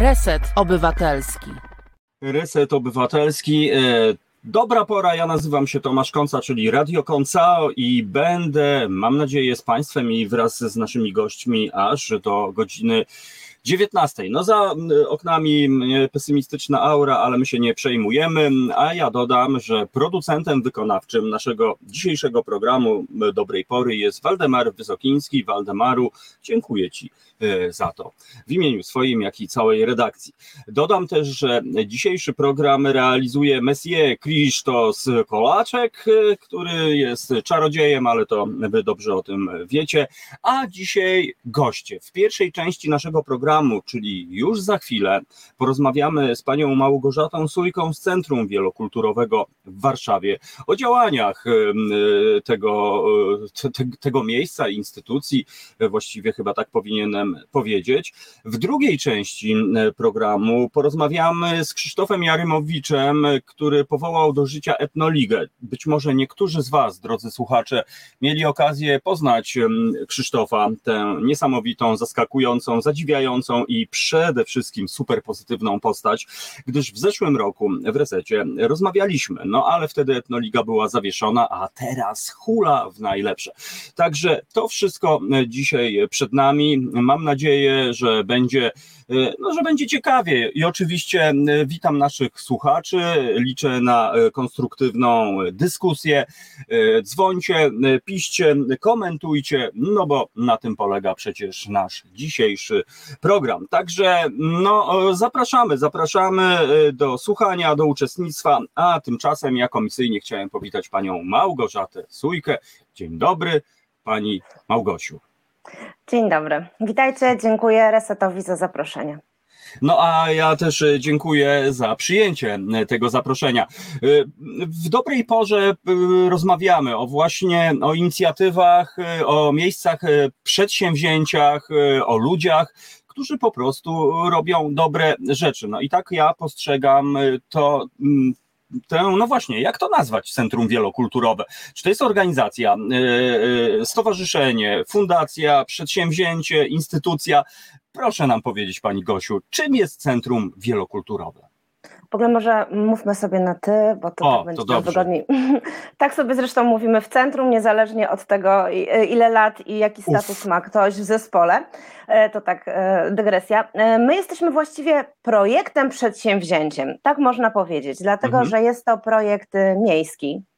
Reset Obywatelski. Reset Obywatelski. E, dobra pora, ja nazywam się Tomasz Konca, czyli Radio Konca i będę, mam nadzieję, z Państwem i wraz z naszymi gośćmi aż do godziny 19. No za oknami pesymistyczna aura, ale my się nie przejmujemy, a ja dodam, że producentem wykonawczym naszego dzisiejszego programu Dobrej Pory jest Waldemar Wysokiński. Waldemaru, dziękuję Ci e, za to w imieniu swoim, jak i całej redakcji. Dodam też, że dzisiejszy program realizuje Messier Krzysztof Kolaczek, e, który jest czarodziejem, ale to Wy dobrze o tym wiecie. A dzisiaj goście. W pierwszej części naszego programu programu, czyli już za chwilę porozmawiamy z panią Małgorzatą Sujką z Centrum Wielokulturowego w Warszawie o działaniach tego, te, tego miejsca, instytucji, właściwie chyba tak powinienem powiedzieć. W drugiej części programu porozmawiamy z Krzysztofem Jarymowiczem, który powołał do życia Etnoligę. Być może niektórzy z Was, drodzy słuchacze, mieli okazję poznać Krzysztofa, tę niesamowitą, zaskakującą, zadziwiającą, i przede wszystkim super pozytywną postać, gdyż w zeszłym roku w resecie rozmawialiśmy, no ale wtedy Etnoliga była zawieszona, a teraz hula w najlepsze. Także to wszystko dzisiaj przed nami. Mam nadzieję, że będzie E, no, że będzie ciekawie. I oczywiście e, witam naszych słuchaczy, liczę na e, konstruktywną dyskusję. Dzwońcie, piszcie, komentujcie, no bo na tym polega przecież nasz dzisiejszy program. Także no, zapraszamy, zapraszamy do słuchania, do uczestnictwa, a tymczasem ja komisyjnie chciałem powitać panią Małgorzatę Sujkę. Dzień dobry, pani Małgosiu. Dzień dobry. Witajcie, dziękuję Resetowi za zaproszenie. No a ja też e, dziękuję za przyjęcie e, tego zaproszenia. E, w dobrej porze rozmawiamy o właśnie o inicjatywach, o miejscach, przedsięwzięciach, o ludziach, którzy po prostu robią dobre rzeczy. No i tak ja postrzegam to mm, tę, no właśnie, jak to nazwać Centrum Wielokulturowe? Czy to jest organizacja, e, e, stowarzyszenie, fundacja, przedsięwzięcie, instytucja? Proszę nam powiedzieć, Pani Gosiu, czym jest Centrum Wielokulturowe? W ogóle może mówmy sobie na ty, bo to, o, tak będzie to wygodniej. tak sobie zresztą mówimy w centrum, niezależnie od tego, ile lat i jaki status Uf. ma ktoś w zespole. E, to tak e, dygresja. E, my jesteśmy właściwie projektem przedsięwzięciem, tak można powiedzieć, dlatego mhm. że jest to projekt miejski, E,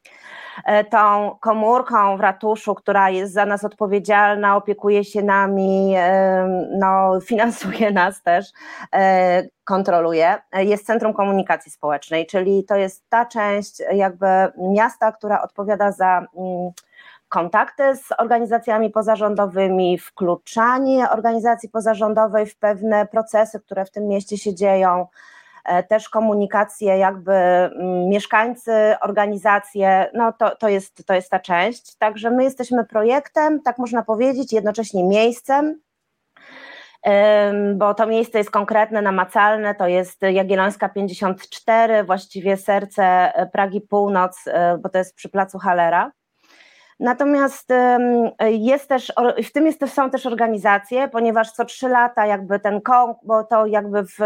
tą komórką w ratuszu, która jest za nas odpowiedzialna, opiekuje się nami, e, no, finansuje nas też, e, kontroluje, jest Centrum Komunikacji Społecznej, czyli to jest ta część jakby miasta, która odpowiada za mm, kontakty z organizacjami pozarządowymi, wkluczanie organizacji pozarządowej w pewne procesy, które w tym mieście się dzieją, E, też komunikację, jakby mm, mieszkańcy, organizacje, no to, to, jest, to jest ta część. Także my jesteśmy projektem, tak można powiedzieć, jednocześnie miejscem, bo to miejsce jest konkretne, namacalne, to jest Jagiellońska 54, właściwie serce Pragi Północ, e, bo to jest przy placu Halera. Natomiast jest też, w tym jest, są też organizacje, ponieważ co trzy lata jakby ten bo to jakby w,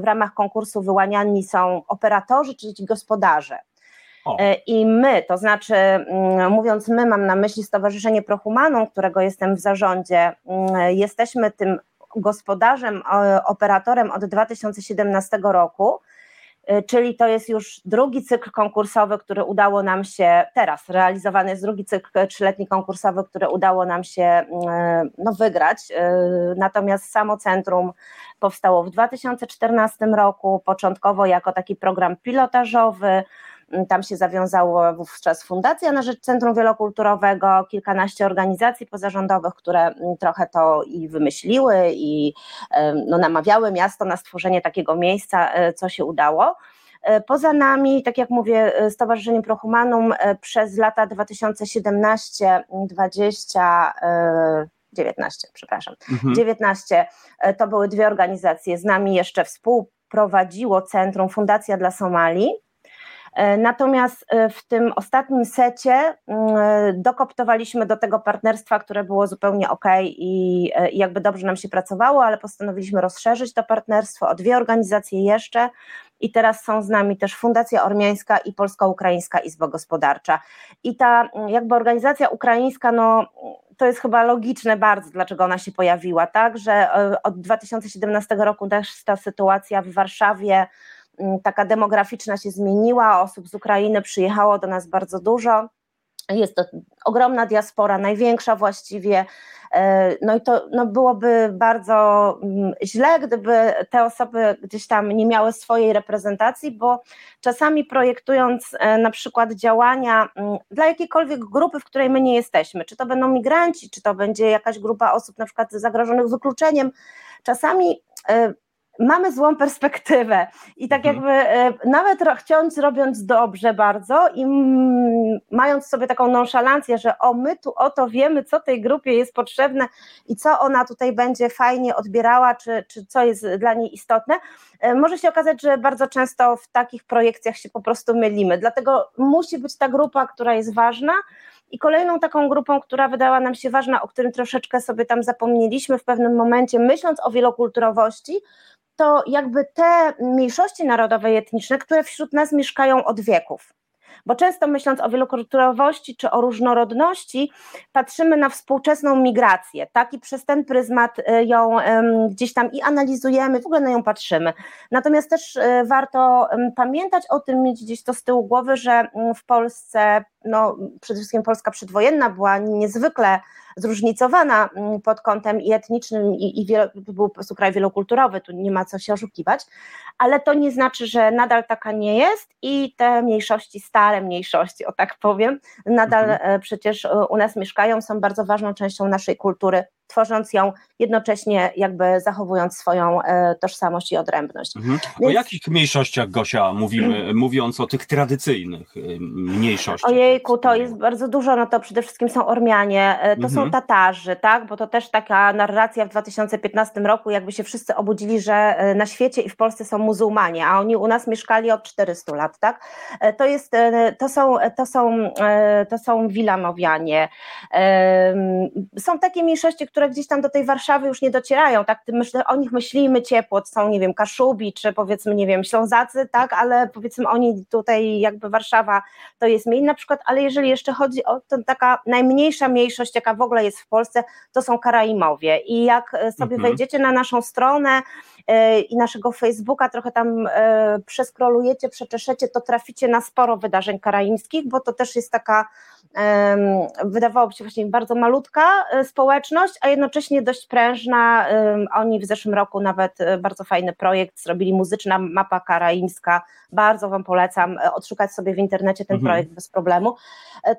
w ramach konkursu wyłaniani są operatorzy, czyli ci gospodarze. O. E, I my, to znaczy, mm, mówiąc my, mam na myśli Stowarzyszenie Prohumanum, którego jestem w zarządzie, mm, jesteśmy tym gospodarzem, operatorem od 2017 roku. Y, czyli to jest już drugi cykl konkursowy, który udało nam się, teraz realizowany jest drugi cykl trzyletni konkursowy, który udało nam się y, no, wygrać. Y, natomiast samo centrum powstało w 2014 roku, początkowo jako taki program pilotażowy, tam się zawiązało wówczas Fundacja na Rzecz Centrum Wielokulturowego, kilkanaście organizacji pozarządowych, które trochę to i wymyśliły i no, namawiały miasto na stworzenie takiego miejsca, e, co się udało. E, poza nami, tak jak mówię, e, Stowarzyszeniem Prohumanum przez lata 2017-20 19, przepraszam, mhm. 19 to były dwie organizacje. Z nami jeszcze współprowadziło Centrum Fundacja dla Somalii, Natomiast w tym ostatnim secie dokoptowaliśmy do tego partnerstwa, które było zupełnie ok i jakby dobrze nam się pracowało, ale postanowiliśmy rozszerzyć to partnerstwo o dwie organizacje jeszcze i teraz są z nami też Fundacja Ormiańska i Polsko-Ukraińska Izba Gospodarcza. I ta jakby organizacja ukraińska, no to jest chyba logiczne bardzo, dlaczego ona się pojawiła, tak, że e, od 2017 roku też ta sytuacja w Warszawie taka demograficzna się zmieniła, osób z Ukrainy przyjechało do nas bardzo dużo. Jest to ogromna diaspora, największa właściwie. E, no i to no byłoby bardzo mm, źle, gdyby te osoby gdzieś tam nie miały swojej reprezentacji, bo czasami projektując e, na przykład działania mm, dla jakiejkolwiek grupy, w której my nie jesteśmy, czy to będą migranci, czy to będzie jakaś grupa osób na przykład zagrożonych wykluczeniem, czasami e, mamy złą perspektywę i tak mhm. jakby e, nawet chciąc, robiąc dobrze bardzo i mając sobie taką nonszalancję, że o my tu oto wiemy, co tej grupie jest potrzebne i co ona tutaj będzie fajnie odbierała, czy, czy co jest dla niej istotne, e, może się okazać, że bardzo często w takich projekcjach się po prostu mylimy, dlatego musi być ta grupa, która jest ważna, i kolejną taką grupą, która wydała nam się ważna, o którym troszeczkę sobie tam zapomnieliśmy w pewnym momencie, myśląc o wielokulturowości, to jakby te mniejszości narodowe i etniczne, które wśród nas mieszkają od wieków. Bo często myśląc o wielokulturowości czy o różnorodności, patrzymy na współczesną migrację, tak? I przez ten pryzmat y, ją gdzieś tam i analizujemy, w ogóle na nią patrzymy. Natomiast też y, warto pamiętać o tym, mieć gdzieś to z tyłu głowy, że w Polsce, no przede wszystkim Polska przedwojenna była niezwykle zróżnicowana mm, pod kątem i etnicznym, i, i wielo, był po prostu kraj wielokulturowy, tu nie ma co się oszukiwać, ale to nie znaczy, że nadal taka nie jest i te mniejszości, stare mniejszości, o tak powiem, nadal mhm. E, przecież e, u nas mieszkają, są bardzo ważną częścią naszej kultury tworząc ją jednocześnie jakby zachowując swoją e, tożsamość i odrębność. Mhm. Więc... O jakich mniejszościach, Gosia, mówimy, mhm. mówiąc o tych tradycyjnych e, mniejszościach? Ojejku, to jest bardzo dużo, no to przede wszystkim są Ormianie, e, to mhm. są Tatarzy, tak, bo to też taka narracja w 2015 roku, jakby się wszyscy obudzili, że na świecie i w Polsce są muzułmanie, a oni u nas mieszkali od 400 lat, tak, to jest, to są, to są, to są Wilanowianie, są takie mniejszości, które gdzieś tam do tej Warszawy już nie docierają, tak, myślę, o nich myślimy ciepło, to są, nie wiem, Kaszubi, czy powiedzmy, nie wiem, Ślązacy, tak, ale powiedzmy oni tutaj jakby Warszawa to jest mniej na przykład, ale jeżeli jeszcze chodzi o to taka najmniejsza mniejszość, jaka w ogóle jest w Polsce, to są Karaimowie. I jak e, sobie mhm. wejdziecie na naszą stronę, e, i naszego Facebooka trochę tam e, przeskrolujecie, przeczeszecie, to traficie na sporo wydarzeń karaimskich, bo to też jest taka wydawałoby się właśnie bardzo malutka społeczność, a jednocześnie dość prężna. Oni w zeszłym roku nawet e, bardzo fajny projekt zrobili, muzyczna mapa karaimska. Bardzo Wam polecam e, odszukać sobie w internecie ten mhm. projekt bez problemu.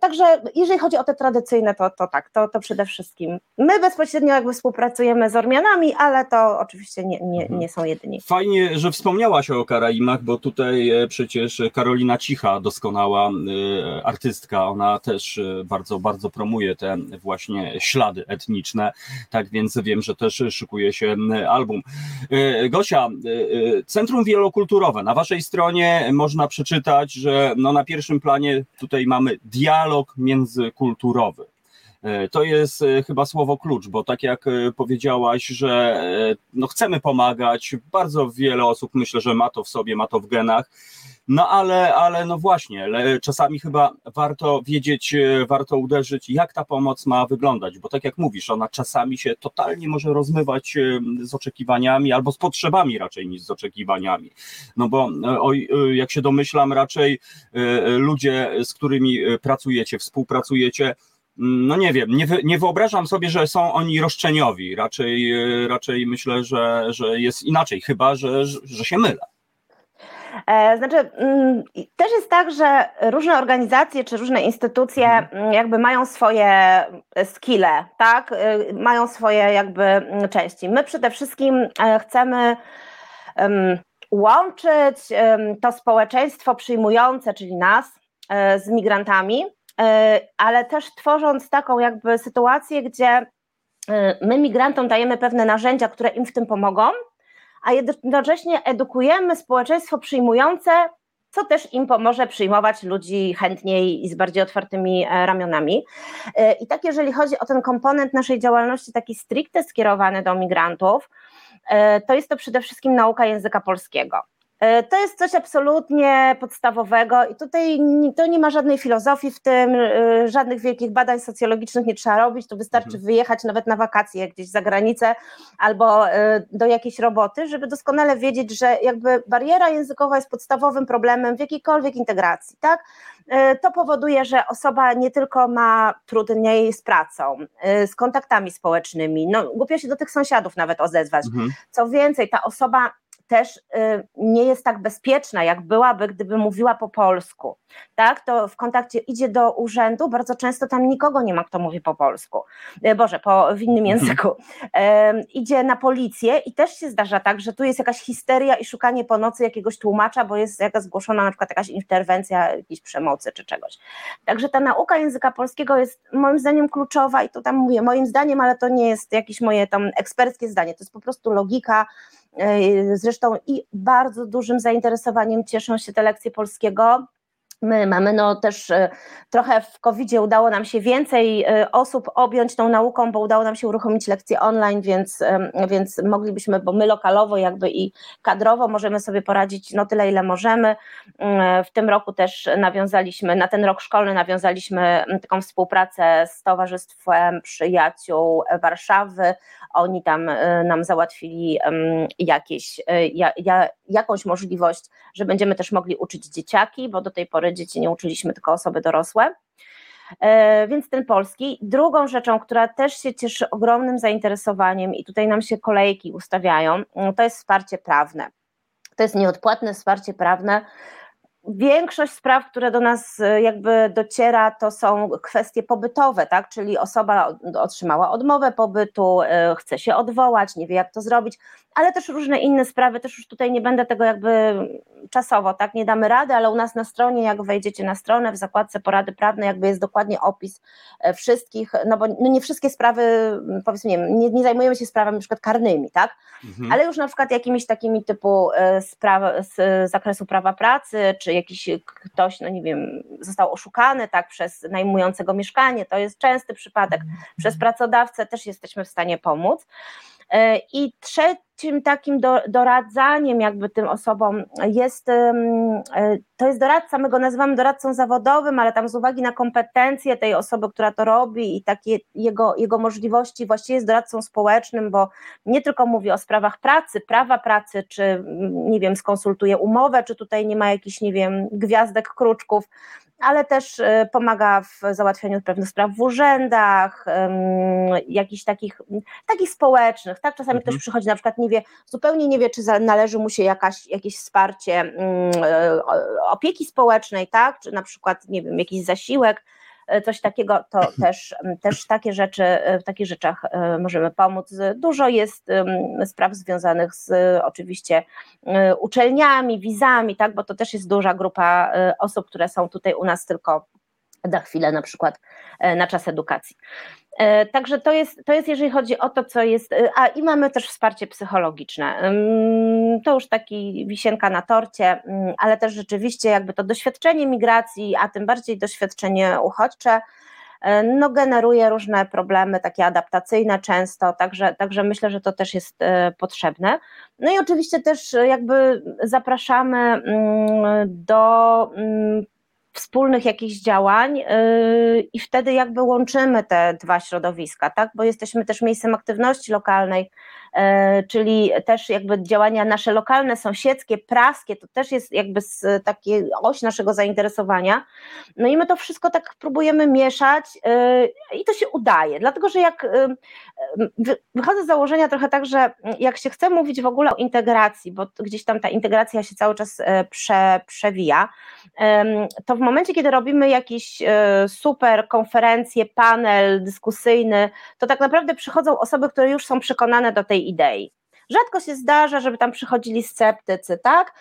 Także jeżeli chodzi o te tradycyjne, to, to tak, to, to przede wszystkim. My bezpośrednio jakby współpracujemy z Ormianami, ale to oczywiście nie, nie, mhm. nie są jedyni. Fajnie, że wspomniałaś o Karaimach, bo tutaj przecież Karolina Cicha, doskonała artystka, ona też też e, bardzo, bardzo promuje te właśnie ślady etniczne, tak więc wiem, że też szykuje się album. E, Gosia, e, Centrum Wielokulturowe, na waszej stronie można przeczytać, że no na pierwszym planie tutaj mamy dialog międzykulturowy. To jest chyba słowo klucz, bo tak jak powiedziałaś, że no chcemy pomagać, bardzo wiele osób myślę, że ma to w sobie, ma to w genach no ale, ale no właśnie, czasami chyba warto wiedzieć, e, warto uderzyć, jak ta pomoc ma wyglądać, bo tak jak mówisz, ona czasami się totalnie może rozmywać e, z oczekiwaniami albo z potrzebami raczej niż z oczekiwaniami. No bo e, jak się domyślam, raczej ludzie, z którymi pracujecie, współpracujecie, no nie wiem, nie, nie wyobrażam sobie, że są oni roszczeniowi. Raczej, raczej myślę, że, że jest inaczej, chyba że, że się mylę. E, znaczy, mm, też jest tak, że różne organizacje czy różne instytucje mhm. mm, jakby mają swoje e, skille, tak? E, mają swoje jakby mm, części. My przede wszystkim chcemy łączyć to społeczeństwo przyjmujące, czyli nas, z migrantami, ale też tworząc taką jakby sytuację, gdzie my migrantom dajemy pewne narzędzia, które im w tym pomogą, a jednocześnie edukujemy społeczeństwo przyjmujące co też im pomoże przyjmować ludzi chętniej i z bardziej otwartymi ramionami. I tak, jeżeli chodzi o ten komponent naszej działalności, taki stricte skierowany do migrantów, to jest to przede wszystkim nauka języka polskiego. E, to jest coś absolutnie podstawowego i tutaj to nie ma żadnej filozofii w tym, e, żadnych wielkich badań socjologicznych nie trzeba robić, to wystarczy mhm. wyjechać nawet na wakacje gdzieś za granicę albo e, do jakiejś roboty, żeby doskonale wiedzieć, że jakby bariera językowa jest podstawowym problemem w jakiejkolwiek integracji, tak? To powoduje, że osoba nie tylko ma trudniej z pracą, z kontaktami społecznymi, no głupio się do tych sąsiadów nawet odezwać. Mhm. Co więcej, ta osoba też y, nie jest tak bezpieczna, jak byłaby, gdyby mówiła po polsku. Tak, to w kontakcie idzie do urzędu, bardzo często tam nikogo nie ma, kto mówi po polsku. Y, Boże, po, w innym mhm. języku. idzie na policję i też się zdarza tak, że tu jest jakaś histeria i szukanie po nocy jakiegoś tłumacza, bo jest jakaś zgłoszona na przykład jakaś interwencja jakiejś przemocy czy czegoś. Także ta nauka języka polskiego jest moim zdaniem kluczowa i to tam mówię moim zdaniem, ale to nie jest jakieś moje tam eksperckie zdanie, to jest po prostu logika zresztą i bardzo dużym zainteresowaniem cieszą się te lekcje polskiego. My mamy no też e, trochę w covid udało nam się więcej e, osób objąć tą nauką, bo udało nam się uruchomić lekcje online, więc, więc moglibyśmy, bo my lokalowo jakby i kadrowo możemy sobie poradzić no tyle, ile możemy. W tym roku też nawiązaliśmy, na ten rok szkolny nawiązaliśmy taką współpracę z Towarzystwem Przyjaciół Warszawy oni tam e, nam załatwili jakieś, e, ja, ja, jakąś możliwość, że będziemy też mogli uczyć dzieciaki, bo do tej pory dzieci nie uczyliśmy, tylko osoby dorosłe. E, więc ten polski. Drugą rzeczą, która też się cieszy ogromnym zainteresowaniem i tutaj nam się kolejki ustawiają, to jest wsparcie prawne. To jest nieodpłatne wsparcie prawne, Większość spraw, które do nas e, jakby dociera, to są kwestie pobytowe, tak? Czyli osoba otrzymała odmowę pobytu, e, chce się odwołać, nie wie jak to zrobić, ale też różne inne sprawy, też już tutaj nie będę tego jakby czasowo, tak? Nie damy rady, ale u nas na stronie, jak wejdziecie na stronę, w zakładce porady prawne, jakby jest dokładnie opis e, wszystkich, no bo no nie wszystkie sprawy, powiedzmy, nie, nie, nie zajmujemy się sprawami na przykład karnymi, tak? Mhm. Ale już na przykład jakimiś takimi typu spraw z zakresu prawa pracy, czy jakiś ktoś, no nie wiem, został oszukany tak przez najmującego mieszkanie, to jest częsty przypadek. Mhm. Przez pracodawcę też jesteśmy w stanie pomóc. E, I trzecim takim do, doradzaniem jakby tym osobom jest, e, to jest doradca, my go nazywamy doradcą zawodowym, ale tam z uwagi na kompetencje tej osoby, która to robi i takie jego, jego możliwości, właściwie jest doradcą społecznym, bo nie tylko mówi o sprawach pracy, prawa pracy, czy nie wiem, skonsultuje umowę, czy tutaj nie ma jakichś, nie wiem, gwiazdek, kruczków, ale też y, pomaga w załatwianiu pewnych spraw w urzędach, jakichś takich, takich społecznych, tak? Czasami mhm. ktoś przychodzi, na przykład nie wie, zupełnie nie wie, czy należy mu się jakaś, jakieś wsparcie opieki społecznej, tak? Czy na przykład, nie wiem, jakiś zasiłek, coś takiego, to też, też takie rzeczy, e, w takich rzeczach e, możemy pomóc. Dużo jest spraw związanych z oczywiście uczelniami, wizami, tak, bo to też jest duża grupa osób, które są tutaj u nas tylko na chwilę na przykład na czas edukacji. E, także to jest, to jest, jeżeli chodzi o to, co jest. E, a i mamy też wsparcie psychologiczne. To już taki wisienka na torcie, ale też rzeczywiście, jakby to doświadczenie migracji, a tym bardziej doświadczenie uchodźcze, e, no, generuje różne problemy, takie adaptacyjne często, także, także myślę, że to też jest potrzebne. No i oczywiście też jakby zapraszamy do wspólnych jakichś działań yy, i wtedy jakby łączymy te dwa środowiska, tak? Bo jesteśmy też miejscem aktywności lokalnej, E, czyli też jakby działania nasze lokalne, sąsiedzkie, praskie, to też jest jakby takie oś naszego zainteresowania. No i my to wszystko tak próbujemy mieszać e, i to się udaje, dlatego że jak e, wychodzę z założenia trochę tak, że jak się chce mówić w ogóle o integracji, bo gdzieś tam ta integracja się cały czas prze, przewija, to w momencie, kiedy robimy jakiś super konferencję, panel dyskusyjny, to tak naprawdę przychodzą osoby, które już są przekonane do tej idei. Rzadko się zdarza, żeby tam przychodzili sceptycy, tak?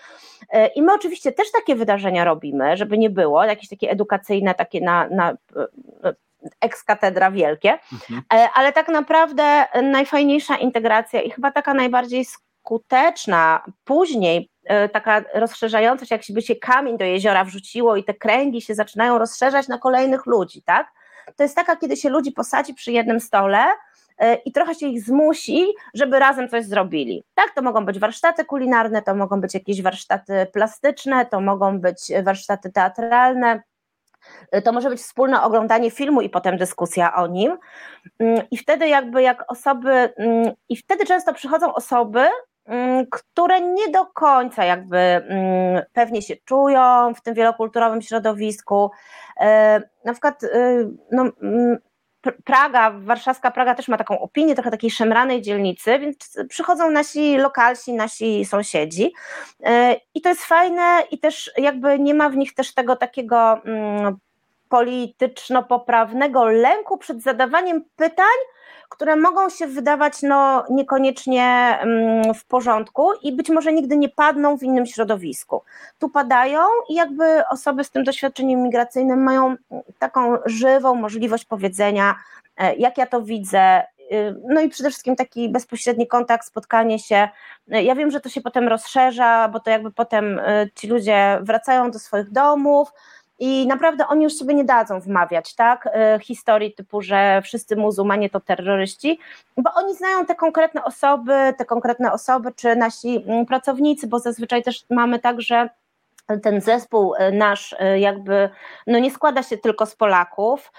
E, I my oczywiście też takie wydarzenia robimy, żeby nie było, jakieś takie edukacyjne, takie na, na e, ex katedra wielkie, mhm. E, ale tak naprawdę najfajniejsza integracja i chyba taka najbardziej skuteczna później e, taka rozszerzająca się, jakby się kamień do jeziora wrzuciło i te kręgi się zaczynają rozszerzać na kolejnych ludzi, tak? To jest taka, kiedy się ludzi posadzi przy jednym stole e, i trochę się ich zmusi, żeby razem coś zrobili. Tak, to mogą być warsztaty kulinarne, to mogą być jakieś warsztaty plastyczne, to mogą być warsztaty teatralne, Y, to może być wspólne oglądanie filmu i potem dyskusja o nim. Mm, I wtedy jakby jak osoby, mm, i wtedy często przychodzą osoby, które nie do końca jakby pewnie się czują w tym wielokulturowym środowisku. Y, na przykład y, no, Praga, warszawska Praga też ma taką opinię, trochę takiej szemranej dzielnicy, więc przychodzą nasi lokalsi, nasi sąsiedzi i to jest fajne i też jakby nie ma w nich też tego takiego polityczno-poprawnego lęku przed zadawaniem pytań, które mogą się wydawać no, niekoniecznie mm, w porządku i być może nigdy nie padną w innym środowisku. Tu padają i jakby osoby z tym doświadczeniem migracyjnym mają taką żywą możliwość powiedzenia, e, jak ja to widzę, y, no i przede wszystkim taki bezpośredni kontakt, spotkanie się. Ja wiem, że to się potem rozszerza, bo to jakby potem y, ci ludzie wracają do swoich domów, i naprawdę oni już sobie nie dadzą wmawiać, tak, e, historii typu, że wszyscy muzułmanie to terroryści, bo oni znają te konkretne osoby, te konkretne osoby, czy nasi mm, pracownicy, bo zazwyczaj też mamy tak, że ten zespół e, nasz e, jakby no nie składa się tylko z Polaków,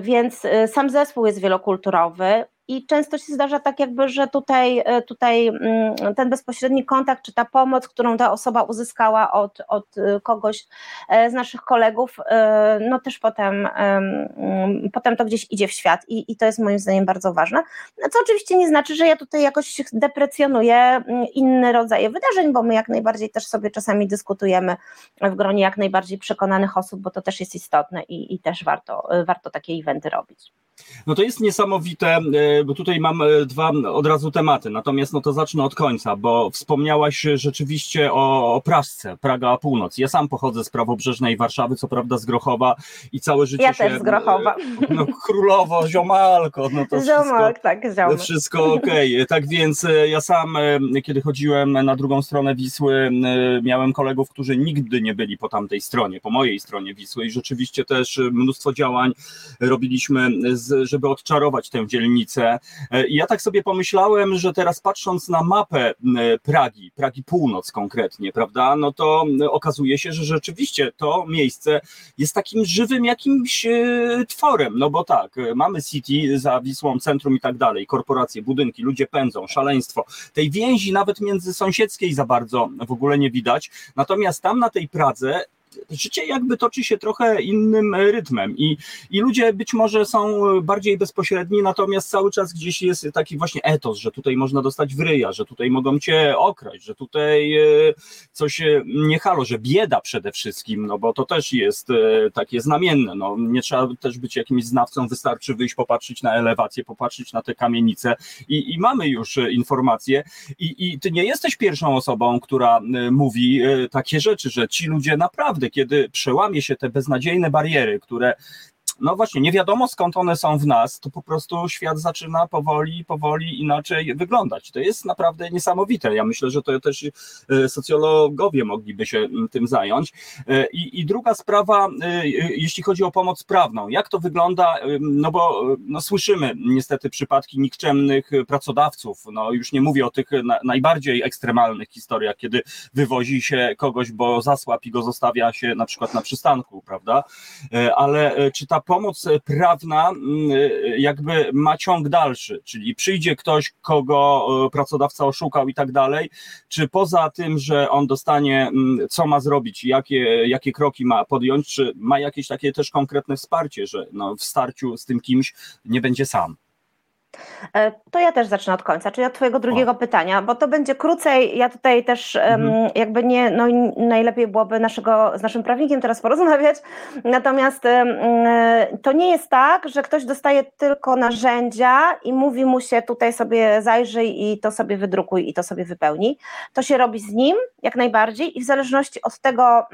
więc sam zespół jest wielokulturowy i często się zdarza tak jakby, że tutaj, e, tutaj mm, ten bezpośredni kontakt, czy ta pomoc, którą ta osoba uzyskała od, od e, kogoś e, z naszych kolegów, no też potem, mm, potem to gdzieś idzie w świat i, i to jest moim zdaniem bardzo ważne, co oczywiście nie znaczy, że ja tutaj jakoś deprecjonuję mm, inne rodzaje wydarzeń, bo my jak najbardziej też sobie czasami dyskutujemy w gronie jak najbardziej przekonanych osób, bo to też jest istotne i, i też warto, warto takie eventy robić. No to jest niesamowite, e, bo tutaj mam e, dwa od razu tematy, natomiast no to zacznę od końca, bo wspomniałaś rzeczywiście o, o Praszce, Praga Północ. Ja sam pochodzę z prawobrzeżnej Warszawy, co prawda z Grochowa i całe życie ja się... Ja też z Grochowa. E, no królowo, ziomalko, no to Ziomak, tak, ziomek. Wszystko okej. Okay. Tak więc ja sam, kiedy chodziłem na drugą stronę Wisły, miałem kolegów, którzy nigdy nie byli po tamtej stronie, po mojej stronie Wisły i rzeczywiście też mnóstwo działań robiliśmy z żeby odczarować tę dzielnicę. E, I ja tak sobie pomyślałem, że teraz patrząc na mapę Pragi, Pragi Północ konkretnie, prawda, no to okazuje się, że rzeczywiście to miejsce jest takim żywym jakimś e, tworem, no bo tak, mamy City za Wisłą, centrum i tak dalej, korporacje, budynki, ludzie pędzą, szaleństwo. Tej więzi nawet międzysąsiedzkiej za bardzo w ogóle nie widać, natomiast tam na tej Pradze życie jakby toczy się trochę innym rytmem i, i ludzie być może są bardziej bezpośredni, natomiast cały czas gdzieś jest taki właśnie etos, że tutaj można dostać wryja, że tutaj mogą cię okraść, że tutaj e, coś e, nie halo, że bieda przede wszystkim, no bo to też jest e, takie znamienne, no nie trzeba też być jakimś znawcą, wystarczy wyjść, popatrzeć na elewację, popatrzeć na te kamienice i, i mamy już informacje i, i ty nie jesteś pierwszą osobą, która mówi takie rzeczy, że ci ludzie naprawdę kiedy przełamie się te beznadziejne bariery, które no właśnie, nie wiadomo skąd one są w nas, to po prostu świat zaczyna powoli, powoli inaczej wyglądać. To jest naprawdę niesamowite. Ja myślę, że to też e, socjologowie mogliby się tym zająć. E, I, i druga sprawa, e, jeśli chodzi o pomoc prawną, jak to wygląda, no bo no słyszymy niestety przypadki nikczemnych pracodawców, no już nie mówię o tych na, najbardziej ekstremalnych historiach, kiedy wywozi się kogoś, bo zasłab i go zostawia się na przykład na przystanku, prawda? Ale czy ta pomoc prawna mm, jakby ma ciąg dalszy, czyli przyjdzie ktoś, kogo e, pracodawca oszukał i tak dalej, czy poza tym, że on dostanie, mm, co ma zrobić, jakie, jakie kroki ma podjąć, czy ma jakieś takie też konkretne wsparcie, że no, w starciu z tym kimś nie będzie sam? E, to ja też zacznę od końca, czyli od Twojego drugiego o. pytania, bo to będzie krócej. Ja tutaj też mhm. jakby nie, no najlepiej byłoby naszego, z naszym prawnikiem teraz porozmawiać. Natomiast to nie jest tak, że ktoś dostaje tylko narzędzia i mówi mu się tutaj sobie zajrzyj i to sobie wydrukuj i to sobie wypełni. To się robi z nim jak najbardziej i w zależności od tego,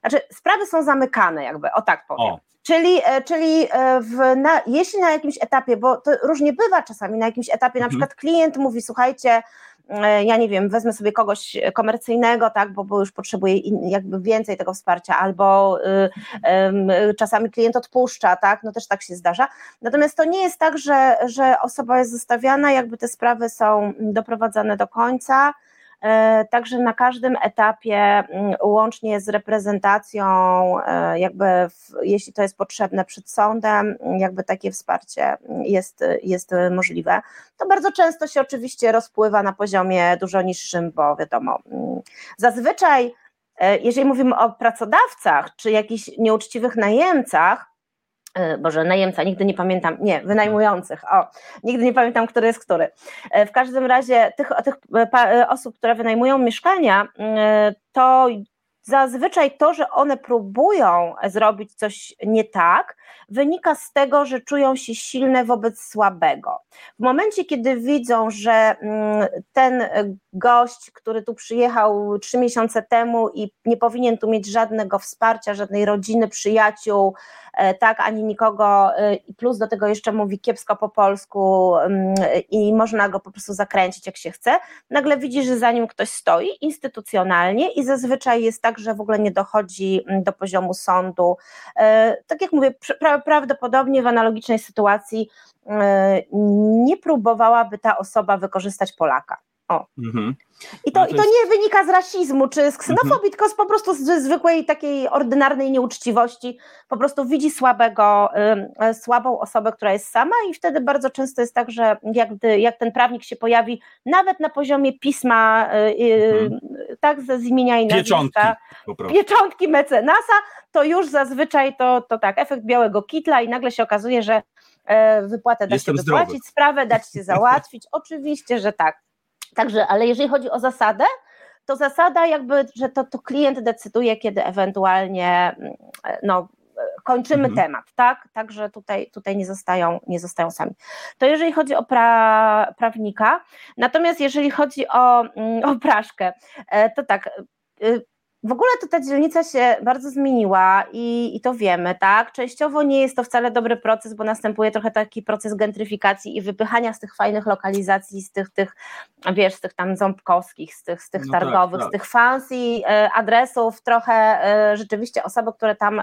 znaczy sprawy są zamykane, jakby, o tak powiem. O. Czyli, e, czyli e, w, na, jeśli na jakimś etapie, bo to różnie bywa czasami, na jakimś etapie, na mhm. przykład klient mówi, słuchajcie, ja nie wiem, wezmę sobie kogoś komercyjnego, tak, bo, bo już potrzebuję jakby więcej tego wsparcia, albo y, y, czasami klient odpuszcza, tak, no też tak się zdarza. Natomiast to nie jest tak, że, że osoba jest zostawiana, jakby te sprawy są doprowadzane do końca. E, także na każdym etapie, mm, łącznie z reprezentacją, e, jakby w, jeśli to jest potrzebne przed sądem, jakby takie wsparcie jest, jest możliwe. To bardzo często się oczywiście rozpływa na poziomie dużo niższym, bo wiadomo, mm, zazwyczaj e, jeżeli mówimy o pracodawcach czy jakichś nieuczciwych najemcach, Boże, najemca, nigdy nie pamiętam, nie, wynajmujących, o, nigdy nie pamiętam, który jest który. E, w każdym razie tych, tych e, osób, które wynajmują mieszkania, to zazwyczaj to, że one próbują zrobić coś nie tak, wynika z tego, że czują się silne wobec słabego. W momencie, kiedy widzą, że mm, ten gość, który tu przyjechał trzy miesiące temu i nie powinien tu mieć żadnego wsparcia, żadnej rodziny, przyjaciół, e, tak, ani nikogo, e, i plus do tego jeszcze mówi kiepsko po polsku mm, i można go po prostu zakręcić jak się chce, nagle widzi, że za nim ktoś stoi instytucjonalnie i zazwyczaj jest tak, że w ogóle nie dochodzi mm, do poziomu sądu. E, tak jak mówię, prawdopodobnie w analogicznej sytuacji nie próbowałaby ta osoba wykorzystać Polaka. O. Mhm. I to, no to, I to nie wynika z rasizmu czy z ksenofobii, mhm. tylko z po prostu z zwykłej takiej ordynarnej nieuczciwości. Po prostu widzi słabego, y, słabą osobę, która jest sama, i wtedy bardzo często jest tak, że jak, jak ten prawnik się pojawi, nawet na poziomie pisma, y, mhm. tak z imienia i nazwiska, pieczątki mecenasa, to już zazwyczaj to, to tak, efekt białego kitla, i nagle się okazuje, że e, wypłatę da Jestem się wypłacić, zdrowy. sprawę dać się załatwić. Oczywiście, że tak. Także, ale jeżeli chodzi o zasadę, to zasada jakby, że to, to klient decyduje, kiedy ewentualnie mm, no, kończymy mhm. temat, tak? Także tutaj, tutaj nie, zostają, nie zostają sami. To jeżeli chodzi o pra, prawnika, natomiast jeżeli chodzi o, mm, o praszkę, e, to tak, y, w ogóle to ta dzielnica się bardzo zmieniła i, i, to wiemy, tak? Częściowo nie jest to wcale dobry proces, bo następuje trochę taki proces gentryfikacji i wypychania z tych fajnych lokalizacji, z tych, tych wiesz, z tych tam ząbkowskich, z tych, z tych no tak, targowych, tak, tak. z tych fancy e, adresów, trochę e, rzeczywiście osoby, które tam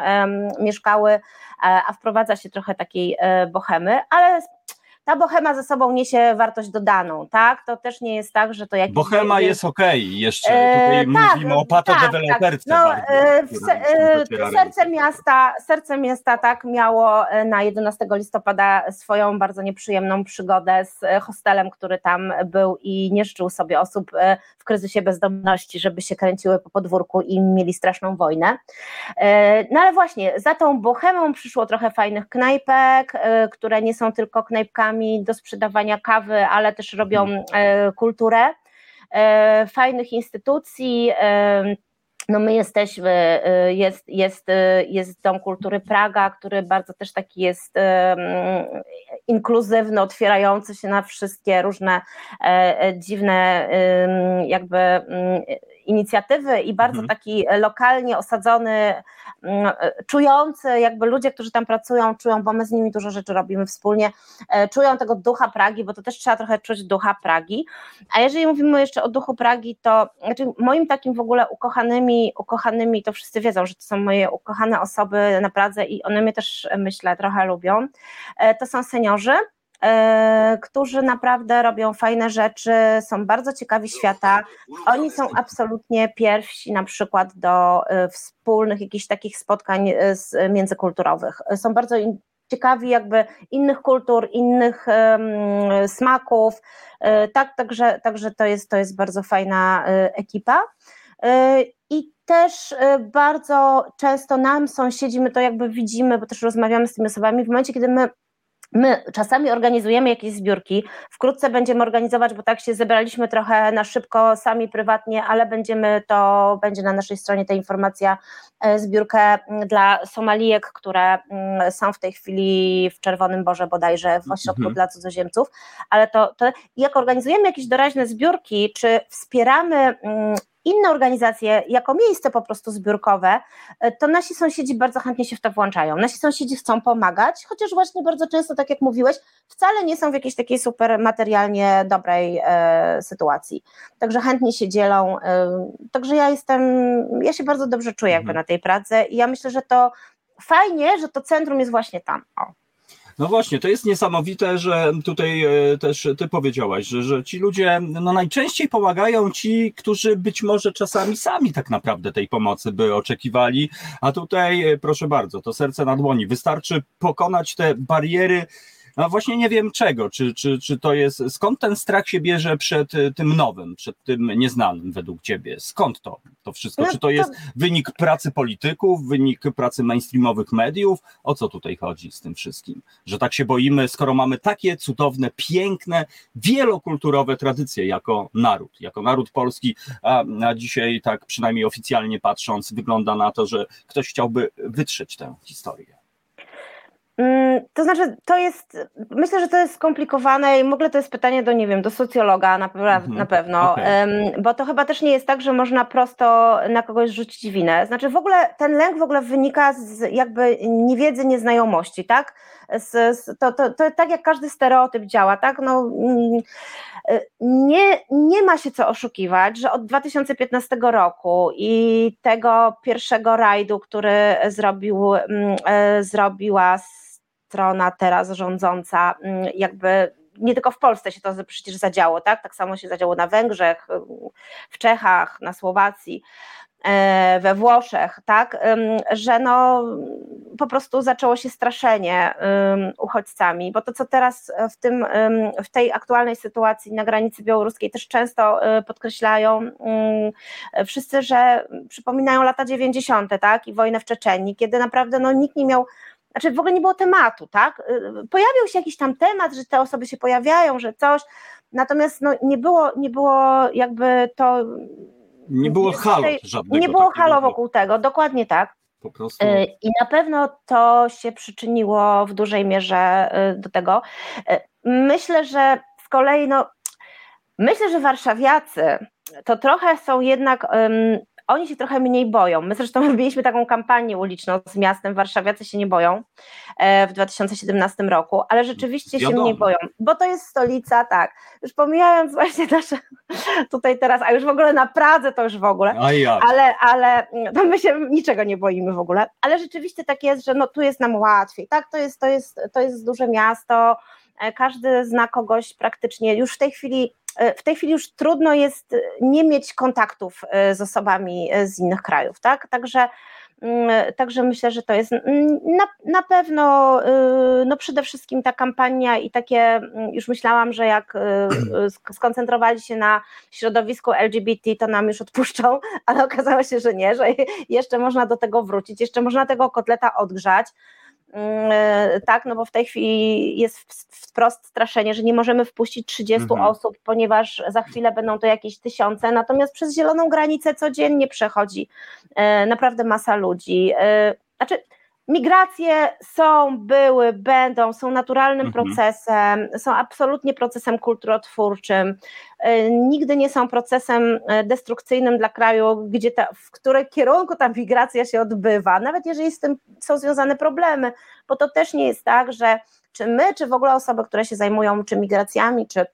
mieszkały, e, a wprowadza się trochę takiej bohemy, ale ta bohema ze sobą niesie wartość dodaną, tak? To też nie jest tak, że to jakiś... Bohema jest okej, okay. jeszcze tutaj e, mówimy tak, o patodeweloperce. Tak, tak. No, e, e, serce miasta, serce miasta tak miało e, na 11 listopada swoją bardzo nieprzyjemną przygodę z hostelem, który tam był i nie życzył sobie osób w kryzysie bezdomności, żeby się kręciły po podwórku i mieli straszną wojnę. No ale właśnie, za tą bohemą przyszło trochę fajnych knajpek, które nie są tylko knajpkami, do sprzedawania kawy, ale też robią mhm. e, kulturę e, fajnych instytucji. E, no my jesteśmy, jest, jest, jest Dom Kultury Praga, który bardzo też taki jest inkluzywny, otwierający się na wszystkie różne dziwne jakby inicjatywy i bardzo mhm. taki lokalnie osadzony, mm, czujący, jakby ludzie, którzy tam pracują, czują, bo my z nimi dużo rzeczy robimy wspólnie, e, czują tego ducha Pragi, bo to też trzeba trochę czuć ducha Pragi. A jeżeli mówimy jeszcze o duchu Pragi, to znaczy moim takim w ogóle ukochanymi, ukochanymi, to wszyscy wiedzą, że to są moje ukochane osoby na Pradze i one mnie też myślę trochę lubią, e, to są seniorzy E, którzy naprawdę robią fajne rzeczy, są bardzo ciekawi świata. Oni są absolutnie pierwsi na przykład do e, wspólnych jakichś takich spotkań e, międzykulturowych. Są bardzo ciekawi jakby innych kultur, innych smaków. Tak, także, także to, jest, to jest bardzo fajna ekipa. I też bardzo często nam sąsiedzi, my to jakby widzimy, bo też rozmawiamy z tymi osobami, w momencie, kiedy my My czasami organizujemy jakieś zbiórki, wkrótce będziemy organizować, bo tak się zebraliśmy trochę na szybko, sami prywatnie, ale będziemy to, będzie na naszej stronie ta informacja, e, zbiórkę dla Somalijek, które mm, są w tej chwili w Czerwonym Borze bodajże, w ośrodku mhm. dla cudzoziemców, ale to, to jak organizujemy jakieś doraźne zbiórki, czy wspieramy mm, inne organizacje jako miejsce po prostu zbiórkowe, to nasi sąsiedzi bardzo chętnie się w to włączają. Nasi sąsiedzi chcą pomagać, chociaż właśnie bardzo często, tak jak mówiłeś, wcale nie są w jakiejś takiej super materialnie dobrej e, sytuacji. Także chętnie się dzielą. E, także ja jestem, ja się bardzo dobrze czuję jakby mhm. na tej pracy i ja myślę, że to fajnie, że to centrum jest właśnie tam. O. No właśnie, to jest niesamowite, że tutaj e, też ty powiedziałaś, że, że ci ludzie no najczęściej pomagają ci, którzy być może czasami sami tak naprawdę tej pomocy by oczekiwali, a tutaj e, proszę bardzo, to serce na dłoni. Wystarczy pokonać te bariery no właśnie nie wiem czego, czy, czy, czy to jest, skąd ten strach się bierze przed y, tym nowym, przed tym nieznanym według ciebie? Skąd to, to wszystko? No, czy to jest wynik pracy polityków, wynik pracy mainstreamowych mediów? O co tutaj chodzi z tym wszystkim? Że tak się boimy, skoro mamy takie cudowne, piękne, wielokulturowe tradycje jako naród, jako naród polski, a, a dzisiaj tak przynajmniej oficjalnie patrząc wygląda na to, że ktoś chciałby wytrzeć tę historię. Mm, to znaczy, to jest, myślę, że to jest skomplikowane i w ogóle to jest pytanie do, nie wiem, do socjologa na, mhm, na pewno, okay. bo to chyba też nie jest tak, że można prosto na kogoś rzucić winę. Znaczy w ogóle ten lęk w ogóle wynika z jakby niewiedzy, nieznajomości, tak? Z, z, to, to, to tak jak każdy stereotyp działa, tak? No, mm, nie, nie ma się co oszukiwać, że od 2015 roku i tego pierwszego rajdu, który zrobił, mm, e, zrobiła strona teraz rządząca, mm, jakby nie tylko w Polsce się to przecież zadziało, tak? Tak samo się zadziało na Węgrzech, w Czechach, na Słowacji, e, we Włoszech, tak? Że no po prostu zaczęło się straszenie uchodźcami, bo to co teraz w, tym, w tej aktualnej sytuacji na granicy białoruskiej też często e, podkreślają wszyscy, że przypominają lata 90., tak? I wojnę w Czeczeniu, kiedy naprawdę no, nikt nie miał znaczy w ogóle nie było tematu, tak? Y, pojawił się jakiś tam temat, że te osoby się pojawiają, że coś, natomiast no, nie, było, nie było jakby to... Nie było halo żadnego. Nie było halo wokół tego, dokładnie tak. Po prostu. Y, I na pewno to się przyczyniło w dużej mierze y, do tego. Myślę, że z kolei, no, myślę, że warszawiacy to trochę są jednak oni się trochę mniej boją. My zresztą robiliśmy taką kampanię uliczną z miastem, warszawiacy się nie boją e, w 2017 roku, ale rzeczywiście się mniej boją, bo to jest stolica, tak, już pomijając właśnie nasze tutaj teraz, a już w ogóle na Pradze to już w ogóle, ale, ale no my się niczego nie boimy w ogóle, ale rzeczywiście tak jest, że no tu jest nam łatwiej, tak, to jest, to jest, to jest duże miasto, e, każdy zna kogoś praktycznie, już w tej chwili w tej chwili już trudno jest e, nie mieć kontaktów e, z osobami z innych krajów, tak? Także, mm, także myślę, że to jest na, na pewno no przede wszystkim ta kampania i takie, mm, już myślałam, że jak skoncentrowali się na środowisku LGBT, to nam już odpuszczą, ale okazało się, że nie, że jeszcze można do tego wrócić, jeszcze można tego kotleta odgrzać. Mm, e, tak, no bo w tej chwili jest wprost straszenie, że nie możemy wpuścić 30 mhm. osób, ponieważ za chwilę będą to jakieś tysiące, natomiast przez zieloną granicę codziennie przechodzi e, naprawdę masa ludzi. E, znaczy, Migracje są, były, będą, są naturalnym mhm. procesem, są absolutnie procesem kulturotwórczym, e, nigdy nie są procesem e, destrukcyjnym dla kraju, gdzie ta, w którym kierunku ta migracja się odbywa, nawet jeżeli z tym są związane problemy, bo to też nie jest tak, że czy my, czy w ogóle osoby, które się zajmują czy migracjami, czy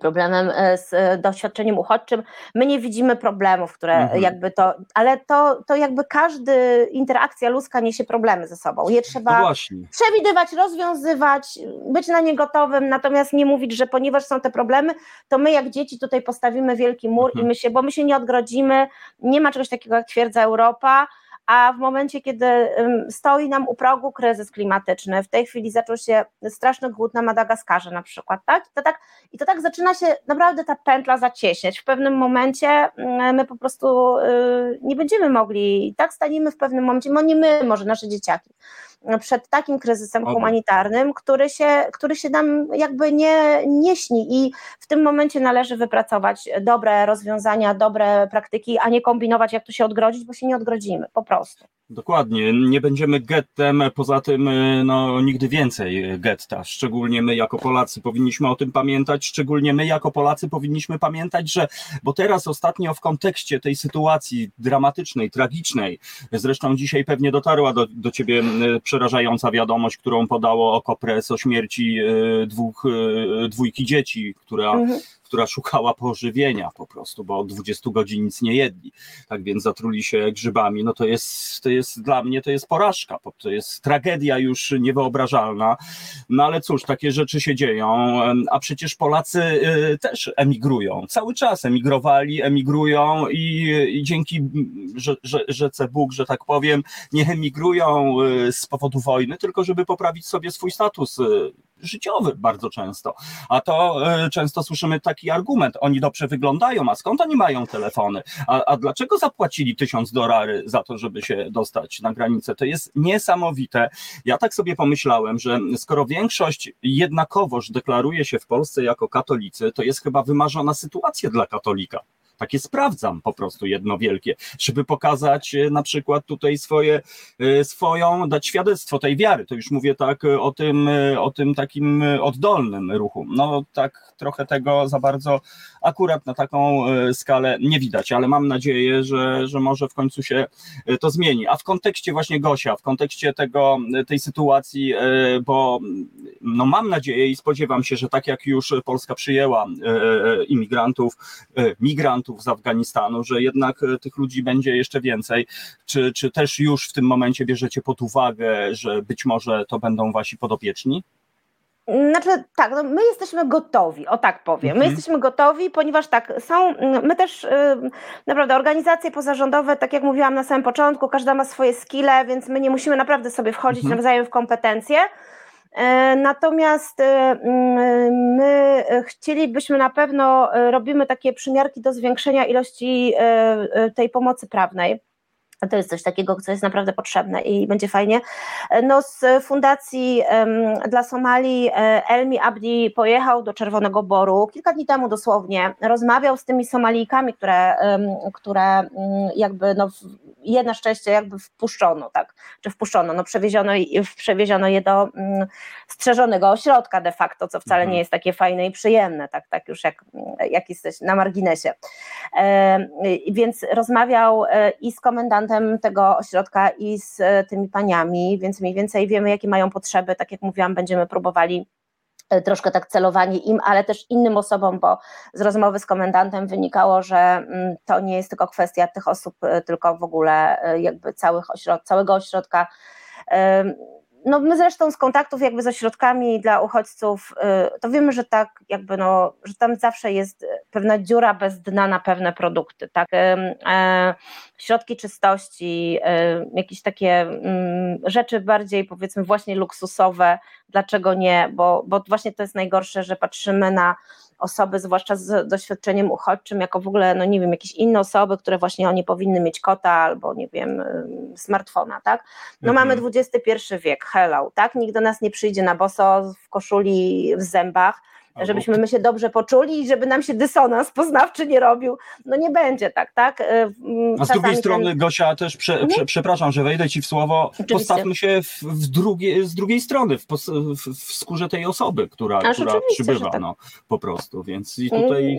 problemem e, z e, doświadczeniem uchodźczym. My nie widzimy problemów, które mhm. jakby to, ale to, to jakby każdy interakcja ludzka niesie problemy ze sobą. Je trzeba no przewidywać, rozwiązywać, być na nie gotowym, natomiast nie mówić, że ponieważ są te problemy, to my jak dzieci tutaj postawimy wielki mur mhm. i my się, bo my się nie odgrodzimy, nie ma czegoś takiego jak twierdza Europa, a w momencie, kiedy stoi nam u progu kryzys klimatyczny, w tej chwili zaczął się straszny głód na Madagaskarze na przykład, tak? I to tak, i to tak zaczyna się naprawdę ta pętla zacieśniać. W pewnym momencie my po prostu y, nie będziemy mogli, tak staniemy w pewnym momencie, no nie my, może nasze dzieciaki, przed takim kryzysem humanitarnym, który się, który się nam jakby nie, nie śni i w tym momencie należy wypracować dobre rozwiązania, dobre praktyki, a nie kombinować, jak tu się odgrodzić, bo się nie odgrodzimy, po prostu. Dokładnie, nie będziemy gettem, poza tym e, no, nigdy więcej getta. Szczególnie my jako Polacy powinniśmy o tym pamiętać, szczególnie my jako Polacy powinniśmy pamiętać, że, bo teraz ostatnio w kontekście tej sytuacji dramatycznej, tragicznej, zresztą dzisiaj pewnie dotarła do, do ciebie przerażająca wiadomość, którą podało Okopres o śmierci e, dwóch, e, dwójki dzieci, która mhm która szukała pożywienia po prostu, bo od 20 godzin nic nie jedli. Tak więc zatruli się grzybami. No to jest, to jest dla mnie to jest porażka, to jest tragedia już niewyobrażalna. No ale cóż, takie rzeczy się dzieją, a przecież Polacy y, też emigrują. Cały czas emigrowali, emigrują i, i dzięki rzece Bóg, że tak powiem, nie emigrują y, z powodu wojny, tylko żeby poprawić sobie swój status y, życiowy bardzo często. A to często słyszymy tak taki argument. Oni dobrze wyglądają, a skąd oni mają telefony? A, a dlaczego zapłacili tysiąc dolarów za to, żeby się dostać na granicę? To jest niesamowite. Ja tak sobie pomyślałem, że skoro większość jednakowoż deklaruje się w Polsce jako katolicy, to jest chyba wymarzona sytuacja dla katolika takie sprawdzam po prostu jedno wielkie, żeby pokazać e, na przykład tutaj swoje, e, swoją, dać świadectwo tej wiary. To już mówię tak e, o tym, o tym takim oddolnym ruchu. No tak trochę tego za bardzo akurat na taką skalę nie widać, ale mam nadzieję, że, że może w końcu się to zmieni. A w kontekście właśnie Gosia, w kontekście tego, tej sytuacji, bo no mam nadzieję i spodziewam się, że tak jak już Polska przyjęła imigrantów, migrantów, migrantów z Afganistanu, że jednak e, tych ludzi będzie jeszcze więcej. Czy, czy też już w tym momencie bierzecie pod uwagę, że być może to będą wasi podopieczni? Znaczy tak, no my jesteśmy gotowi, o tak powiem. My mhm. jesteśmy gotowi, ponieważ tak, są, my też y, naprawdę organizacje pozarządowe, tak jak mówiłam na samym początku, każda ma swoje skille, więc my nie musimy naprawdę sobie wchodzić mhm. nawzajem w kompetencje. E, natomiast e, my chcielibyśmy na pewno, e, robimy takie przymiarki do zwiększenia ilości tej pomocy prawnej. To jest coś takiego, co jest naprawdę potrzebne i będzie fajnie. No, z Fundacji um, dla Somalii Elmi Abdi pojechał do Czerwonego Boru kilka dni temu dosłownie. Rozmawiał z tymi Somalijkami, które, um, które um, jakby no, je na szczęście jakby wpuszczono, tak? Czy wpuszczono? No, przewieziono, przewieziono je do strzeżonego ośrodka de facto, co wcale nie mhm. jest takie fajne i przyjemne, tak, tak już jak, jak jesteś na marginesie. Więc rozmawiał i z komendantem, reprezentantem tego ośrodka i z e, tymi paniami, więc mniej więcej wiemy, jakie mają potrzeby. Tak jak mówiłam, będziemy próbowali e, troszkę tak celowanie im, ale też innym osobom, bo z rozmowy z komendantem wynikało, że mm, to nie jest tylko kwestia tych osób, e, tylko w ogóle jakby całych ośrod całego ośrodka no my zresztą z kontaktów jakby z ośrodkami dla uchodźców, y, to wiemy, że tak jakby no, że tam zawsze jest pewna dziura bez dna na pewne produkty, tak, e, środki czystości, e, jakieś takie mm, rzeczy bardziej powiedzmy właśnie luksusowe, dlaczego nie, bo, bo właśnie to jest najgorsze, że patrzymy na osoby, zwłaszcza z doświadczeniem uchodźczym, jako w ogóle, no nie wiem, jakieś inne osoby, które właśnie oni powinny mieć kota albo, nie wiem, smartfona, tak? No mhm. mamy XXI wiek, hello, tak? Nikt do nas nie przyjdzie na boso w koszuli w zębach, żebyśmy my się dobrze poczuli i żeby nam się dysonans poznawczy nie robił. No nie będzie tak, tak? Czasami A z drugiej strony, ten... Gosia, też prze, prze, mhm. przepraszam, że wejdę ci w słowo, Oczywiście. postawmy się w, w drugie, z drugiej strony, w, w, w skórze tej osoby, która, która przybywa, tak. no, po prostu, więc i tutaj...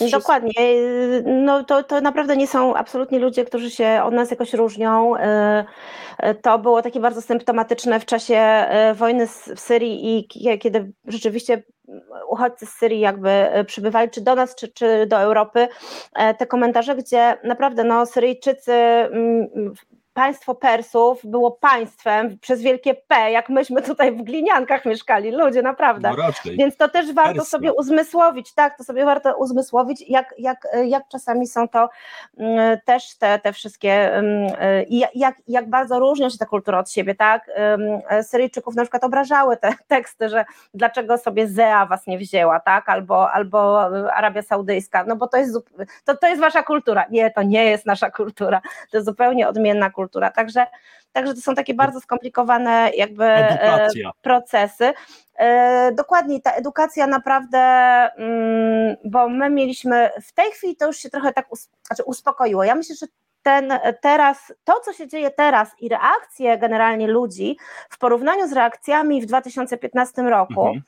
Dokładnie. No to, to naprawdę nie są absolutnie ludzie, którzy się od nas jakoś różnią. Y, y, to było takie bardzo symptomatyczne w czasie y, wojny w Syrii i kiedy rzeczywiście uchodźcy z Syrii jakby przybywali czy do nas, czy, czy do Europy, te komentarze, gdzie naprawdę no, Syryjczycy mm, państwo Persów było państwem przez wielkie P, jak myśmy tutaj w gliniankach mieszkali, ludzie, naprawdę. No Więc to też warto Persja. sobie uzmysłowić, tak, to sobie warto uzmysłowić, jak, jak, jak czasami są to um, też te, te wszystkie, um, jak, jak bardzo różnią się te kultury od siebie, tak. Syryjczyków na przykład obrażały te teksty, że dlaczego sobie Zea was nie wzięła, tak, albo, albo Arabia Saudyjska, no bo to jest, to, to jest wasza kultura. Nie, to nie jest nasza kultura, to jest zupełnie odmienna kultura kultura. Także, także to są takie bardzo skomplikowane jakby e, Edukacja. procesy. E, dokładnie, ta edukacja naprawdę, mm, bo my mieliśmy w tej chwili to już się trochę tak znaczy uspokoiło. Ja myślę, że ten teraz, to co się dzieje teraz i reakcje generalnie ludzi w porównaniu z reakcjami w 2015 roku, mhm.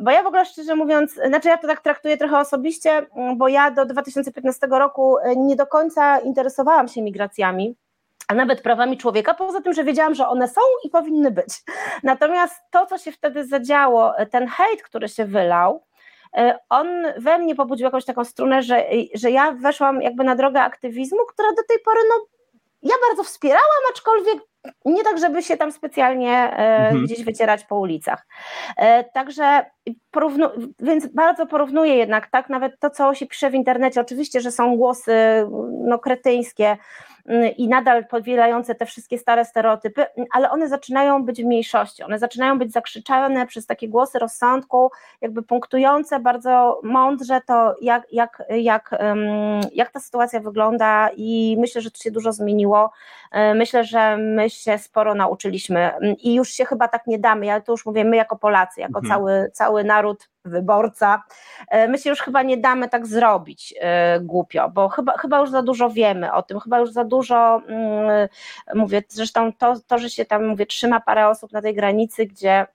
Bo ja w ogóle szczerze mówiąc, znaczy ja to tak traktuję trochę osobiście, bo ja do 2015 roku nie do końca interesowałam się migracjami a nawet prawami człowieka, poza tym, że wiedziałam, że one są i powinny być. Natomiast to, co się wtedy zadziało, ten hejt, który się wylał, e, on we mnie pobudził jakąś taką strunę, że, że ja weszłam jakby na drogę aktywizmu, która do tej pory, no, ja bardzo wspierałam, aczkolwiek nie tak, żeby się tam specjalnie e, mhm. gdzieś wycierać po ulicach. E, także porównu, więc bardzo porównuję jednak, tak, nawet to, co się pisze w internecie, oczywiście, że są głosy no, kretyńskie, Y, i nadal powielające te wszystkie stare stereotypy, ale one zaczynają być w mniejszości, one zaczynają być zakrzyczane przez takie głosy rozsądku, jakby punktujące bardzo mądrze to, jak, jak, jak, jak ta sytuacja wygląda i myślę, że to się dużo zmieniło. Y, myślę, że my się sporo nauczyliśmy i już się chyba tak nie damy, ja to już mówię, my jako Polacy, jako mhm. cały, cały naród wyborca. E, my się już chyba nie damy tak zrobić e, głupio, bo chyba, chyba już za dużo wiemy o tym, chyba już za dużo, mm, mówię, zresztą to, to, że się tam, mówię, trzyma parę osób na tej granicy, gdzie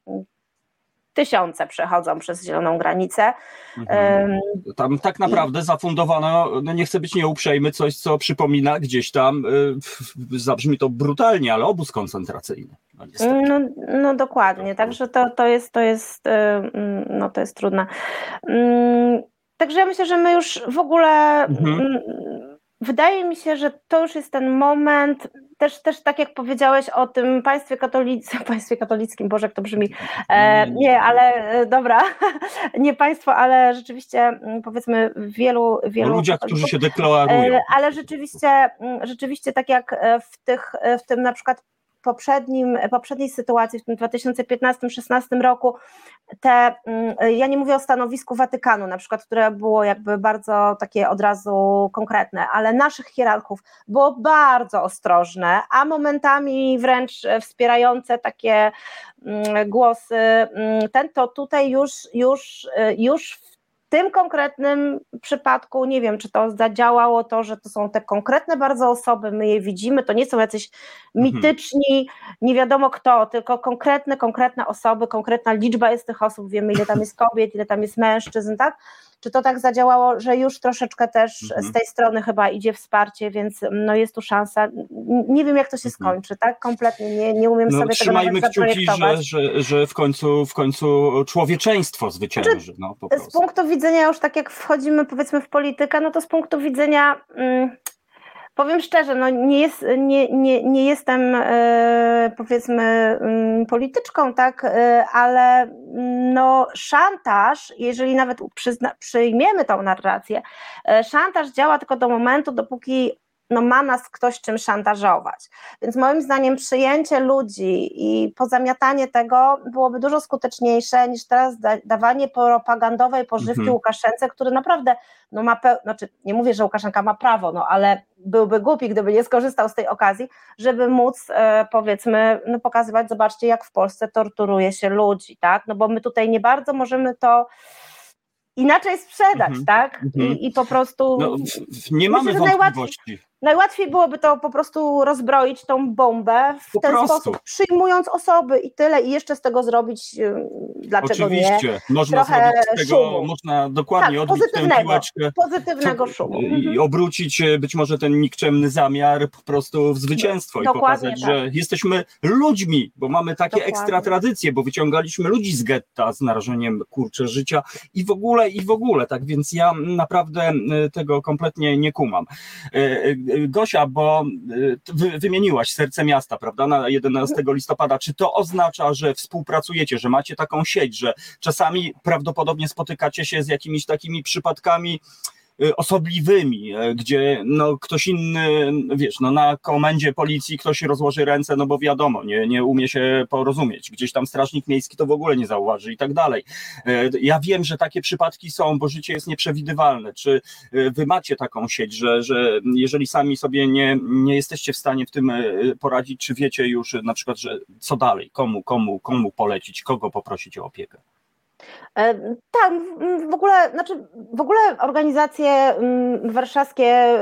tysiące przechodzą przez zieloną granicę. Mhm. Tam tak naprawdę zafundowano, no nie chcę być nieuprzejmy, coś, co przypomina gdzieś tam, y, zabrzmi to brutalnie, ale obóz koncentracyjny. No, no, no dokładnie, także to, to jest, to jest, y, mm, no to jest trudne. Mm, także ja myślę, że my już w ogóle mhm. Wydaje mi się, że to już jest ten moment, też, też tak jak powiedziałeś o tym państwie katolickim, państwie katolickim, Boże, jak to brzmi, e, nie, ale e, dobra, nie państwo, ale rzeczywiście mm, powiedzmy wielu... wielu ludziach, którzy się deklarują. E, ale rzeczywiście, mm, rzeczywiście tak jak e, w, tych, w tym na przykład poprzednim, poprzedniej sytuacji, w tym 2015-16 roku, te, mm, ja nie mówię o stanowisku Watykanu, na przykład, które było jakby bardzo takie od razu konkretne, ale naszych hierarchów było bardzo ostrożne, a momentami wręcz wspierające takie mm, głosy, mm, ten to tutaj już, już, już w w tym konkretnym przypadku nie wiem, czy to zadziałało to, że to są te konkretne bardzo osoby, my je widzimy, to nie są jacyś mhm. mityczni, nie wiadomo kto, tylko konkretne, konkretne osoby, konkretna liczba jest tych osób, wiemy ile tam jest kobiet, ile tam jest mężczyzn, tak? Czy to tak zadziałało, że już troszeczkę też mhm. z tej strony chyba idzie wsparcie, więc no jest tu szansa. Nie wiem, jak to się mhm. skończy, tak? Kompletnie nie, nie umiem no, sobie trzymajmy tego kciuki, że, że, że w, końcu, w końcu człowieczeństwo zwycięży. Znaczy, no, z punktu widzenia już tak jak wchodzimy powiedzmy w politykę, no to z punktu widzenia... Mm, Powiem szczerze, no nie, jest, nie, nie, nie jestem e, powiedzmy mm, polityczką, tak, e, ale mm, no, szantaż, jeżeli nawet przyjmiemy tą narrację, e, szantaż działa tylko do momentu, dopóki no ma nas ktoś czym szantażować. Więc moim zdaniem przyjęcie ludzi i pozamiatanie tego byłoby dużo skuteczniejsze niż teraz da dawanie propagandowej pożywki mhm. Łukaszence, który naprawdę no ma pe- znaczy nie mówię, że Łukaszenka ma prawo, no ale byłby głupi, gdyby nie skorzystał z tej okazji, żeby móc e, powiedzmy no pokazywać, zobaczcie jak w Polsce torturuje się ludzi, tak? No bo my tutaj nie bardzo możemy to inaczej sprzedać, mhm. tak? I, mhm. I, po prostu. No, nie mamy wątpliwości. Najłatwiej byłoby to po prostu rozbroić tą bombę w po ten prostu. sposób, przyjmując osoby i tyle, i jeszcze z tego zrobić, y, dlaczego Oczywiście. nie? Można Trochę zrobić z tego, szumu. można dokładnie tak, odbić tę piłeczkę pozytywnego szumu. I mhm. obrócić e, być może ten nikczemny zamiar po prostu w zwycięstwo i pokazać, tak. że jesteśmy ludźmi, bo mamy takie dokładnie. ekstra tradycje, bo wyciągaliśmy ludzi z getta z narażeniem kurcze życia i w ogóle, i w ogóle, tak więc ja naprawdę e, tego kompletnie nie kumam. Gosia, bo y, wymieniłaś serce miasta, prawda, na 11 listopada. Czy to oznacza, że współpracujecie, że macie taką sieć, że czasami prawdopodobnie spotykacie się z jakimiś takimi przypadkami, osobliwymi, e, gdzie no, ktoś inny, wiesz, no, na komendzie policji ktoś rozłoży ręce, no bo wiadomo, nie, nie umie się porozumieć, gdzieś tam strażnik miejski to w ogóle nie zauważy i tak dalej. E, ja wiem, że takie przypadki są, bo życie jest nieprzewidywalne. Czy e, wy macie taką sieć, że, że jeżeli sami sobie nie, nie jesteście w stanie w tym poradzić, czy wiecie już na przykład, że co dalej, komu, komu, komu polecić, kogo poprosić o opiekę? E, tak, w ogóle, znaczy w ogóle organizacje mm, warszawskie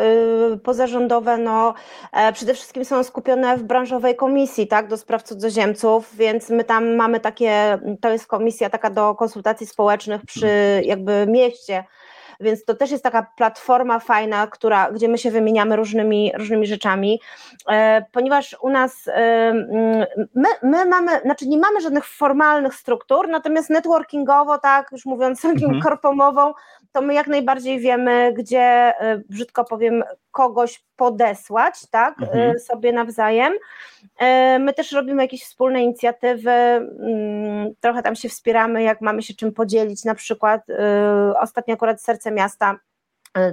y, pozarządowe no, e, przede wszystkim są skupione w branżowej komisji tak, do spraw cudzoziemców, więc my tam mamy takie, to jest komisja taka do konsultacji społecznych przy jakby mieście, więc to też jest taka platforma fajna, która, gdzie my się wymieniamy różnymi, różnymi rzeczami, e, ponieważ u nas e, my, my mamy, znaczy nie mamy żadnych formalnych struktur, natomiast networkingowo, tak, już mówiąc mhm. korpomową, to my jak najbardziej wiemy, gdzie, e, brzydko powiem, kogoś podesłać, tak, mhm. sobie nawzajem. My też robimy jakieś wspólne inicjatywy, mm, trochę tam się wspieramy, jak mamy się czym podzielić, na przykład ostatnio akurat Serce Miasta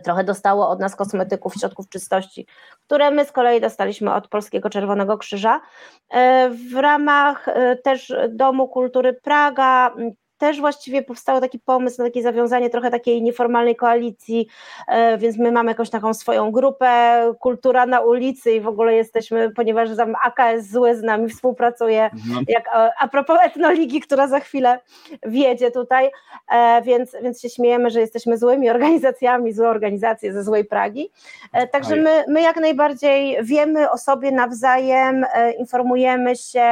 trochę dostało od nas kosmetyków, środków czystości, które my z kolei dostaliśmy od Polskiego Czerwonego Krzyża. W ramach też Domu Kultury Praga też właściwie powstał taki pomysł na takie zawiązanie trochę takiej nieformalnej koalicji, e, więc my mamy jakąś taką swoją grupę, kultura na ulicy i w ogóle jesteśmy, ponieważ tam AKS zły z nami współpracuje, mhm. jak e, a propos etnoligi, która za chwilę wjedzie tutaj, e, więc, więc się śmiejemy, że jesteśmy złymi organizacjami, złe organizacje ze złej Pragi, także my, my jak najbardziej wiemy o sobie nawzajem, informujemy się,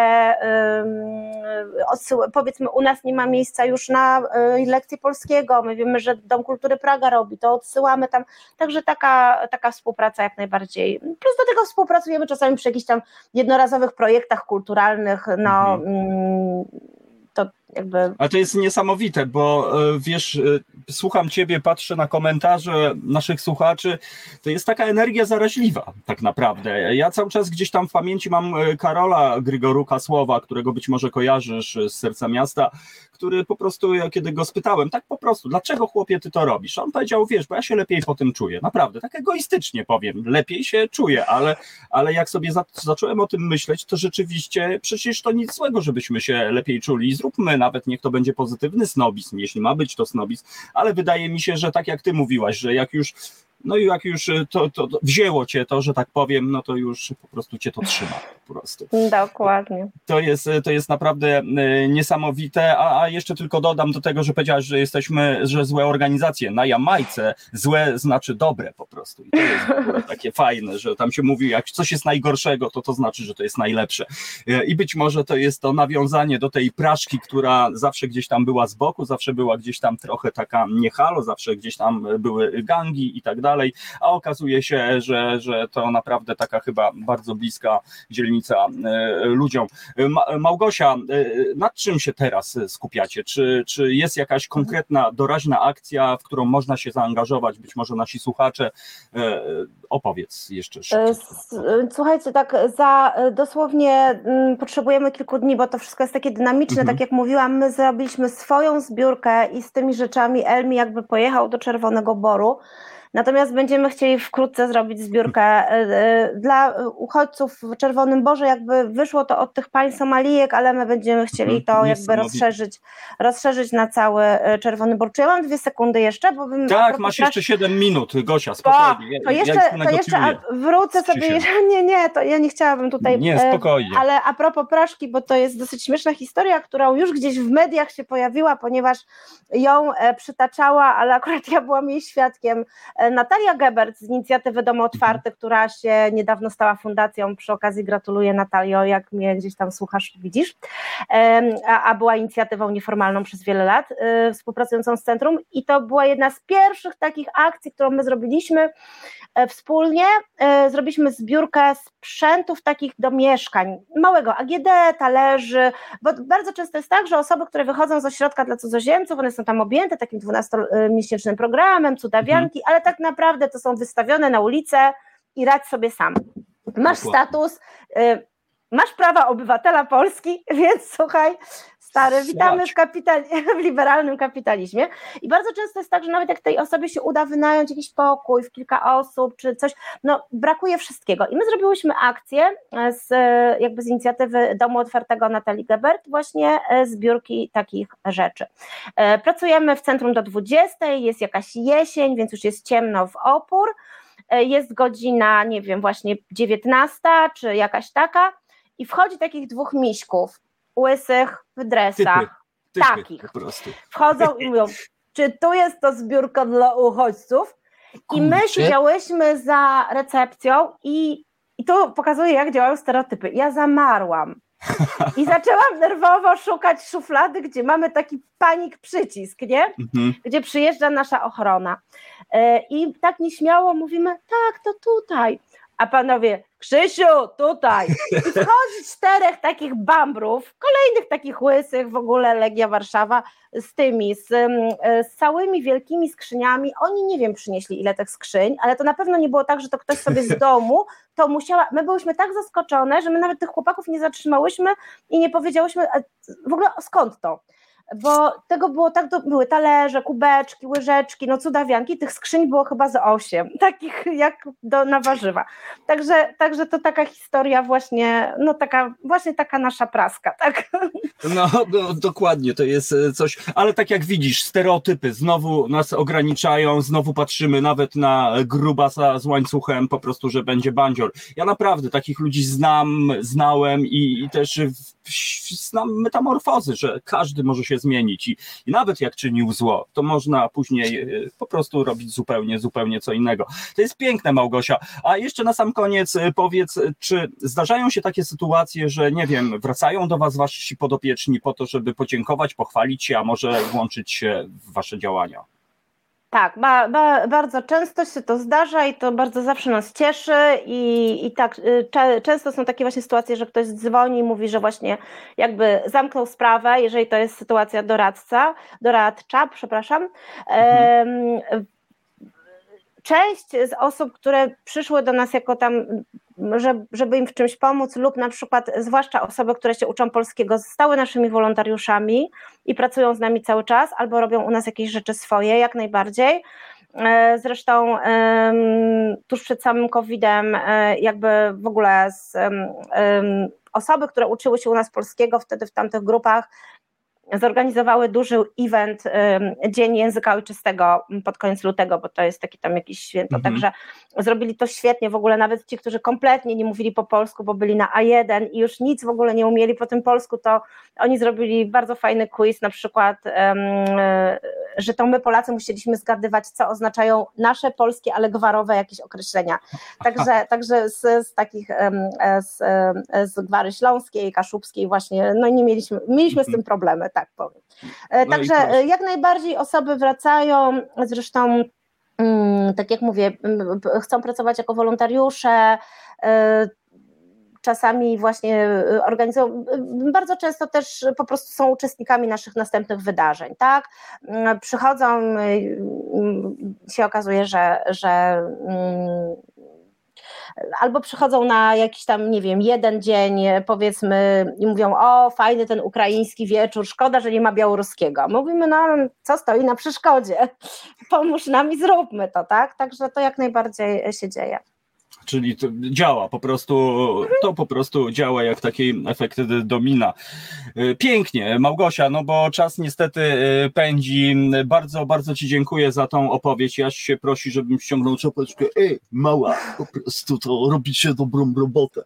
powiedzmy u nas nie ma miejsca już na y, lekcje polskiego, my wiemy, że Dom Kultury Praga robi, to odsyłamy tam, także taka, taka współpraca jak najbardziej, plus do tego współpracujemy czasami przy jakichś tam jednorazowych projektach kulturalnych, no mhm. Mm, to jakby... Ale to jest niesamowite, bo e, wiesz, e, słucham ciebie, patrzę na komentarze naszych słuchaczy, to jest taka energia zaraźliwa tak naprawdę. Ja cały czas gdzieś tam w pamięci mam e, Karola Grygoruka Słowa, którego być może kojarzysz z Serca Miasta, który po prostu, kiedy go spytałem, tak po prostu, dlaczego chłopie ty to robisz? On powiedział, wiesz, bo ja się lepiej po tym czuję. Naprawdę, tak egoistycznie powiem, lepiej się czuję, ale, ale jak sobie za, zacząłem o tym myśleć, to rzeczywiście przecież to nic złego, żebyśmy się lepiej czuli. Zróbmy nawet niech to będzie pozytywny snobizm, jeśli ma być to snobizm, ale wydaje mi się, że tak jak ty mówiłaś, że jak już no i jak już to, to, to, wzięło cię to, że tak powiem, no to już po prostu cię to trzyma po prostu. Dokładnie. To jest, to jest naprawdę e, niesamowite, a, a jeszcze tylko dodam do tego, że powiedziałaś, że jesteśmy, że złe organizacje. Na Jamajce złe znaczy dobre po prostu. I to jest takie fajne, że tam się mówi, jak coś jest najgorszego, to to znaczy, że to jest najlepsze. E, I być może to jest to nawiązanie do tej praszki, która zawsze gdzieś tam była z boku, zawsze była gdzieś tam trochę taka niehalo, zawsze gdzieś tam były gangi i tak dalej dalej, a okazuje się, że, że to naprawdę taka chyba bardzo bliska dzielnica e, ludziom. Małgosia, e, nad czym się teraz skupiacie? Czy, czy jest jakaś konkretna, doraźna akcja, w którą można się zaangażować, być może nasi słuchacze? E, opowiedz jeszcze szybciej. Słuchajcie, tak za dosłownie mm, potrzebujemy kilku dni, bo to wszystko jest takie dynamiczne, mhm. tak jak mówiłam, my zrobiliśmy swoją zbiórkę i z tymi rzeczami Elmi jakby pojechał do Czerwonego Boru, Natomiast będziemy chcieli wkrótce zrobić zbiórkę e, e, dla uchodźców w Czerwonym Borze. Jakby wyszło to od tych pań Somalijek, ale my będziemy chcieli mhm, to jakby rozszerzyć, rozszerzyć na cały e, Czerwony Bor. Czy ja mam dwie sekundy jeszcze? Bo bym tak, masz jeszcze siedem minut, Gosia, spokojnie. To jeszcze, ja to jeszcze wrócę sobie. Nie, nie, to ja nie chciałabym tutaj. Nie, spokojnie. Ale a propos Praszki, bo to jest dosyć śmieszna historia, którą już gdzieś w mediach się pojawiła, ponieważ ją przytaczała, ale akurat ja byłam jej świadkiem Natalia Gebert z inicjatywy Dom Otwarty, mhm. która się niedawno stała fundacją, przy okazji gratuluję Natalio, jak mnie gdzieś tam słuchasz, widzisz, a, a była inicjatywą nieformalną przez wiele lat, y, współpracującą z centrum. I to była jedna z pierwszych takich akcji, którą my zrobiliśmy e, wspólnie, e, zrobiliśmy zbiórkę sprzętów takich do mieszkań, małego AGD, talerzy, bo bardzo często jest tak, że osoby, które wychodzą z ośrodka dla cudzoziemców, one są tam objęte takim 12-miesięcznym programem, cudawianki, mhm. ale tak naprawdę to są wystawione na ulicę i radź sobie sam. Masz status, y, masz prawa obywatela Polski, więc słuchaj, stary, witamy w, kapital, w liberalnym kapitalizmie. I bardzo często jest tak, że nawet jak tej osobie się uda wynająć jakiś pokój w kilka osób czy coś, no brakuje wszystkiego. I my zrobiłyśmy akcję z, jakby z inicjatywy Domu Otwartego Natalii Gebert, właśnie e, zbiórki takich rzeczy. E, pracujemy w centrum do 20, jest jakaś jesień, więc już jest ciemno w opór. E, jest godzina, nie wiem, właśnie 19 czy jakaś taka, i wchodzi takich dwóch miśków, łysych w dresach. Typy takich. Po prostu. Wchodzą i mówią, czy tu jest to zbiórka dla uchodźców? I my siedziałyśmy za recepcją i, i to pokazuje, jak działają stereotypy. Ja zamarłam. I zaczęłam nerwowo szukać szuflady, gdzie mamy taki panik przycisk, nie? Mhm. Gdzie przyjeżdża nasza ochrona. E, I tak nieśmiało mówimy, tak, to tutaj. A panowie, Krzysiu, tutaj. I wchodzi czterech takich bambrów, kolejnych takich łysych, w ogóle Legia Warszawa, z tymi, z, em, e, z całymi wielkimi skrzyniami. Oni nie wiem, przynieśli ile tych skrzyń, ale to na pewno nie było tak, że to ktoś sobie z domu, to musiała, my byłyśmy tak zaskoczone, że my nawet tych chłopaków nie zatrzymałyśmy i nie powiedziałyśmy, a w ogóle skąd to? Bo tego było tak, do, były talerze, kubeczki, łyżeczki, no cudawianki, tych skrzyń było chyba z osiem, takich jak do, na warzywa. Także, także to taka historia właśnie, no taka, właśnie taka nasza praska, tak? No, no, dokładnie, to jest e, coś, ale tak jak widzisz, stereotypy znowu nas ograniczają, znowu patrzymy nawet na grubasa z łańcuchem, po prostu, że będzie bandzior. Ja naprawdę takich ludzi znam, znałem i, i też w- znam metamorfozy, że każdy może się zmienić i, i nawet jak czynił zło, to można później e, po prostu robić zupełnie, zupełnie co innego. To jest piękne, Małgosia. A jeszcze na sam koniec e, powiedz, e, czy zdarzają się takie sytuacje, że nie wiem, wracają do Was Wasi podopieczni po to, żeby podziękować, pochwalić się, a może włączyć się w Wasze działania? Tak, ba, ba, bardzo często się to zdarza i to bardzo zawsze nas cieszy i, i tak y, cze, często są takie właśnie sytuacje, że ktoś dzwoni i mówi, że właśnie jakby zamknął sprawę, jeżeli to jest sytuacja doradca, doradcza, przepraszam. Em, Część z osób, które przyszły do nas jako tam, że- żeby im w czymś pomóc, lub na przykład zwłaszcza osoby, które się uczą polskiego, zostały naszymi wolontariuszami i pracują z nami cały czas, albo robią u nas jakieś rzeczy swoje, jak najbardziej. E, Zresztą tuż przed samym COVID-em, e, jakby w ogóle z, osoby, które uczyły się u nas polskiego wtedy w tamtych grupach, zorganizowały duży event, Dzień Języka Ojczystego pod koniec lutego, bo to jest taki tam jakiś święto, Mhm. także zrobili to świetnie, w ogóle nawet ci, którzy kompletnie nie mówili po polsku, bo byli na A1 i już nic w ogóle nie umieli po tym polsku, to oni zrobili bardzo fajny quiz, na przykład, e, że to my Polacy musieliśmy zgadywać, co oznaczają nasze polskie, ale gwarowe jakieś określenia. Także, także z, z takich e, z, z gwary śląskiej, kaszubskiej właśnie, no nie mieliśmy, mieliśmy z tym problemy, tak powiem. E, No Także e, jak najbardziej osoby wracają, zresztą mm, tak jak mówię, chcą pracować jako wolontariusze, e, czasami właśnie organizują, bardzo często też po prostu są uczestnikami naszych następnych wydarzeń, tak? Przychodzą, się okazuje, że, że mm, albo przychodzą na jakiś tam, nie wiem, jeden dzień, e, powiedzmy, i mówią, o, fajny ten ukraiński wieczór, szkoda, że nie ma białoruskiego. Mówimy, no, co stoi na przeszkodzie? Pomóż nam i zróbmy to, tak? Także to jak najbardziej się dzieje. Czyli to działa po prostu, to po prostu działa jak taki efekt domina. Y, Pięknie, Małgosia, no bo czas niestety y, pędzi. Bardzo, bardzo Ci dziękuję za tą opowieść. Ja się prosi, żebym ściągnął czapeczkę. Ej, mała, po prostu to robicie dobrą robotę.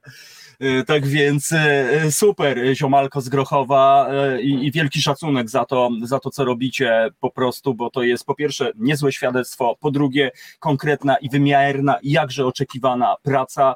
Y, Tak więc y, super, ziomalko z Grochowa i, i wielki szacunek za to, za to, co robicie po prostu, bo to jest po pierwsze niezłe świadectwo, po drugie konkretna i wymierna jakże oczekiwana praca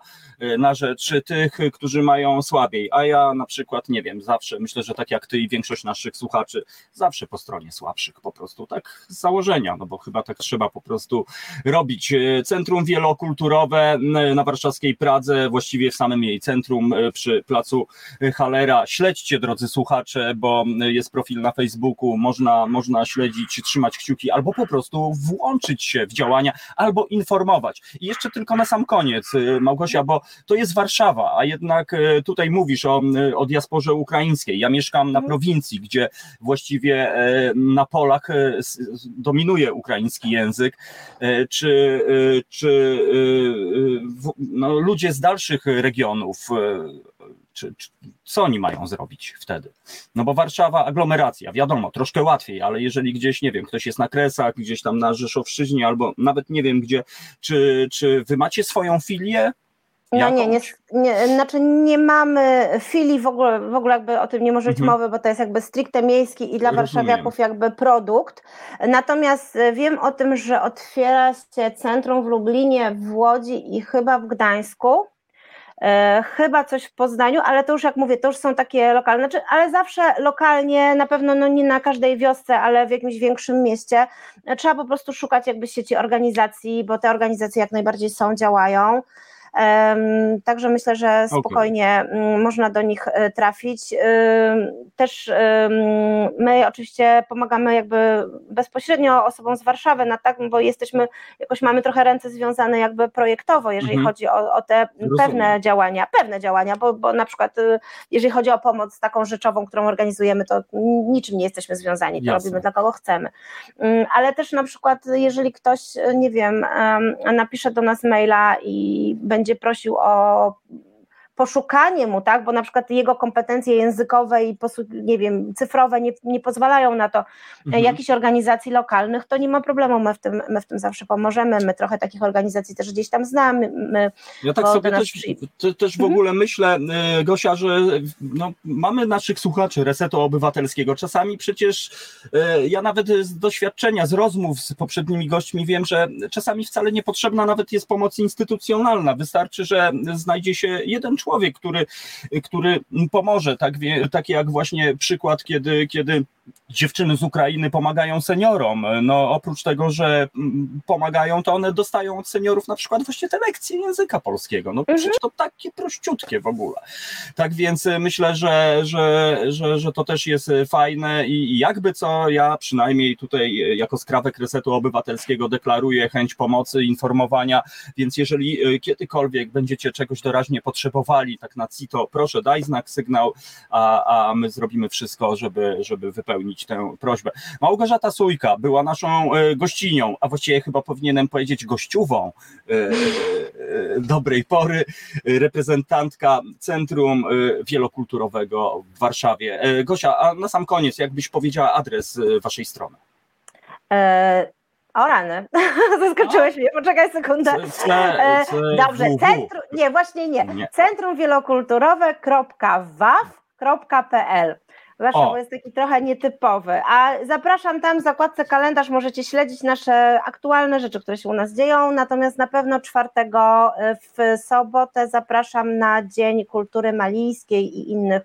na rzecz tych, którzy mają słabiej, a ja na przykład, nie wiem, zawsze, myślę, że tak jak ty i większość naszych słuchaczy, zawsze po stronie słabszych po prostu, tak z założenia, no bo chyba tak trzeba po prostu robić. Centrum wielokulturowe na warszawskiej Pradze, właściwie w samym jej centrum y, przy placu Halera. Śledźcie, drodzy słuchacze, bo jest profil na Facebooku, można, można śledzić, trzymać kciuki, albo po prostu włączyć się w działania, albo informować. I jeszcze tylko na sam koniec, y, Małgosia, bo to jest Warszawa, a jednak y, tutaj mówisz o, o diasporze ukraińskiej. Ja mieszkam na Mhm. prowincji, gdzie właściwie e, na polach e, dominuje ukraiński język. E, Czy, e, czy e, no, ludzie z dalszych regionów, e, czy, czy, co oni mają zrobić wtedy? No bo Warszawa, aglomeracja, wiadomo, troszkę łatwiej, ale jeżeli gdzieś, nie wiem, ktoś jest na Kresach, gdzieś tam na Rzeszowszczyźnie, albo nawet nie wiem gdzie, czy, czy wy macie swoją filię No nie, nie, nie, znaczy nie mamy filii w ogóle, w ogóle jakby o tym nie może być mhm. mowy, bo to jest jakby stricte miejski i dla Rozumiem. warszawiaków jakby produkt. Natomiast wiem o tym, że otwiera się centrum w Lublinie, w Łodzi i chyba w Gdańsku. E, chyba coś w Poznaniu, ale to już jak mówię, to już są takie lokalne, znaczy, ale zawsze lokalnie, na pewno no nie na każdej wiosce, ale w jakimś większym mieście, trzeba po prostu szukać jakby sieci organizacji, bo te organizacje jak najbardziej są, działają. Także myślę, że spokojnie okay. można do nich e, trafić. Też my oczywiście pomagamy jakby bezpośrednio osobom z Warszawy, na tak, bo jesteśmy, jakoś mamy trochę ręce związane jakby projektowo, jeżeli mhm. chodzi o, o te Rozumiem. pewne działania, pewne działania, bo, bo na przykład y, jeżeli chodzi o pomoc taką rzeczową, którą organizujemy, to niczym nie jesteśmy związani, to Jasne. robimy dla kogo chcemy. Ale też na przykład jeżeli ktoś, nie wiem, napisze do nas maila i będzie będzie prosił o poszukanie mu, tak, bo na przykład jego kompetencje językowe i nie wiem, cyfrowe nie, nie pozwalają na to mhm. jakichś organizacji lokalnych, to nie ma problemu, my w, tym, my w tym zawsze pomożemy, my trochę takich organizacji też gdzieś tam znamy. My, ja tak sobie też, też w mhm. ogóle myślę, y, Gosia, że no, mamy naszych słuchaczy Resetu Obywatelskiego, czasami przecież y, ja nawet z doświadczenia, z rozmów z poprzednimi gośćmi wiem, że czasami wcale niepotrzebna nawet jest pomoc instytucjonalna, wystarczy, że znajdzie się jeden człowiek, człowiek, który, który pomoże, tak, taki jak właśnie przykład, kiedy, kiedy dziewczyny z Ukrainy pomagają seniorom. No oprócz tego, że pomagają, to one dostają od seniorów na przykład właśnie te lekcje języka polskiego. No przecież to takie prościutkie w ogóle. Tak więc myślę, że, że, że, że to też jest fajne i jakby co, ja przynajmniej tutaj jako skrawek Resetu Obywatelskiego deklaruję chęć pomocy, informowania, więc jeżeli kiedykolwiek będziecie czegoś doraźnie potrzebowali, tak na CITO, proszę daj znak, sygnał, a, a my zrobimy wszystko, żeby, żeby wypełnić spełnić tę prośbę. Małgorzata Sójka była naszą e, gościnią, a właściwie chyba powinienem powiedzieć gościową e, e, dobrej pory, reprezentantka Centrum Wielokulturowego w Warszawie. Gosia, a na sam koniec, jakbyś powiedziała adres waszej strony? O rany, zaskoczyłeś mnie, poczekaj sekundę. Dobrze, centrum, nie, właśnie nie. nie. Centrum wielokulturowe.waw.pl Bo jest taki trochę nietypowy. A zapraszam tam w zakładce kalendarz, możecie śledzić nasze aktualne rzeczy, które się u nas dzieją. Natomiast na pewno czwartego e, w sobotę zapraszam na Dzień Kultury Malijskiej i innych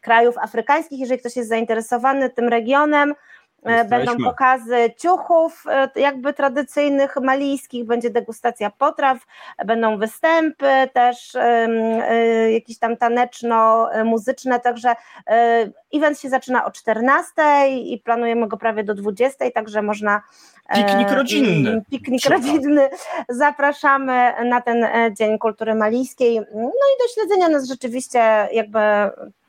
krajów afrykańskich. Jeżeli ktoś jest zainteresowany tym regionem, Jesteśmy. Będą pokazy ciuchów e, jakby tradycyjnych malijskich, będzie degustacja potraw, będą występy też e, jakieś tam taneczno-muzyczne, także event się zaczyna o 14 i planujemy go prawie do 20, także można Piknik rodzinny. Piknik rodzinny. Zapraszamy na ten Dzień Kultury Malijskiej. No i do śledzenia nas rzeczywiście jakby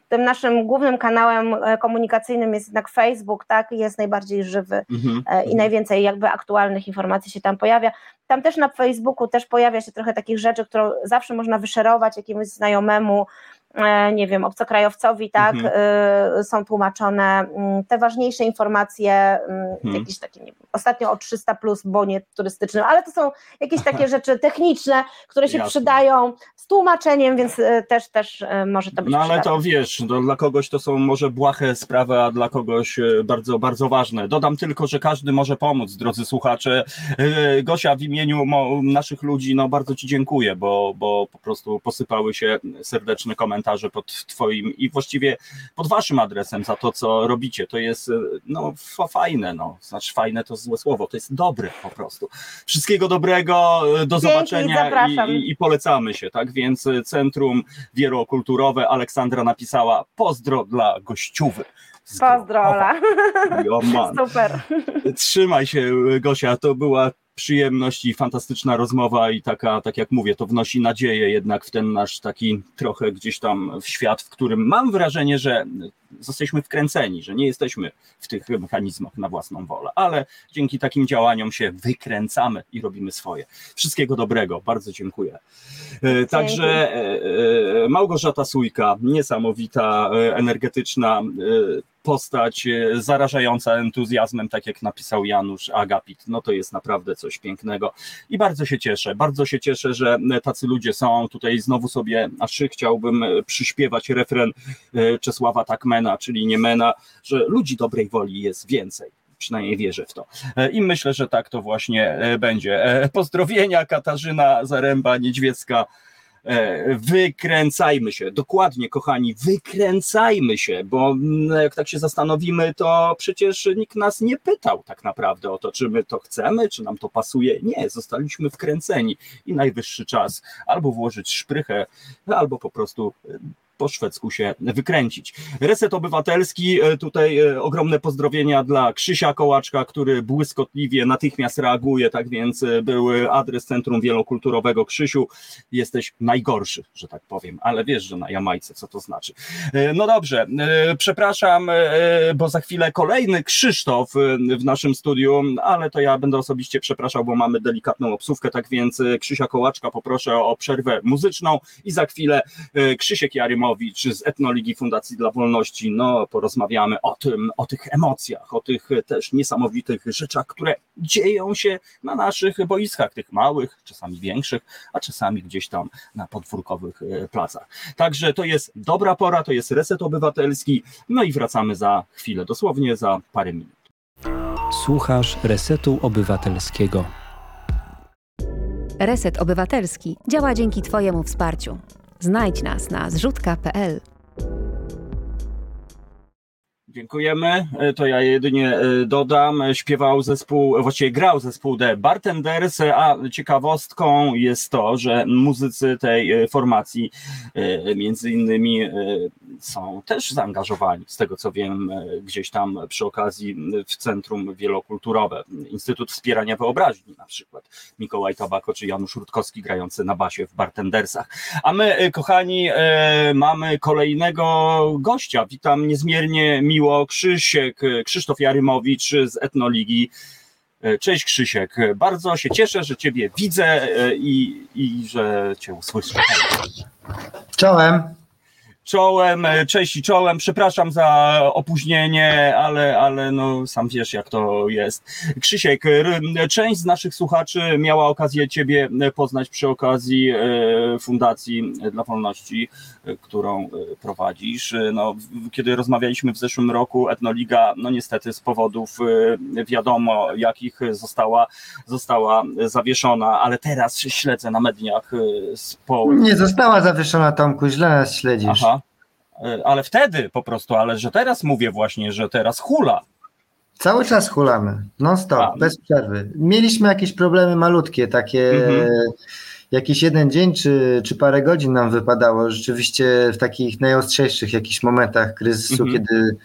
tym naszym głównym kanałem e, komunikacyjnym jest jednak Facebook, tak, jest najbardziej żywy mhm. E, i najwięcej jakby aktualnych informacji się tam pojawia. Tam też na Facebooku też pojawia się trochę takich rzeczy, które zawsze można wyszerować jakiemuś znajomemu, nie wiem, obcokrajowcowi, tak, mhm. E, są tłumaczone mm, te ważniejsze informacje, mm, mhm. jakieś takie, nie wiem, ostatnio o 300 plus bonie turystycznym, ale to są jakieś takie rzeczy techniczne, które się Jasne. przydają z tłumaczeniem, więc e, też, też może to być No ale to wiesz, to dla kogoś to są może błahe sprawy, a dla kogoś bardzo, bardzo ważne. Dodam tylko, że każdy może pomóc, drodzy słuchacze. Gosia, w imieniu naszych ludzi, no bardzo Ci dziękuję, bo, bo po prostu posypały się serdeczne komentarze komentarze pod Twoim i właściwie pod Waszym adresem za to, co robicie. To jest no, fajne, no. znaczy fajne to złe słowo, to jest dobre po prostu. Wszystkiego dobrego, do Dzięki, zobaczenia i, i, polecamy się, tak? Więc Centrum Wielokulturowe Aleksandra napisała pozdro dla gościuwy. Pozdrola. Super. Trzymaj się, Gosia. To była przyjemność i fantastyczna rozmowa i taka, tak jak mówię, to wnosi nadzieję jednak w ten nasz taki trochę gdzieś tam w świat, w którym mam wrażenie, że zostaliśmy wkręceni, że nie jesteśmy w tych mechanizmach na własną wolę, ale dzięki takim działaniom się wykręcamy i robimy swoje. Wszystkiego dobrego, bardzo dziękuję. E, także e, Małgorzata Sujka, niesamowita, energetyczna postać zarażająca entuzjazmem, tak jak napisał Janusz Agapit. No to jest naprawdę coś pięknego i bardzo się cieszę, bardzo się cieszę, że tacy ludzie są. Tutaj znowu sobie aż chciałbym przyśpiewać refren Czesława Takmena, czyli Niemena, że ludzi dobrej woli jest więcej przynajmniej wierzę w to. I myślę, że tak to właśnie będzie. Pozdrowienia Katarzyna Zaręba Niedźwiecka E, wykręcajmy się, dokładnie, kochani, wykręcajmy się, bo mm, jak tak się zastanowimy, to przecież nikt nas nie pytał tak naprawdę o to, czy my to chcemy, czy nam to pasuje. Nie, zostaliśmy wkręceni i najwyższy czas albo włożyć szprychę, albo po prostu po szwedzku się wykręcić. Reset Obywatelski, e, tutaj e, ogromne pozdrowienia dla Krzysia Kołaczka, który błyskotliwie natychmiast reaguje, tak więc e, był adres Centrum Wielokulturowego Krzysiu, jesteś najgorszy, że tak powiem, ale wiesz, że na Jamajce, co to znaczy. No dobrze, przepraszam, bo za chwilę kolejny Krzysztof w naszym studiu, ale to ja będę osobiście przepraszał, bo mamy delikatną obsówkę, tak więc Krzysia Kołaczka poproszę o przerwę muzyczną i za chwilę Krzysiek Jarym z Etnoligi Fundacji dla Wolności, no porozmawiamy o tym, o tych emocjach, o tych też niesamowitych rzeczach, które dzieją się na naszych boiskach, tych małych, czasami większych, a czasami gdzieś tam na podwórkowych e, placach. Także to jest dobra pora, to jest reset obywatelski, no i wracamy za chwilę, dosłownie za parę minut. Słuchasz Resetu Obywatelskiego. Reset Obywatelski działa dzięki Twojemu wsparciu. Znajdź nas na zrzutka.pl. Dziękujemy. E, to ja jedynie e, dodam. Śpiewał zespół, właściwie grał zespół The Bartenders, a ciekawostką jest to, że muzycy tej e, formacji między innymi są też zaangażowani, z tego co wiem, gdzieś tam przy okazji w Centrum Wielokulturowe. Instytut Wspierania Wyobraźni na przykład. Mikołaj Tabako czy Janusz Rutkowski grający na basie w Bartendersach. A my, kochani, mamy kolejnego gościa. Witam niezmiernie miło Krzysiek, Krzysztof Jarymowicz z Etnoligi. Cześć Krzysiek, bardzo się cieszę, że Ciebie widzę e, i, i że Cię usłyszę. Czołem. Czołem, e, cześć i czołem. Przepraszam za opóźnienie, ale, ale no sam wiesz, jak to jest. Krzysiek, część z naszych słuchaczy miała okazję Ciebie poznać przy okazji e, Fundacji dla Wolności, e, którą prowadzisz. No, kiedy rozmawialiśmy w zeszłym roku, Etnoliga, no niestety z powodów wiadomo, jakich została, została zawieszona, ale teraz śledzę na mediach. Po... Nie została zawieszona, Tomku, źle nas śledzisz. Aha. E, ale wtedy po prostu, ale że teraz mówię właśnie, że teraz hula. Cały czas hulamy, non stop, A. bez przerwy. Mieliśmy jakieś problemy malutkie, takie mhm. jakiś jeden dzień czy, czy parę godzin nam wypadało, rzeczywiście w takich najostrzejszych jakichś momentach kryzysu, mhm. kiedy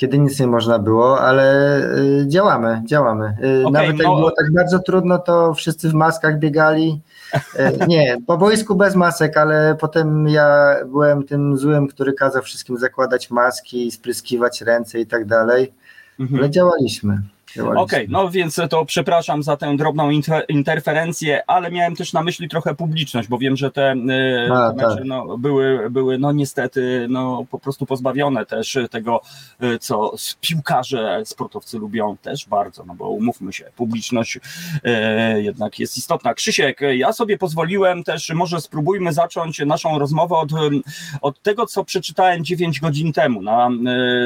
kiedy nic nie można było, ale y, działamy, działamy. Y, okay, Nawet no... jak było tak bardzo trudno, to wszyscy w maskach biegali. Y, nie, po boisku bez masek, ale potem ja byłem tym złym, który kazał wszystkim zakładać maski, spryskiwać ręce i tak dalej. Mhm. Ale działaliśmy. Okej, okay, no więc to przepraszam za tę drobną inter interferencję, ale miałem też na myśli trochę publiczność, bo wiem, że te, e, A, te mecze tak. no, były, były no niestety no, po prostu pozbawione też tego, e, co piłkarze, sportowcy lubią też bardzo, no bo umówmy się, publiczność e, jednak jest istotna. Krzysiek, ja sobie pozwoliłem też, może spróbujmy zacząć naszą rozmowę od, od tego, co przeczytałem 9 godzin temu na,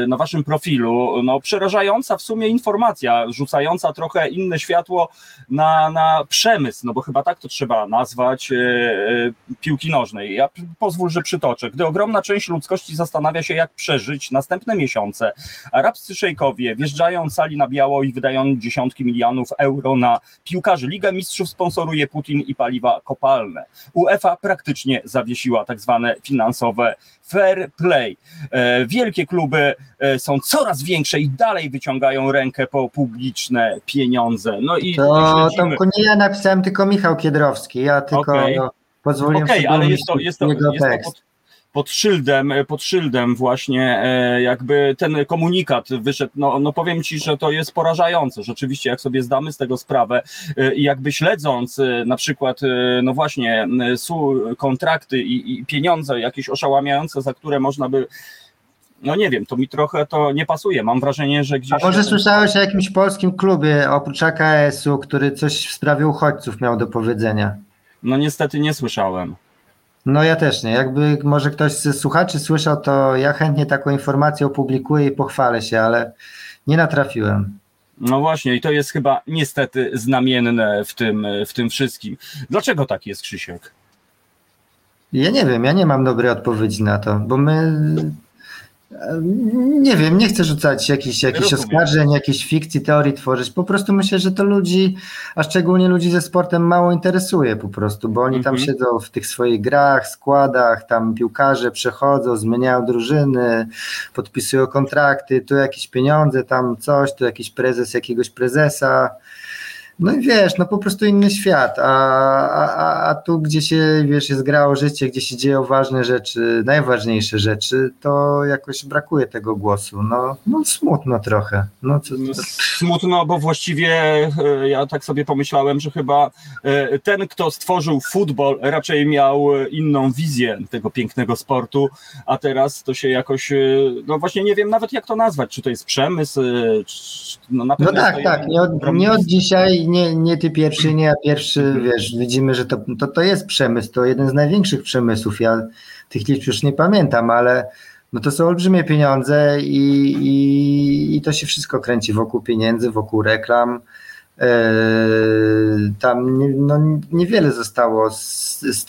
na waszym profilu. No, przerażająca w sumie informacja rzucająca trochę inne światło na, na przemysł, no bo chyba tak to trzeba nazwać, e, e, piłki nożnej. Ja pozwól, że przytoczę. Gdy ogromna część ludzkości zastanawia się, jak przeżyć następne miesiące, arabscy szejkowie wjeżdżają sali na biało i wydają dziesiątki milionów euro na piłkarzy. Liga Mistrzów sponsoruje Putin i paliwa kopalne. UEFA praktycznie zawiesiła tak zwane finansowe fair play. E, wielkie kluby są coraz większe i dalej wyciągają rękę po publiczne pieniądze. No i to, to nie ja napisałem, tylko Michał Kiedrowski. Ja tylko okay. no, pozwoliłem okay, ale jest to, jest to, jest to pod, pod szyldem, pod szyldem właśnie jakby ten komunikat wyszedł. No, no powiem ci, że to jest porażające. Rzeczywiście, jak sobie zdamy z tego sprawę i jakby śledząc na przykład, no właśnie, kontrakty i, i pieniądze jakieś oszałamiające, za które można by no nie wiem, to mi trochę to nie pasuje. Mam wrażenie, że gdzieś. A może słyszałeś o jakimś polskim klubie oprócz AKS-u, który coś w sprawie uchodźców miał do powiedzenia? No niestety nie słyszałem. No ja też nie. Jakby może ktoś z słuchaczy słyszał, to ja chętnie taką informację opublikuję i pochwalę się, ale nie natrafiłem. No właśnie, i to jest chyba niestety znamienne w tym, w tym wszystkim. Dlaczego tak jest, Krzysiek? Ja nie wiem, ja nie mam dobrej odpowiedzi na to, bo my nie wiem, nie chcę rzucać jakichś, jakichś oskarżeń, jakiejś fikcji, teorii tworzyć. Po prostu myślę, że to ludzi, a szczególnie ludzi ze sportem mało interesuje po prostu, bo oni tam mhm. siedzą w tych swoich grach, składach, tam piłkarze przechodzą, zmieniają drużyny, podpisują kontrakty, tu jakieś pieniądze, tam coś, tu jakiś prezes jakiegoś prezesa. No i wiesz, no po prostu inny świat, a, a, a tu gdzie się, wiesz, jest grało życie, gdzie się dzieją ważne rzeczy, najważniejsze rzeczy, to jakoś brakuje tego głosu, no, no smutno trochę. No, co, to... Smutno, bo właściwie e, ja tak sobie pomyślałem, że chyba e, ten, kto stworzył futbol, raczej miał inną wizję tego pięknego sportu, a teraz to się jakoś, e, no właśnie nie wiem nawet jak to nazwać, czy to jest przemysł, czy, no na pewno No tak, tak, nie od, nie od dzisiaj nie, nie ty pierwszy, nie ja pierwszy, mhm. wiesz, widzimy, że to, to, to jest przemysł, to jeden z największych przemysłów. Ja tych liczb już nie pamiętam, ale no to są olbrzymie pieniądze i, i, i to się wszystko kręci wokół pieniędzy, wokół reklam. Yy, tam no, niewiele zostało z, z,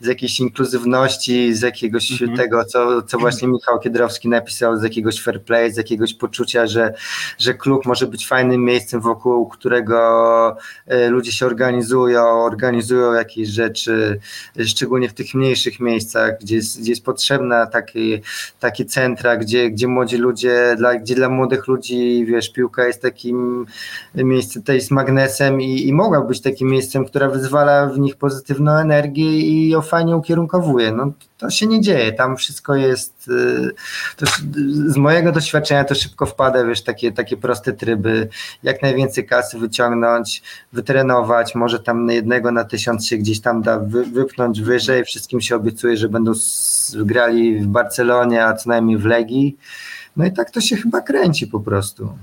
z, jakiejś inkluzywności, z jakiegoś -hmm. tego, co, co właśnie Michał Kiedrowski napisał, z jakiegoś fair play, z jakiegoś poczucia, że, że klub może być fajnym miejscem, wokół którego yy, ludzie się organizują, organizują jakieś rzeczy, szczególnie w tych mniejszych miejscach, gdzie jest, gdzie jest potrzebna takie, takie centra, gdzie, gdzie młodzi ludzie, dla, gdzie dla młodych ludzi, wiesz, piłka jest takim miejscem tej z magnesem i, i mogła być takim miejscem, która wyzwala w nich pozytywną energię i ją fajnie ukierunkowuje. No, to się nie dzieje, tam wszystko jest, y, to, z mojego doświadczenia to szybko wpada, wiesz, takie, takie proste tryby, jak najwięcej kasy wyciągnąć, wytrenować, może tam jednego na tysiąc się gdzieś tam da wy, wypchnąć wyżej, wszystkim się obiecuje, że będą grali w Barcelonie, a co najmniej w Legii, no i tak to się chyba kręci po prostu.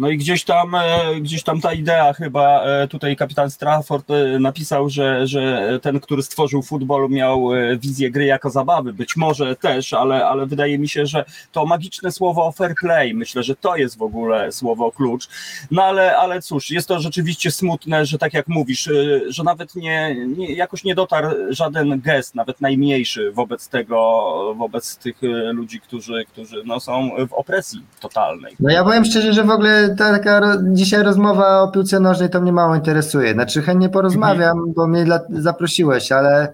No i gdzieś tam, e, gdzieś tam ta idea chyba e, tutaj kapitan Strafford e, napisał, że, że ten, który stworzył futbol miał wizję gry jako zabawy. Być może też, ale, ale wydaje mi się, że to magiczne słowo fair play, myślę, że to jest w ogóle słowo klucz. No ale, ale cóż, jest to rzeczywiście smutne, że tak jak mówisz, że nawet nie, nie jakoś nie dotarł żaden gest, nawet najmniejszy wobec tego, wobec tych ludzi, którzy, którzy no, są w opresji totalnej. No ja powiem szczerze, że w ogóle ta taka dzisiaj rozmowa o piłce nożnej to mnie mało interesuje. Znaczy chętnie porozmawiam, mhm. bo mnie dla, zaprosiłeś, ale,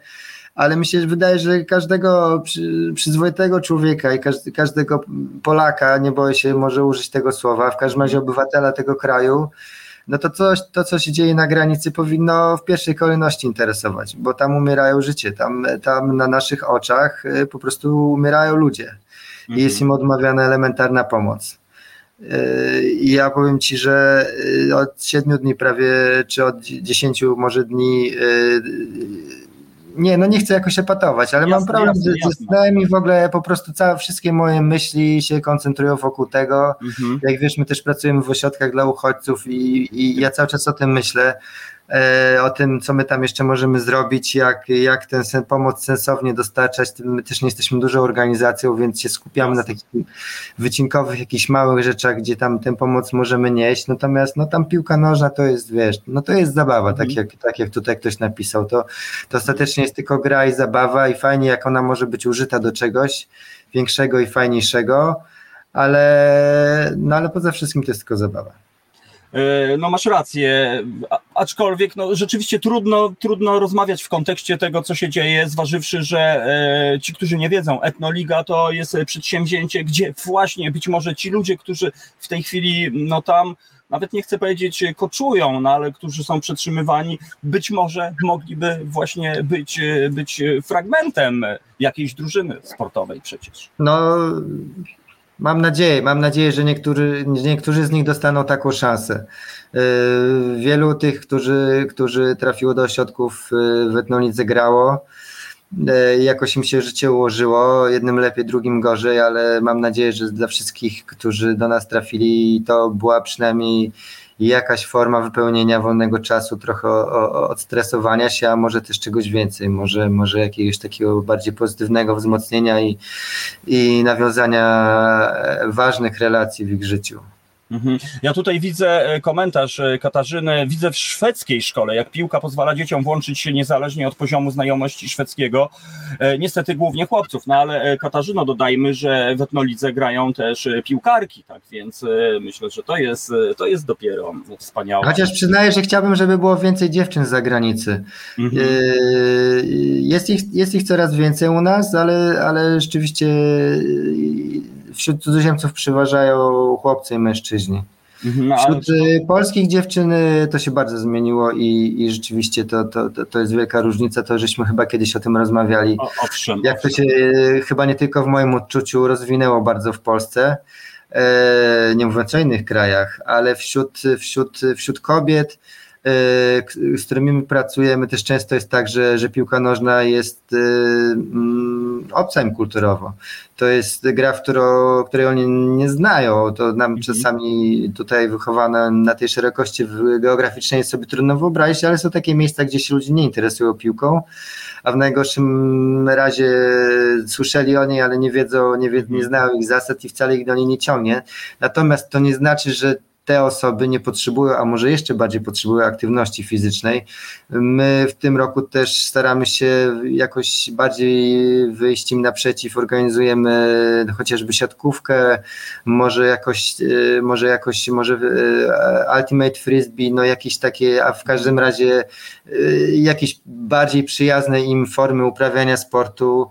ale mi się wydaje, że każdego przy, przyzwoitego człowieka i każdego Polaka, nie boję się może użyć tego słowa, w każdym razie obywatela tego kraju, no to coś, to, co się dzieje na granicy, powinno w pierwszej kolejności interesować, bo tam umierają życie, tam, tam na naszych oczach y, po prostu umierają ludzie i jest mhm. im odmawiana elementarna pomoc. I ja powiem Ci, że y, od 7 dni prawie, czy od 10 może dni y, nie, no nie chcę jakoś epatować, ale jasne, mam problem jasne, ze, ze snem i w ogóle po prostu całe, wszystkie moje myśli się koncentrują wokół tego. Mhm. Jak wiesz, my też pracujemy w ośrodkach dla uchodźców i, i ja cały czas o tym myślę. E, o tym, co my tam jeszcze możemy zrobić, jak, jak tę sen, pomoc sensownie dostarczać. My też nie jesteśmy dużą organizacją, więc się skupiamy na takich wycinkowych, jakichś małych rzeczach, gdzie tam tę pomoc możemy nieść. Natomiast no tam piłka nożna to jest, wiesz, no to jest zabawa, tak, mhm. jak, tak jak tutaj ktoś napisał. To, to ostatecznie jest tylko gra i zabawa i fajnie, jak ona może być użyta do czegoś większego i fajniejszego, ale, no ale poza wszystkim to jest tylko zabawa. No masz rację, aczkolwiek no, rzeczywiście trudno, trudno rozmawiać w kontekście tego, co się dzieje, zważywszy, że ci, którzy nie wiedzą, Etnoliga to jest przedsięwzięcie, gdzie właśnie być może ci ludzie, którzy w tej chwili no tam nawet nie chcę powiedzieć koczują, no ale którzy są przetrzymywani, być może mogliby właśnie być, być fragmentem jakiejś drużyny sportowej przecież. No, mam nadzieję, mam nadzieję, że niektórzy, niektórzy z nich dostaną taką szansę. Yy, wielu tych, którzy, którzy trafiło do ośrodków yy, w Etnolidze grało, E, jakoś im się życie ułożyło, jednym lepiej, drugim gorzej, ale mam nadzieję, że dla wszystkich, którzy do nas trafili, to była przynajmniej jakaś forma wypełnienia wolnego czasu, trochę odstresowania się, a może też czegoś więcej, może, może jakiegoś takiego bardziej pozytywnego wzmocnienia i, i nawiązania ważnych relacji w ich życiu. Mhm. Ja tutaj widzę e, komentarz e, Katarzyny. Widzę w szwedzkiej szkole, jak piłka pozwala dzieciom włączyć się niezależnie od poziomu znajomości szwedzkiego. E, niestety głównie chłopców, no ale Katarzyno, dodajmy, że w etnolidze grają też piłkarki, tak więc myślę, że to jest, to jest dopiero wspaniałe. Chociaż przyznaję, że chciałbym, żeby było więcej dziewczyn z zagranicy. Mhm. Jest, ich, jest ich coraz więcej u nas, ale, ale rzeczywiście wśród cudzoziemców przeważają chłopcy i mężczyźni. Mhm, no, Wśród ale... polskich dziewczyn to się bardzo zmieniło i, i rzeczywiście to, to, to jest wielka różnica. To żeśmy chyba kiedyś o tym rozmawiali. O, owszem, jak to się chyba nie tylko w moim odczuciu rozwinęło bardzo w Polsce, nie mówiąc o innych krajach, ale wśród, wśród, wśród kobiet z którymi pracujemy, też często jest tak, że, że piłka nożna jest y, mm, obca im kulturowo. To jest gra, w którą, której oni nie znają. To nam mhm. czasami tutaj wychowane na tej szerokości geograficznej jest sobie trudno wyobrazić, ale są takie miejsca, gdzie się ludzie nie interesują piłką, a w najgorszym razie słyszeli o niej, ale nie wiedzą, nie, wie, nie mhm. znają ich zasad i wcale ich do niej nie ciągnie. Natomiast to nie znaczy, że te osoby nie potrzebują, a może jeszcze bardziej potrzebują aktywności fizycznej. My w tym roku też staramy się jakoś bardziej wyjść im naprzeciw, organizujemy chociażby siatkówkę, może jakoś, e, może jakoś, może e, Ultimate Frisbee, no jakieś takie, a w każdym razie e, jakieś bardziej przyjazne im formy uprawiania sportu,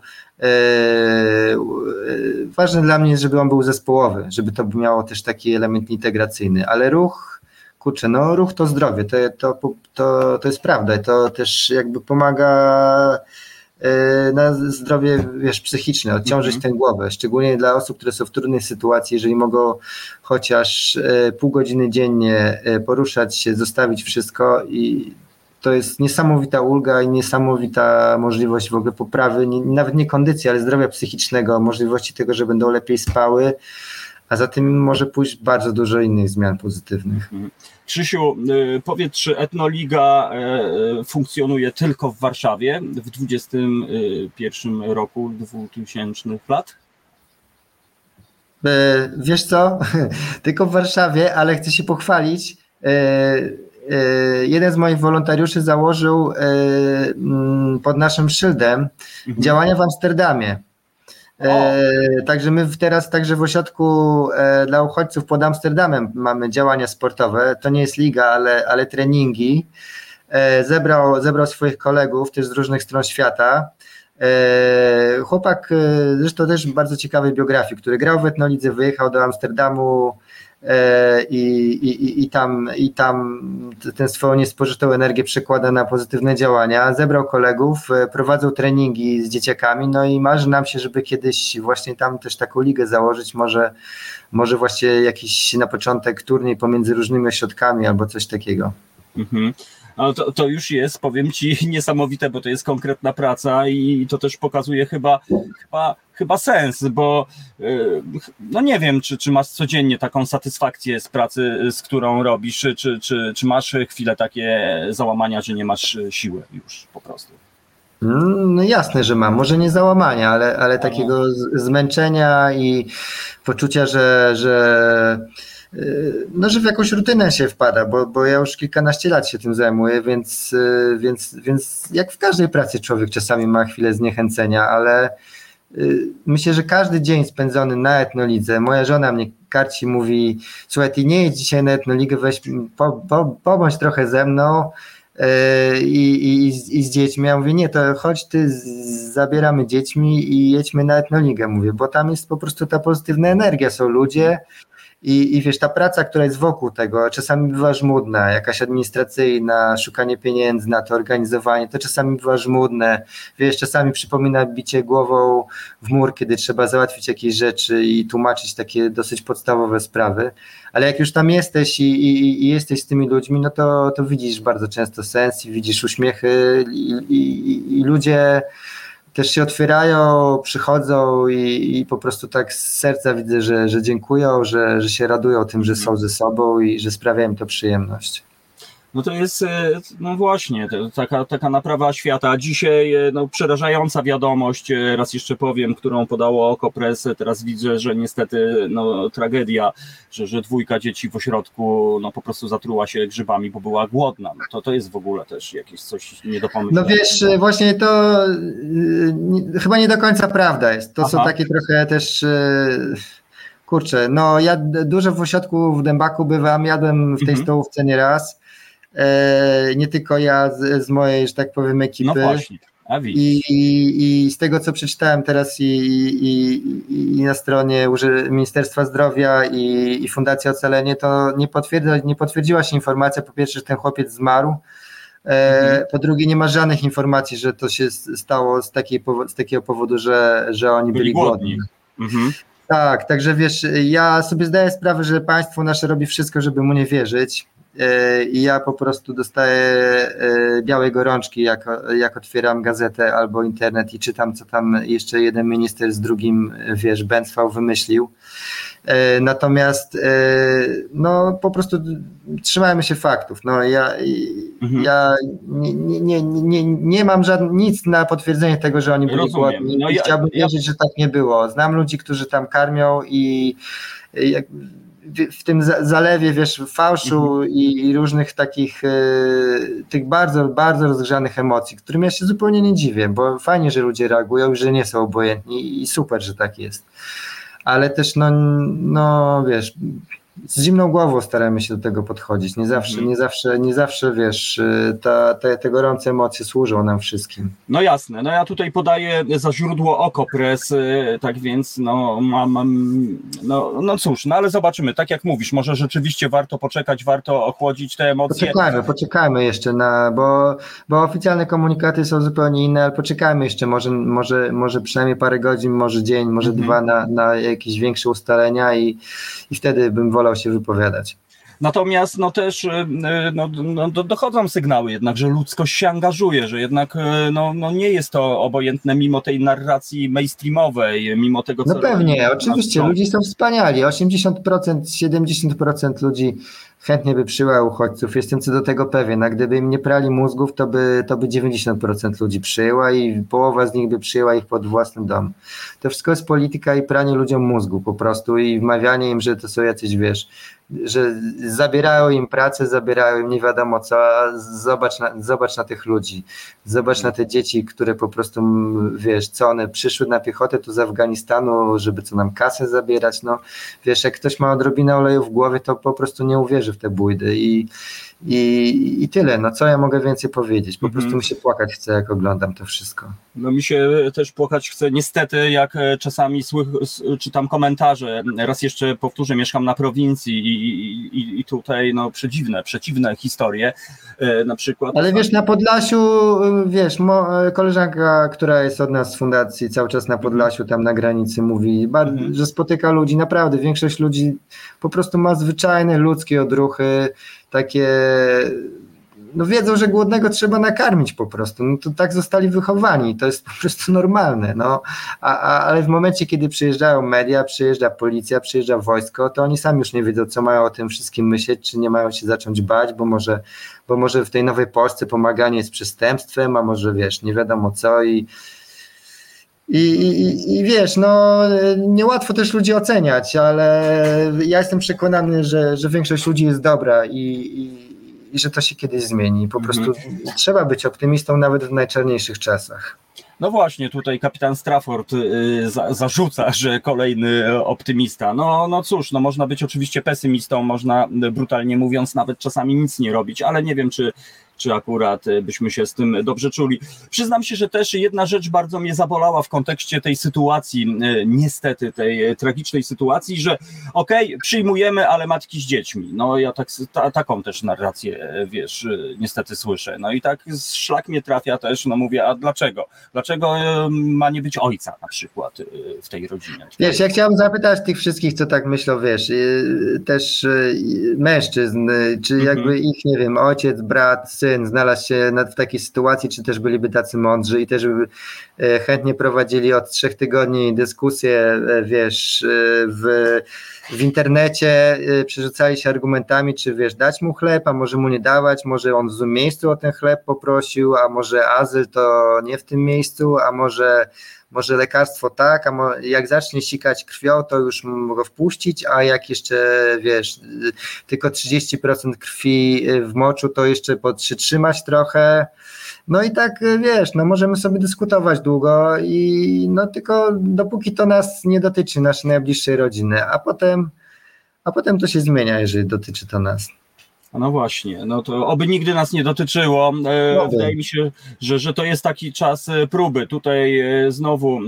ważne dla mnie jest, żeby on był zespołowy, żeby to miało też taki element integracyjny, ale ruch, kurczę, no ruch to zdrowie, to, to, to, to jest prawda, to też jakby pomaga e, na zdrowie wiesz, psychiczne, odciążyć -hmm. tę głowę, szczególnie dla osób, które są w trudnej sytuacji, jeżeli mogą chociaż pół godziny dziennie poruszać się, zostawić wszystko i to jest niesamowita ulga i niesamowita możliwość w ogóle poprawy, nie, nawet nie kondycji, ale zdrowia psychicznego, możliwości tego, że będą lepiej spały, a za tym może pójść bardzo dużo innych zmian pozytywnych. Mhm. Krzysiu, y, powiedz, czy Etnoliga y, funkcjonuje tylko w Warszawie w 21 roku 2000 lat? E, wiesz co, tylko w Warszawie, ale chcę się pochwalić. E, jeden z moich wolontariuszy założył e, pod naszym szyldem mhm. działania w Amsterdamie. E, także my teraz także w ośrodku dla uchodźców pod Amsterdamem mamy działania sportowe. To nie jest liga, ale, ale treningi. Zebrał, zebrał swoich kolegów też z różnych stron świata. Chłopak, zresztą też bardzo ciekawej biografii, który grał w Etnolidze, wyjechał do Amsterdamu i, i, i, tam, i tam tę swoją niespożytą energię przekłada na pozytywne działania. Zebrał kolegów, e, prowadzą treningi z dzieciakami, no i marzy nam się, żeby kiedyś właśnie tam też taką ligę założyć, może, może właśnie jakiś na początek turniej pomiędzy różnymi ośrodkami albo coś takiego. Mhm. No to, to już jest, powiem ci, niesamowite, bo to jest konkretna praca i to też pokazuje chyba, chyba, chyba sens, bo y, no nie wiem, czy, czy masz codziennie taką satysfakcję z pracy, z którą robisz, czy, czy, czy, masz chwilę takie załamania, że nie masz siły już po prostu. No jasne, że mam. Może nie załamania, ale, ale takiego zmęczenia i poczucia, że, że Y, no, że w jakąś rutynę się wpada, bo, bo ja już kilkanaście lat się tym zajmuję, więc, y, więc, więc jak w każdej pracy człowiek czasami ma chwilę zniechęcenia, ale y, myślę, że każdy dzień spędzony na etnolidze, moja żona mnie karci mówi, słuchaj, ty nie jedź dzisiaj na etnoligę, weź, po, po, pobądź trochę ze mną, y, i, i, i z dziećmi. Ja mówię, nie, to chodź ty, zabieramy dziećmi i jedźmy na etnoligę, mówię, bo tam jest po prostu ta pozytywna energia, są ludzie, i, I wiesz, ta praca, która jest wokół tego, czasami bywa żmudna, jakaś administracyjna, szukanie pieniędzy na to, organizowanie, to czasami bywa żmudne. Wiesz, czasami przypomina bicie głową w mur, kiedy trzeba załatwić jakieś rzeczy i tłumaczyć takie dosyć podstawowe sprawy. Ale jak już tam jesteś i, i, i jesteś z tymi ludźmi, no to, to widzisz bardzo często sens i widzisz uśmiechy i, i ludzie też się otwierają, przychodzą i, i, po prostu tak z serca widzę, że, że dziękują, że, że się radują tym, że są ze sobą i że sprawia im to przyjemność. No to jest, e, no właśnie, taka, taka naprawa świata. Dzisiaj e, no, przerażająca wiadomość, e, raz jeszcze powiem, którą podało Okopres. Teraz widzę, że niestety no, tragedia, że, że dwójka dzieci w ośrodku no, po prostu zatruła się grzybami, bo była głodna. No, to, to jest w ogóle też jakieś coś nie do pomyślenia. No wiesz, właśnie to nie, chyba nie do końca prawda jest. To Aha. są takie trochę też... Kurczę, no ja dużo w ośrodku w Dębaku bywam, jadłem w tej mhm. stołówce nieraz nie tylko ja z, z mojej, że tak powiem, ekipy. No właśnie. I, i, I, z tego, co przeczytałem teraz i, i, na stronie Ministerstwa Zdrowia i, i Fundacji Ocalenie, to nie, potwierdza, nie potwierdziła się informacja, po pierwsze, że ten chłopiec zmarł, e, mhm. po drugie, nie ma żadnych informacji, że to się stało z, takiej, z takiego powodu, że, że oni byli, byli głodni. Mhm. Tak, także wiesz, ja sobie zdaję sprawę, że państwo nasze robi wszystko, żeby mu nie wierzyć. E, i ja po prostu dostaję e, białej gorączki, jak, jak otwieram gazetę albo internet i czytam, co tam jeszcze jeden minister z drugim, wiesz, Bęcwał wymyślił. E, natomiast no po prostu trzymajmy się faktów. No ja, mhm. ja nie, nie, nie, nie mam żadnych, nic na potwierdzenie tego, że oni byli głodni. No ja, chciałbym ja... wierzyć, że tak nie było. Znam ludzi, którzy tam karmią i jak, w tym zalewie, wiesz, fałszu mhm. i, i, różnych takich e, tych bardzo, bardzo rozgrzanych emocji, którym ja się zupełnie nie dziwię, bo fajnie, że ludzie reagują, że nie są obojętni i super, że tak jest. Ale też, no, no wiesz, z zimną głową staramy się do tego podchodzić. Nie zawsze, mhm. nie zawsze, nie zawsze wiesz, y, ta, te, te gorące emocje służą nam wszystkim. No jasne, no ja tutaj podaję za źródło Okopres, y, tak więc no mam, mam, no, no cóż, no ale zobaczymy, tak jak mówisz, może rzeczywiście warto poczekać, warto ochłodzić te emocje. Poczekajmy, poczekajmy jeszcze na, bo, bo oficjalne komunikaty są zupełnie inne, ale poczekajmy jeszcze, może, może, może przynajmniej parę godzin, może dzień, może mhm. dwa na, na jakieś większe ustalenia i, i wtedy bym wolał wolał się wypowiadać. Natomiast no też y, no, no, dochodzą sygnały jednak, że ludzkość się angażuje, że jednak y, no, no nie jest to obojętne mimo tej narracji mainstreamowej, mimo tego co... No pewnie, oczywiście, ludzie są wspaniali, 80%, 70% ludzi chętnie by przyjęła uchodźców, jestem co do tego pewien, a gdyby im nie prali mózgów, to by, to by 90% ludzi przyjęła i połowa z nich by przyjęła ich pod własny dom. To wszystko jest polityka i pranie ludziom mózgu po prostu i wmawianie im, że to są jacyś, wiesz, że zabierają im pracę, zabierają im nie wiadomo co, a zobacz na, zobacz na tych ludzi, zobacz na te dzieci, które po prostu, wiesz, co one przyszły na piechotę tu z Afganistanu, żeby co nam kasę zabierać, no wiesz, jak ktoś ma odrobinę oleju w głowie, to po prostu nie uwierzy w te bójdy i, i, i tyle, no co ja mogę więcej powiedzieć, po mm -hmm. prostu mi się płakać chce, jak oglądam to wszystko. No mi się też płakać chce, niestety, jak e, czasami słych, czytam komentarze, raz jeszcze powtórzę, mieszkam na prowincji i, i, i tutaj no przedziwne, przeciwne historie, e, na przykład. Ale wiesz, na Podlasiu, e, wiesz, koleżanka, która jest od nas z fundacji, cały czas na Podlasiu, tam na granicy mówi, mhm. że spotyka ludzi, naprawdę, większość ludzi po prostu ma zwyczajne ludzkie odruchy, takie no wiedzą, że głodnego trzeba nakarmić po prostu. No to tak zostali wychowani, to jest po prostu normalne. No. A, a, ale w momencie, kiedy przyjeżdżają media, przyjeżdża policja, przyjeżdża wojsko, to oni sami już nie wiedzą, co mają o tym wszystkim myśleć, czy nie mają się zacząć bać, bo może, bo może w tej nowej Polsce pomaganie jest przestępstwem, a może wiesz, nie wiadomo co i i, i, I wiesz, no niełatwo też ludzi oceniać, ale ja jestem przekonany, że, że większość ludzi jest dobra i, i, i że to się kiedyś zmieni. Po mhm. prostu trzeba być optymistą nawet w najczarniejszych czasach. No właśnie, tutaj kapitan Strafford y, za, zarzuca, że kolejny optymista. No, no cóż, no można być oczywiście pesymistą, można brutalnie mówiąc nawet czasami nic nie robić, ale nie wiem, czy czy akurat e, byśmy się z tym dobrze czuli. Przyznam się, że też jedna rzecz bardzo mnie zabolała w kontekście tej sytuacji, e, niestety tej e, tragicznej sytuacji, że okej, okay, przyjmujemy, ale matki z dziećmi. No ja tak, ta, taką też narrację, wiesz, niestety słyszę. No i tak szlak mnie trafia też, no mówię, a dlaczego? Dlaczego ma nie być ojca na przykład w tej rodzinie? Wiesz, ja chciałbym zapytać tych wszystkich, co tak myślą, wiesz, też mężczyzn, czy mhm. jakby ich, nie wiem, ojciec, brat, syn znalazł się w takiej sytuacji, czy też byliby tacy mądrzy i też by e, chętnie prowadzili od trzech tygodni dyskusję, e, wiesz, e, w, w internecie, przerzucali się argumentami, czy wiesz, dać mu chleb, a może mu nie dawać, może on w złym miejscu o ten chleb poprosił, a może azyl to nie w tym miejscu, a może może lekarstwo tak, a jak zacznie sikać krwią, to już mogę wpuścić, a jak jeszcze, wiesz, tylko 30% krwi w moczu, to jeszcze podtrzymać trochę. No i tak, wiesz, no możemy sobie dyskutować długo i no tylko dopóki to nas nie dotyczy, naszej najbliższej rodziny, a potem, a potem to się zmienia, jeżeli dotyczy to nas. No właśnie, no to oby nigdy nas nie dotyczyło. E, wydaje mi się, że, że to jest taki czas e, próby. Tutaj e, znowu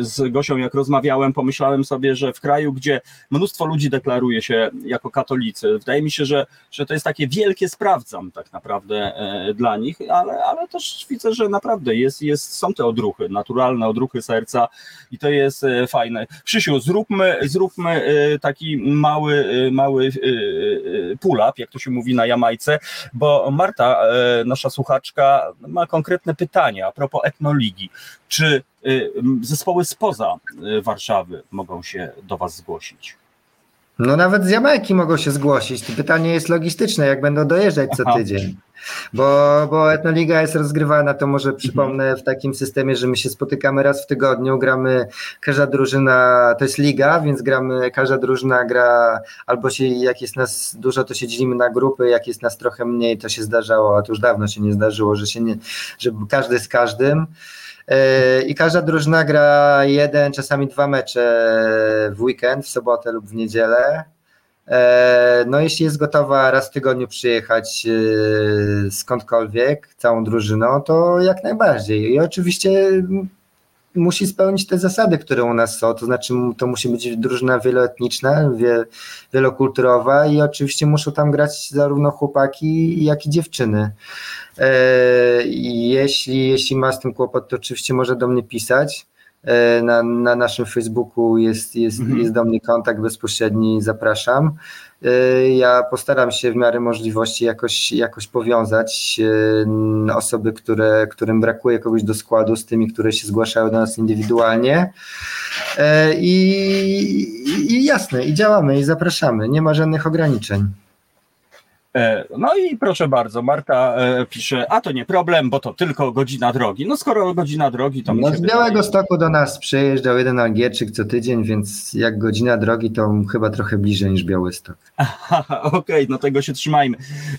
z Gosią, jak rozmawiałem, pomyślałem sobie, że w kraju, gdzie mnóstwo ludzi deklaruje się jako katolicy, wydaje mi się, że, że to jest takie wielkie sprawdzam tak naprawdę dla nich, ale, ale też widzę, że naprawdę jest, jest, są te odruchy, naturalne odruchy serca i to jest fajne. Krzysiu, zróbmy, zróbmy taki mały, mały pull-up, jak to się mówi, mówi na Jamajce, bo Marta, e, nasza słuchaczka, ma konkretne pytania a propos etnoligi. Czy e, zespoły spoza e, Warszawy mogą się do Was zgłosić? No nawet z Jamajki mogą się zgłosić. To pytanie jest logistyczne, jak będą dojeżdżać co tydzień. Bo, bo Etnoliga jest rozgrywana, to może przypomnę, w takim systemie, że my się spotykamy raz w tygodniu, gramy, każda drużyna, to jest liga, więc gramy, każda drużyna gra, albo się, jak jest nas dużo, to się dzielimy na grupy, jak jest nas trochę mniej, to się zdarzało, a to już dawno się nie zdarzyło, że się nie, że każdy z każdym. E, I każda drużyna gra jeden, czasami dwa mecze w weekend, w sobotę lub w niedzielę. E, no, jeśli jest gotowa raz w tygodniu przyjechać e, skądkolwiek, całą drużyną, to jak najbardziej. I oczywiście musi spełnić te zasady, które u nas są, to znaczy to musi być drużyna wieloetniczna, wie, wielokulturowa i oczywiście muszą tam grać zarówno chłopaki, jak i dziewczyny. E, jeśli, jeśli ma z tym kłopot, to oczywiście może do mnie pisać. E, na, na naszym Facebooku jest, jest, mhm. jest do mnie kontakt bezpośredni, zapraszam. E, ja postaram się w miarę możliwości jakoś, jakoś powiązać e, osoby, które, którym brakuje kogoś do składu z tymi, które się zgłaszają do nas indywidualnie. I, i jasne, i działamy, i zapraszamy. Nie ma żadnych ograniczeń. E, no i proszę bardzo, Marta e, pisze, a to nie problem, bo to tylko godzina drogi. No skoro godzina drogi, to... No z Białego wydaje... Stoku do nas przyjeżdżał jeden Algierczyk co tydzień, więc jak godzina drogi, to chyba trochę bliżej niż Białystok. Okej, okay, no tego się trzymajmy.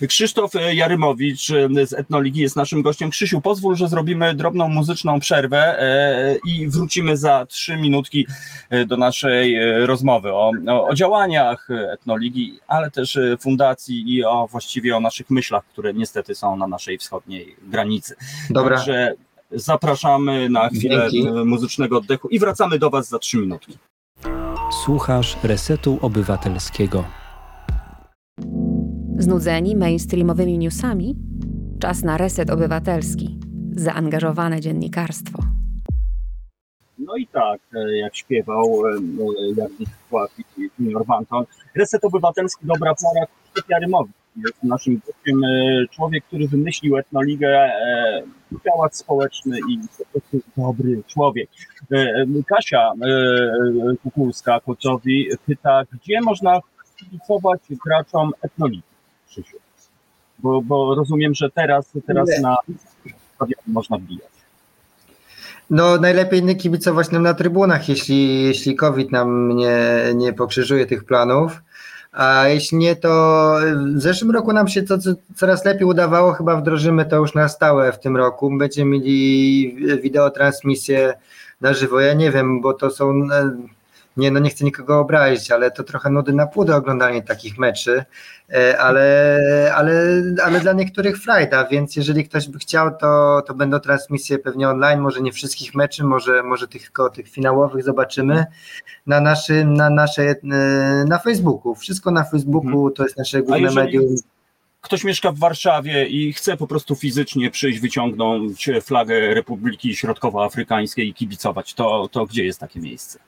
Krzysztof e, Jarymowicz z Etnoligi jest naszym gościem. Krzysiu, pozwól, że zrobimy drobną muzyczną przerwę i wrócimy za trzy minutki do naszej rozmowy o, o, o działaniach Etnoligi, ale też fundacji i o właściwie o naszych myślach, które niestety są na naszej wschodniej granicy. Dobra. Także zapraszamy na chwilę Dzięki. muzycznego oddechu i wracamy do Was za trzy minutki. Słuchasz Resetu Obywatelskiego. Znudzeni mainstreamowymi newsami? Czas na reset obywatelski. Zaangażowane dziennikarstwo. No i tak, e, jak śpiewał e, e, i Junior Banton, reset obywatelski, dobra pora, Jarymowicz jest naszym gościem e, człowiek, który wymyślił etnoligę, e, działacz społeczny i po prostu dobry człowiek. E, Kasia Kukulska Kocowi pyta, gdzie można kibicować graczom etnoligi, Krzysiu? Bo, bo rozumiem, że teraz, teraz na można wbijać. No najlepiej nie kibicować nam na trybunach, jeśli, jeśli COVID nam nie, nie pokrzyżuje tych planów A jeśli nie, to w zeszłym roku nam się to coraz lepiej udawało, chyba wdrożymy to już na stałe w tym roku. Będziemy mieli wideotransmisję na żywo. Ja nie wiem, bo to są nie, no nie chcę nikogo obrazić, ale to trochę nudy na płudę oglądanie takich meczy, e, ale, ale, ale dla niektórych frajda, więc jeżeli ktoś by chciał, to, to będą transmisje pewnie online, może nie wszystkich meczy, może, może tylko tych finałowych zobaczymy na naszym, na nasze, e, na Facebooku, wszystko na Facebooku, hmm. to jest nasze główne medium ktoś mieszka w Warszawie i chce po prostu fizycznie przyjść, wyciągnąć flagę Republiki Środkowoafrykańskiej i kibicować, to, to gdzie jest takie miejsce?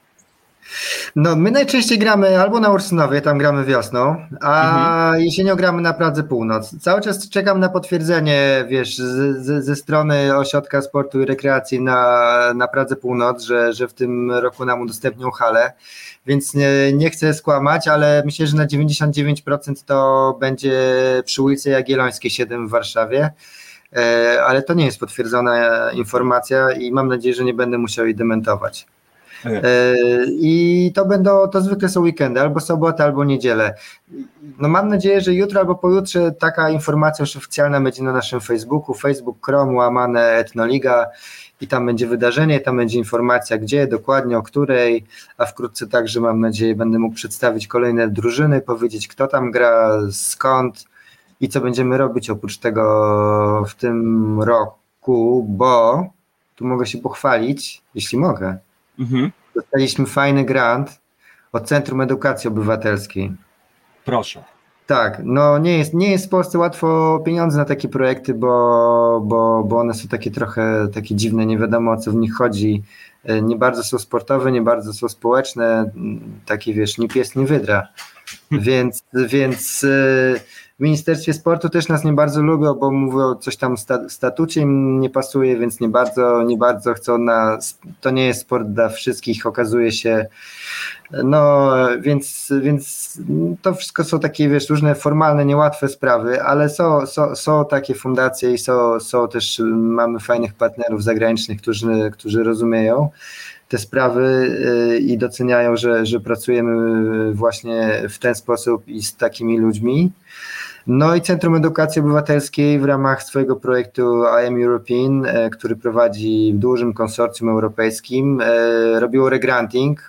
No, my najczęściej gramy albo na Ursynowie, tam gramy wiosną, a mhm. jesienią gramy na Pradze Północ. Cały czas czekam na potwierdzenie, wiesz, z, z, ze strony Ośrodka Sportu i Rekreacji na, na Pradze Północ, że, że w tym roku nam udostępnią halę, więc nie, nie chcę skłamać, ale myślę, że na 99% to będzie przy ulicy Jagiellońskiej 7 w Warszawie e, ale to nie jest potwierdzona informacja i mam nadzieję, że nie będę musiał jej dementować. E, I to będą, to zwykle są weekendy, albo sobota, albo niedzielę. No mam nadzieję, że jutro albo pojutrze taka informacja już oficjalna będzie na naszym Facebooku, facebook.com, łamane Etnoliga i tam będzie wydarzenie, tam będzie informacja gdzie, dokładnie o której, a wkrótce także mam nadzieję będę mógł przedstawić kolejne drużyny, powiedzieć kto tam gra, skąd i co będziemy robić oprócz tego w tym roku, bo tu mogę się pochwalić, jeśli mogę. Mhm. Dostaliśmy fajny grant od Centrum Edukacji Obywatelskiej. Proszę. Tak, no nie jest, nie jest w Polsce łatwo pieniądze na takie projekty, bo, bo, bo one są takie trochę takie dziwne, nie wiadomo o co w nich chodzi. E, nie bardzo są sportowe, nie bardzo są społeczne, takie wiesz, nie pies, nie wydra. Więc, więc e, w Ministerstwie Sportu też nas nie bardzo lubią, bo mówią coś tam w statucie im nie pasuje, więc nie bardzo, nie bardzo chcą na, to nie jest sport dla wszystkich, okazuje się, no więc, więc to wszystko są takie, wiesz, różne formalne, niełatwe sprawy, ale są, są, są takie fundacje i są, są też, mamy fajnych partnerów zagranicznych, którzy, którzy rozumieją te sprawy y, i doceniają, że, że pracujemy właśnie w ten sposób i z takimi ludźmi. No i Centrum Edukacji Obywatelskiej w ramach swojego projektu I Am European, e, który prowadzi w dużym konsorcjum europejskim, e, robiło regranting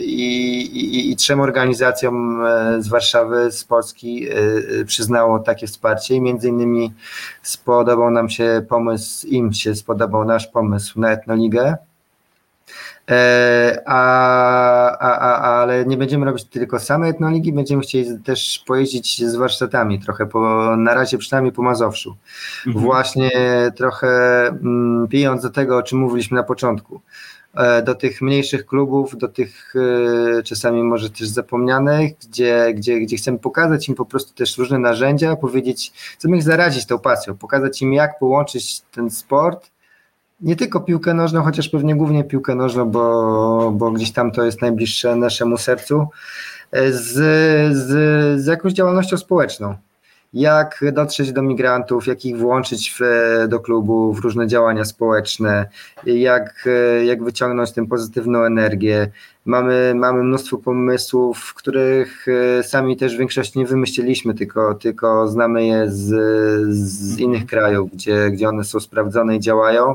i, i, i trzem organizacjom e, z Warszawy, z Polski przyznało takie wsparcie między innymi spodobał nam się pomysł, im się spodobał nasz pomysł na Etnoligę. E, a, a, a, ale nie będziemy robić tylko same etnoligi, będziemy chcieli też pojeździć z warsztatami trochę, po, na razie przynajmniej po Mazowszu. Mhm. Właśnie trochę mm, pijąc do tego, o czym mówiliśmy na początku e, do tych mniejszych klubów, do tych e, czasami może też zapomnianych, gdzie, gdzie, gdzie chcemy pokazać im po prostu też różne narzędzia, powiedzieć, chcemy ich zarazić tą pasją, pokazać im jak połączyć ten sport nie tylko piłkę nożną, chociaż pewnie głównie piłkę nożną, bo, bo gdzieś tam to jest najbliższe naszemu sercu, z, z, z jakąś działalnością społeczną. Jak dotrzeć do migrantów, jak ich włączyć w, do klubu, w różne działania społeczne, jak, jak wyciągnąć tę pozytywną energię. Mamy, mamy mnóstwo pomysłów, których sami też w większości nie wymyśliliśmy, tylko, tylko znamy je z, z innych krajów, gdzie, gdzie one są sprawdzone i działają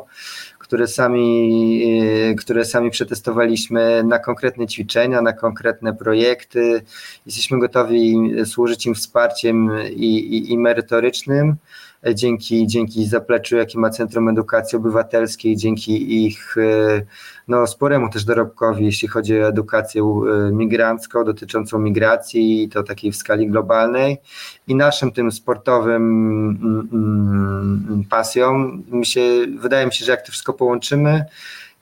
które sami, e, które sami przetestowaliśmy na konkretne ćwiczenia, na konkretne projekty. Jesteśmy gotowi służyć im wsparciem i, i, i merytorycznym dzięki, dzięki zapleczu, jakie ma Centrum Edukacji Obywatelskiej, dzięki ich e, no, sporemu też dorobkowi, jeśli chodzi o edukację e, migrancką, dotyczącą migracji, to takiej w skali globalnej i naszym tym sportowym mm, mm, pasją. Mi się, wydaje mi się, że jak to wszystko połączymy,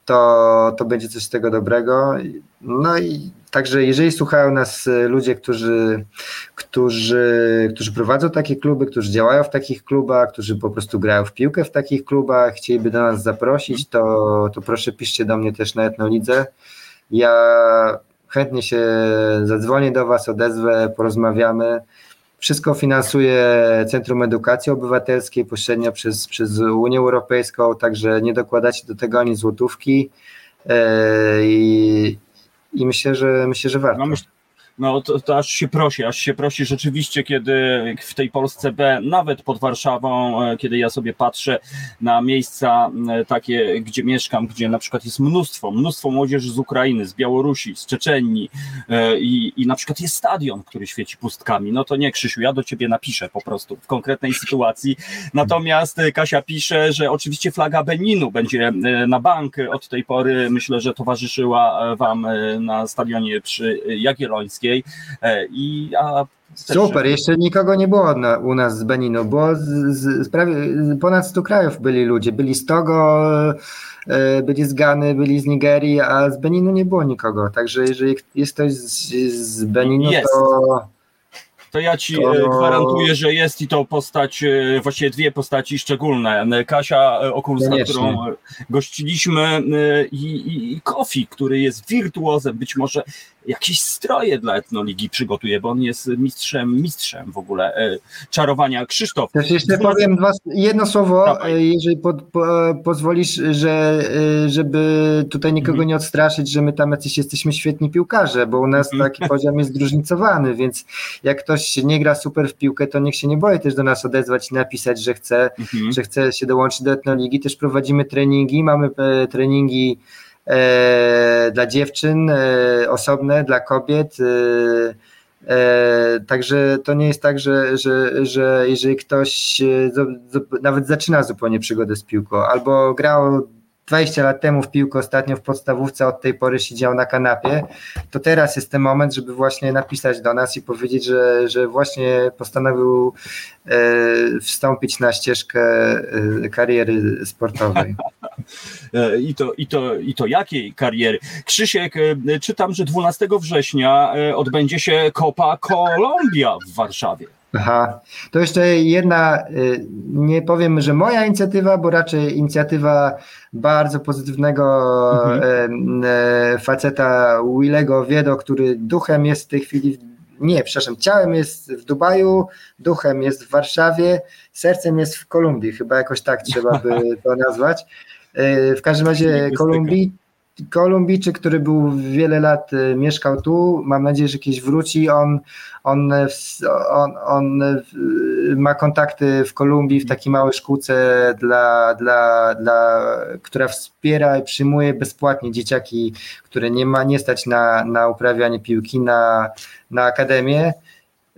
to, to będzie coś z tego dobrego. No i także jeżeli słuchają nas e, ludzie, którzy, którzy, którzy prowadzą takie kluby, którzy działają w takich klubach, którzy po prostu grają w piłkę w takich klubach, chcieliby do nas zaprosić, to, to proszę piszcie do mnie też na Etnolidze. Ja chętnie się zadzwonię do Was, odezwę, porozmawiamy. Wszystko finansuje Centrum Edukacji Obywatelskiej pośrednio przez, przez Unię Europejską, także nie dokładacie do tego ani złotówki. E, I, i myślę, że myślę, że warto. No No to, to, aż się prosi, aż się prosi rzeczywiście, kiedy w tej Polsce B, nawet pod Warszawą, e, kiedy ja sobie patrzę na miejsca e, takie, gdzie mieszkam, gdzie na przykład jest mnóstwo, mnóstwo młodzieży z Ukrainy, z Białorusi, z Czeczenii e, i, i na przykład jest stadion, który świeci pustkami, no to nie Krzysiu, ja do ciebie napiszę po prostu w konkretnej sytuacji. Natomiast Kasia pisze, że oczywiście flaga Beninu będzie na bank. Od tej pory, myślę, że towarzyszyła wam na stadionie przy Jagiellońskiej E, I, a Super, jeszcze nikogo nie było na, u nas z Beninu, bo z, z, prawie ponad 100 krajów byli ludzie, byli z Togo, e, byli z Gany, byli z Nigerii, a z Beninu nie było nikogo, także jeżeli jest ktoś z, z Beninu, jest. to to ja ci to... E, gwarantuję, że jest i to postać, właściwie dwie postaci szczególne. Kasia Okulska, Koniecznie. którą gościliśmy i, i, i Kofi, który jest wirtuozem, być może jakieś stroje dla etnoligi przygotuje, bo on jest mistrzem, mistrzem w ogóle e, czarowania. Krzysztof. Też jeszcze powiem dwa, jedno słowo, Dawaj. E, jeżeli po, po, pozwolisz, że żeby tutaj nikogo mhm. nie odstraszyć, że my tam jacyś jesteśmy świetni piłkarze, bo u nas mhm. taki poziom jest zróżnicowany, więc jak ktoś nie gra super w piłkę, to niech się nie boi też do nas odezwać i napisać, że chce, mhm. że chce się dołączyć do etnoligi. Też prowadzimy treningi, mamy e, treningi E, dla dziewczyn e, osobne, dla kobiet. E, także to nie jest tak, że, że, że jeżeli ktoś nawet zaczyna zupełnie przygodę z piłką, albo grał 20 lat temu w piłkę ostatnio w podstawówce, od tej pory siedział na kanapie, to teraz jest ten moment, żeby właśnie napisać do nas i powiedzieć, że, że właśnie postanowił e, wstąpić na ścieżkę e, kariery sportowej. E, I to, i, to, I to jakiej kariery? Krzysiek, czytam, że 12 września odbędzie się Copa Colombia w Warszawie. Aha, to jeszcze jedna, nie powiem, że moja inicjatywa, bo raczej inicjatywa bardzo pozytywnego mhm. faceta Willego Wiedo, który duchem jest w tej chwili, nie, przepraszam, ciałem jest w Dubaju, duchem jest w Warszawie, sercem jest w Kolumbii, chyba jakoś tak trzeba by to nazwać. W każdym razie Kolumbii, Kolumbijczyk, który był wiele lat, e, mieszkał tu, mam nadzieję, że kiedyś wróci, on, on, on, on ma kontakty w Kolumbii, w takiej małej szkółce, dla, dla, dla, która wspiera i przyjmuje bezpłatnie dzieciaki, które nie ma nie stać na, na uprawianie piłki, na, na akademię.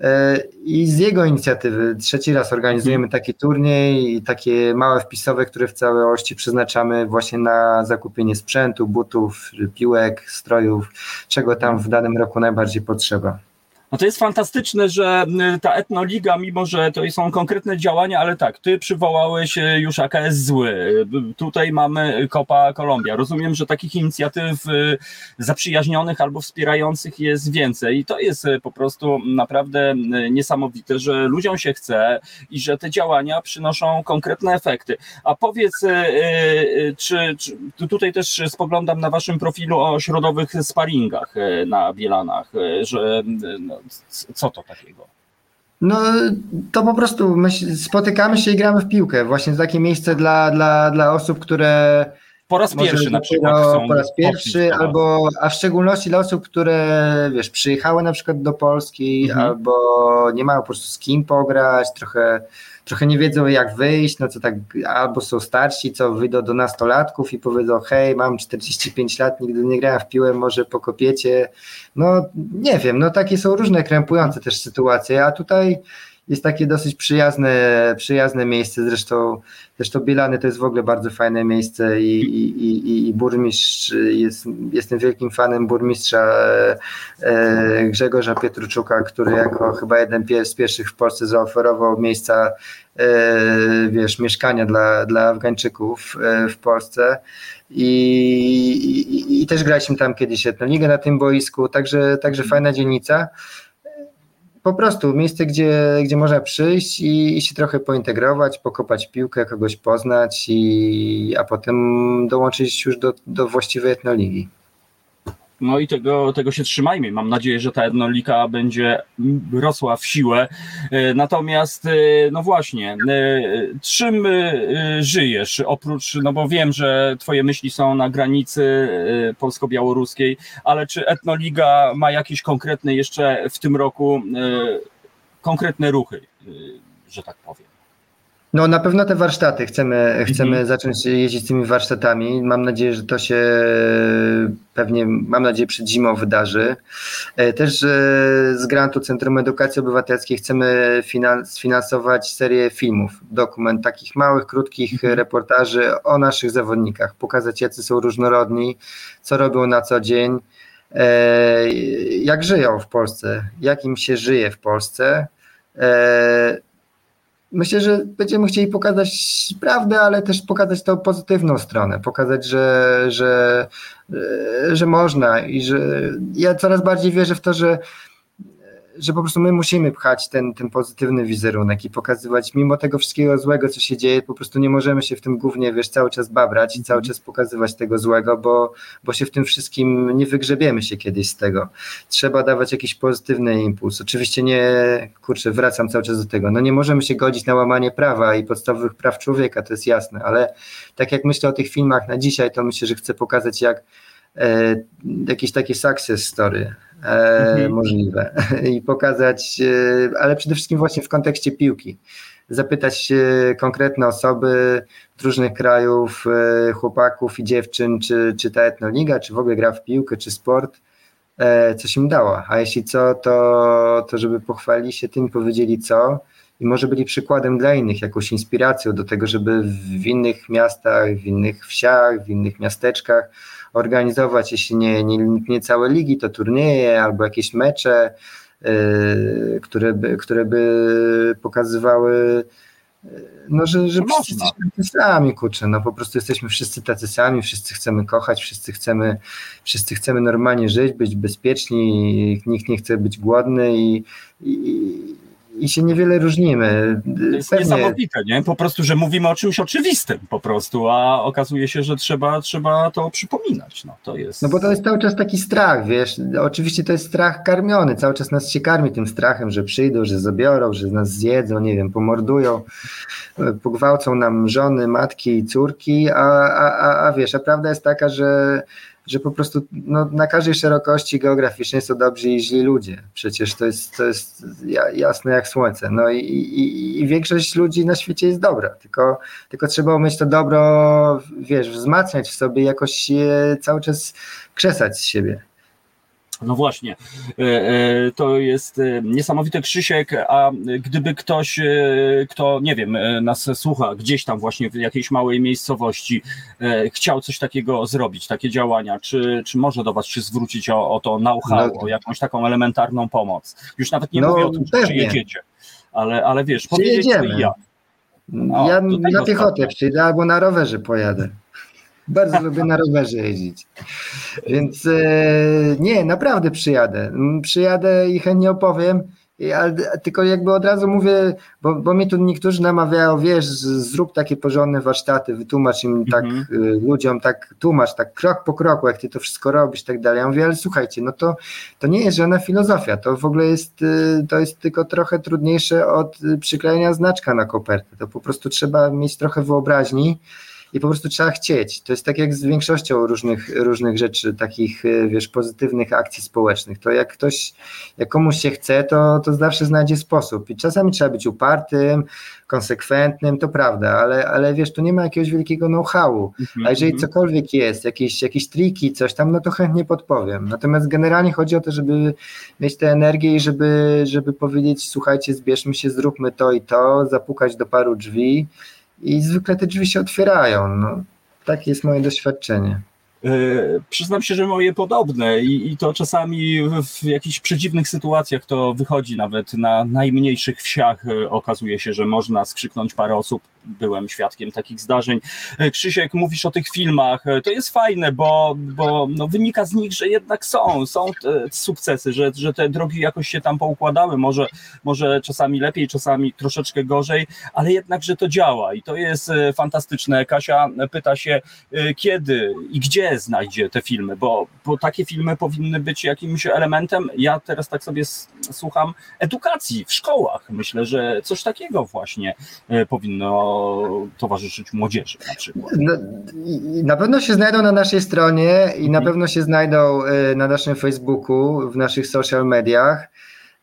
E, I z jego inicjatywy trzeci raz organizujemy taki turniej i takie małe wpisowe, które w całości przeznaczamy właśnie na zakupienie sprzętu, butów, piłek, strojów, czego tam w danym roku najbardziej potrzeba. No to jest fantastyczne, że y, ta etnoliga, mimo że to są konkretne działania, ale tak, ty przywołałeś y, już AKS zły. Y, tutaj mamy Kopa Kolumbia. Rozumiem, że takich inicjatyw zaprzyjaźnionych albo wspierających jest więcej i to jest po prostu naprawdę niesamowite, że ludziom się chce i że te działania przynoszą konkretne efekty. A powiedz, czy, czy tutaj też spoglądam na waszym profilu o środowych sparingach na Bielanach, że no, co to takiego? No to po prostu my spotykamy się i gramy w piłkę. Właśnie takie miejsce dla, dla, dla osób, które po raz pierwszy na przykład chcą po raz pierwszy, albo a w szczególności dla osób, które wiesz, przyjechały na przykład do Polski, mhm. albo nie mają po prostu z kim pograć, trochę trochę nie wiedzą jak wyjść, no co tak, albo są starsi, co wyjdą do nastolatków i powiedzą, hej, mam 45 lat, nigdy nie grałem w piłę, może pokopiecie, no nie wiem, no takie są różne krępujące też sytuacje, a tutaj jest takie dosyć przyjazne, przyjazne miejsce, zresztą, zresztą Bielany to jest w ogóle bardzo fajne miejsce i, i, i, i burmistrz, jest, jestem wielkim fanem burmistrza e, Grzegorza Pietruczuka, który jako chyba jeden z pierwszych w Polsce zaoferował miejsca e, wiesz, mieszkania dla, dla Afgańczyków e, w Polsce. I, i, i też graliśmy tam kiedyś etnoligę na tym boisku, także, także fajna dzielnica po prostu miejsce, gdzie, gdzie można przyjść i, i, się trochę pointegrować, pokopać piłkę, kogoś poznać, i, a potem dołączyć już do, do właściwej etnoligi. No i tego, tego się trzymajmy. Mam nadzieję, że ta etnolika będzie rosła w siłę. E, natomiast, e, no właśnie, e, czym żyjesz? Oprócz, no bo wiem, że twoje myśli są na granicy polsko-białoruskiej, ale czy etnoliga ma jakieś konkretne jeszcze w tym roku konkretne ruchy, że tak powiem? No na pewno te warsztaty chcemy, chcemy mhm. zacząć jeździć z tymi warsztatami. Mam nadzieję, że to się pewnie, mam nadzieję, przed zimą wydarzy. E, też z grantu Centrum Edukacji Obywatelskiej chcemy sfinansować serię filmów, dokument takich małych, krótkich mhm. reportaży o naszych zawodnikach, pokazać jacy są różnorodni, co robią na co dzień, e, jak żyją w Polsce, jak im się żyje w Polsce e, myślę, że będziemy chcieli pokazać prawdę, ale też pokazać tą pozytywną stronę, pokazać, że, że, że można i że ja coraz bardziej wierzę w to, że że po prostu my musimy pchać ten, ten pozytywny wizerunek i pokazywać, mimo tego wszystkiego złego, co się dzieje, po prostu nie możemy się w tym głównie, wiesz, cały czas babrać i cały mhm. czas pokazywać tego złego, bo, bo się w tym wszystkim nie wygrzebiemy się kiedyś z tego. Trzeba dawać jakiś pozytywny impuls. Oczywiście nie, kurczę, wracam cały czas do tego, no nie możemy się godzić na łamanie prawa i podstawowych praw człowieka, to jest jasne, ale tak jak myślę o tych filmach na dzisiaj, to myślę, że chcę pokazać, jak e, jakieś takie success story, mhm. możliwe i pokazać, e, ale przede wszystkim właśnie w kontekście piłki. Zapytać konkretne osoby z różnych krajów, e, chłopaków i dziewczyn, czy, czy ta etnoliga, czy w ogóle gra w piłkę, czy sport, e, coś im dała. A jeśli co, to, to żeby pochwalili się tym, powiedzieli co i może byli przykładem dla innych, jakąś inspiracją do tego, żeby w innych miastach, w innych wsiach, w innych miasteczkach organizować, jeśli nie, nie, nie całe ligi, to turnieje albo jakieś mecze, yy, które, by, które by pokazywały yy, no, że, że wszyscy jesteśmy tacy sami, kurczę, no po prostu jesteśmy wszyscy tacy sami, wszyscy chcemy kochać, wszyscy chcemy, wszyscy chcemy normalnie żyć, być bezpieczni, nikt nie chce być głodny i, i i się niewiele różnimy. To jest Pewnie... niesamowite, nie? Po prostu, że mówimy o czymś oczywistym po prostu, a okazuje się, że trzeba, trzeba to przypominać. No, to jest... no bo to jest cały czas taki strach, wiesz, oczywiście to jest strach karmiony, cały czas nas się karmi tym strachem, że przyjdą, że zabiorą, że nas zjedzą, nie wiem, pomordują, pogwałcą nam żony, matki i córki, a, a, a, a wiesz, a prawda jest taka, że że po prostu no, na każdej szerokości geograficznej są dobrzy i źli ludzie. Przecież to jest, to jest jasne jak słońce. No i, i, i większość ludzi na świecie jest dobra, tylko, tylko trzeba umieć to dobro, wiesz, wzmacniać w sobie, jakoś je cały czas krzesać z siebie. No właśnie, e, e, to jest e, niesamowity Krzysiek, a gdyby ktoś, kto nie wiem, nas słucha gdzieś tam właśnie w jakiejś małej miejscowości, chciał coś takiego zrobić, takie działania, czy, czy może do Was się zwrócić o, o to know-how, no. o jakąś taką elementarną pomoc? Już nawet nie no, mówię o tym, że przyjedziecie, ale, ale wiesz, powiedzieć to i ja. No, ja na piechotę przyjdę albo na rowerze pojadę. Bardzo lubię na rowerze jeździć. Więc e, nie, naprawdę przyjadę. Mm, przyjadę i chętnie opowiem. Ale tylko jakby od razu mówię, bo, bo mnie tu niektórzy namawiają, wiesz, zrób takie porządne warsztaty, wytłumacz im tak mm -hmm. ludziom, tak tłumacz, tak krok po kroku, jak ty to wszystko robisz, tak dalej. Ja mówię, ale słuchajcie, no to, to nie jest żadna filozofia, to w ogóle jest, y, to jest tylko trochę trudniejsze od przyklejenia znaczka na kopertę. To po prostu trzeba mieć trochę wyobraźni, i po prostu trzeba chcieć. To jest tak jak z większością różnych, różnych rzeczy, takich, e, wiesz, pozytywnych akcji społecznych. To jak ktoś, jak komuś się chce, to, to zawsze znajdzie sposób. I czasami trzeba być upartym, konsekwentnym, to prawda, ale, ale wiesz, tu nie ma jakiegoś wielkiego know-howu. Mhm, A jeżeli mhm. cokolwiek jest, jakieś, jakieś triki, coś tam, no to chętnie podpowiem. Natomiast generalnie chodzi o to, żeby mieć tę energię i żeby, żeby powiedzieć, słuchajcie, zbierzmy się, zróbmy to i to, zapukać do paru drzwi i zwykle te drzwi się otwierają. No, takie jest moje doświadczenie. E, przyznam się, że moje podobne i, i, to czasami w jakichś przedziwnych sytuacjach to wychodzi nawet na najmniejszych wsiach. E, okazuje się, że można skrzyknąć parę osób. Byłem świadkiem takich zdarzeń. E, Krzysiek, mówisz o tych filmach. To jest fajne, bo, bo no wynika z nich, że jednak są, są sukcesy, że, że te drogi jakoś się tam poukładały. Może, może czasami lepiej, czasami troszeczkę gorzej, ale jednak, że to działa i to jest fantastyczne. Kasia pyta się, kiedy i gdzie gdzie znajdzie te filmy? Bo, bo takie filmy powinny być jakimś elementem, ja teraz tak sobie słucham, edukacji w szkołach. Myślę, że coś takiego właśnie e, powinno towarzyszyć młodzieży na przykład. No, na pewno się znajdą na naszej stronie i na mhm. pewno się znajdą e, na naszym Facebooku, w naszych social mediach.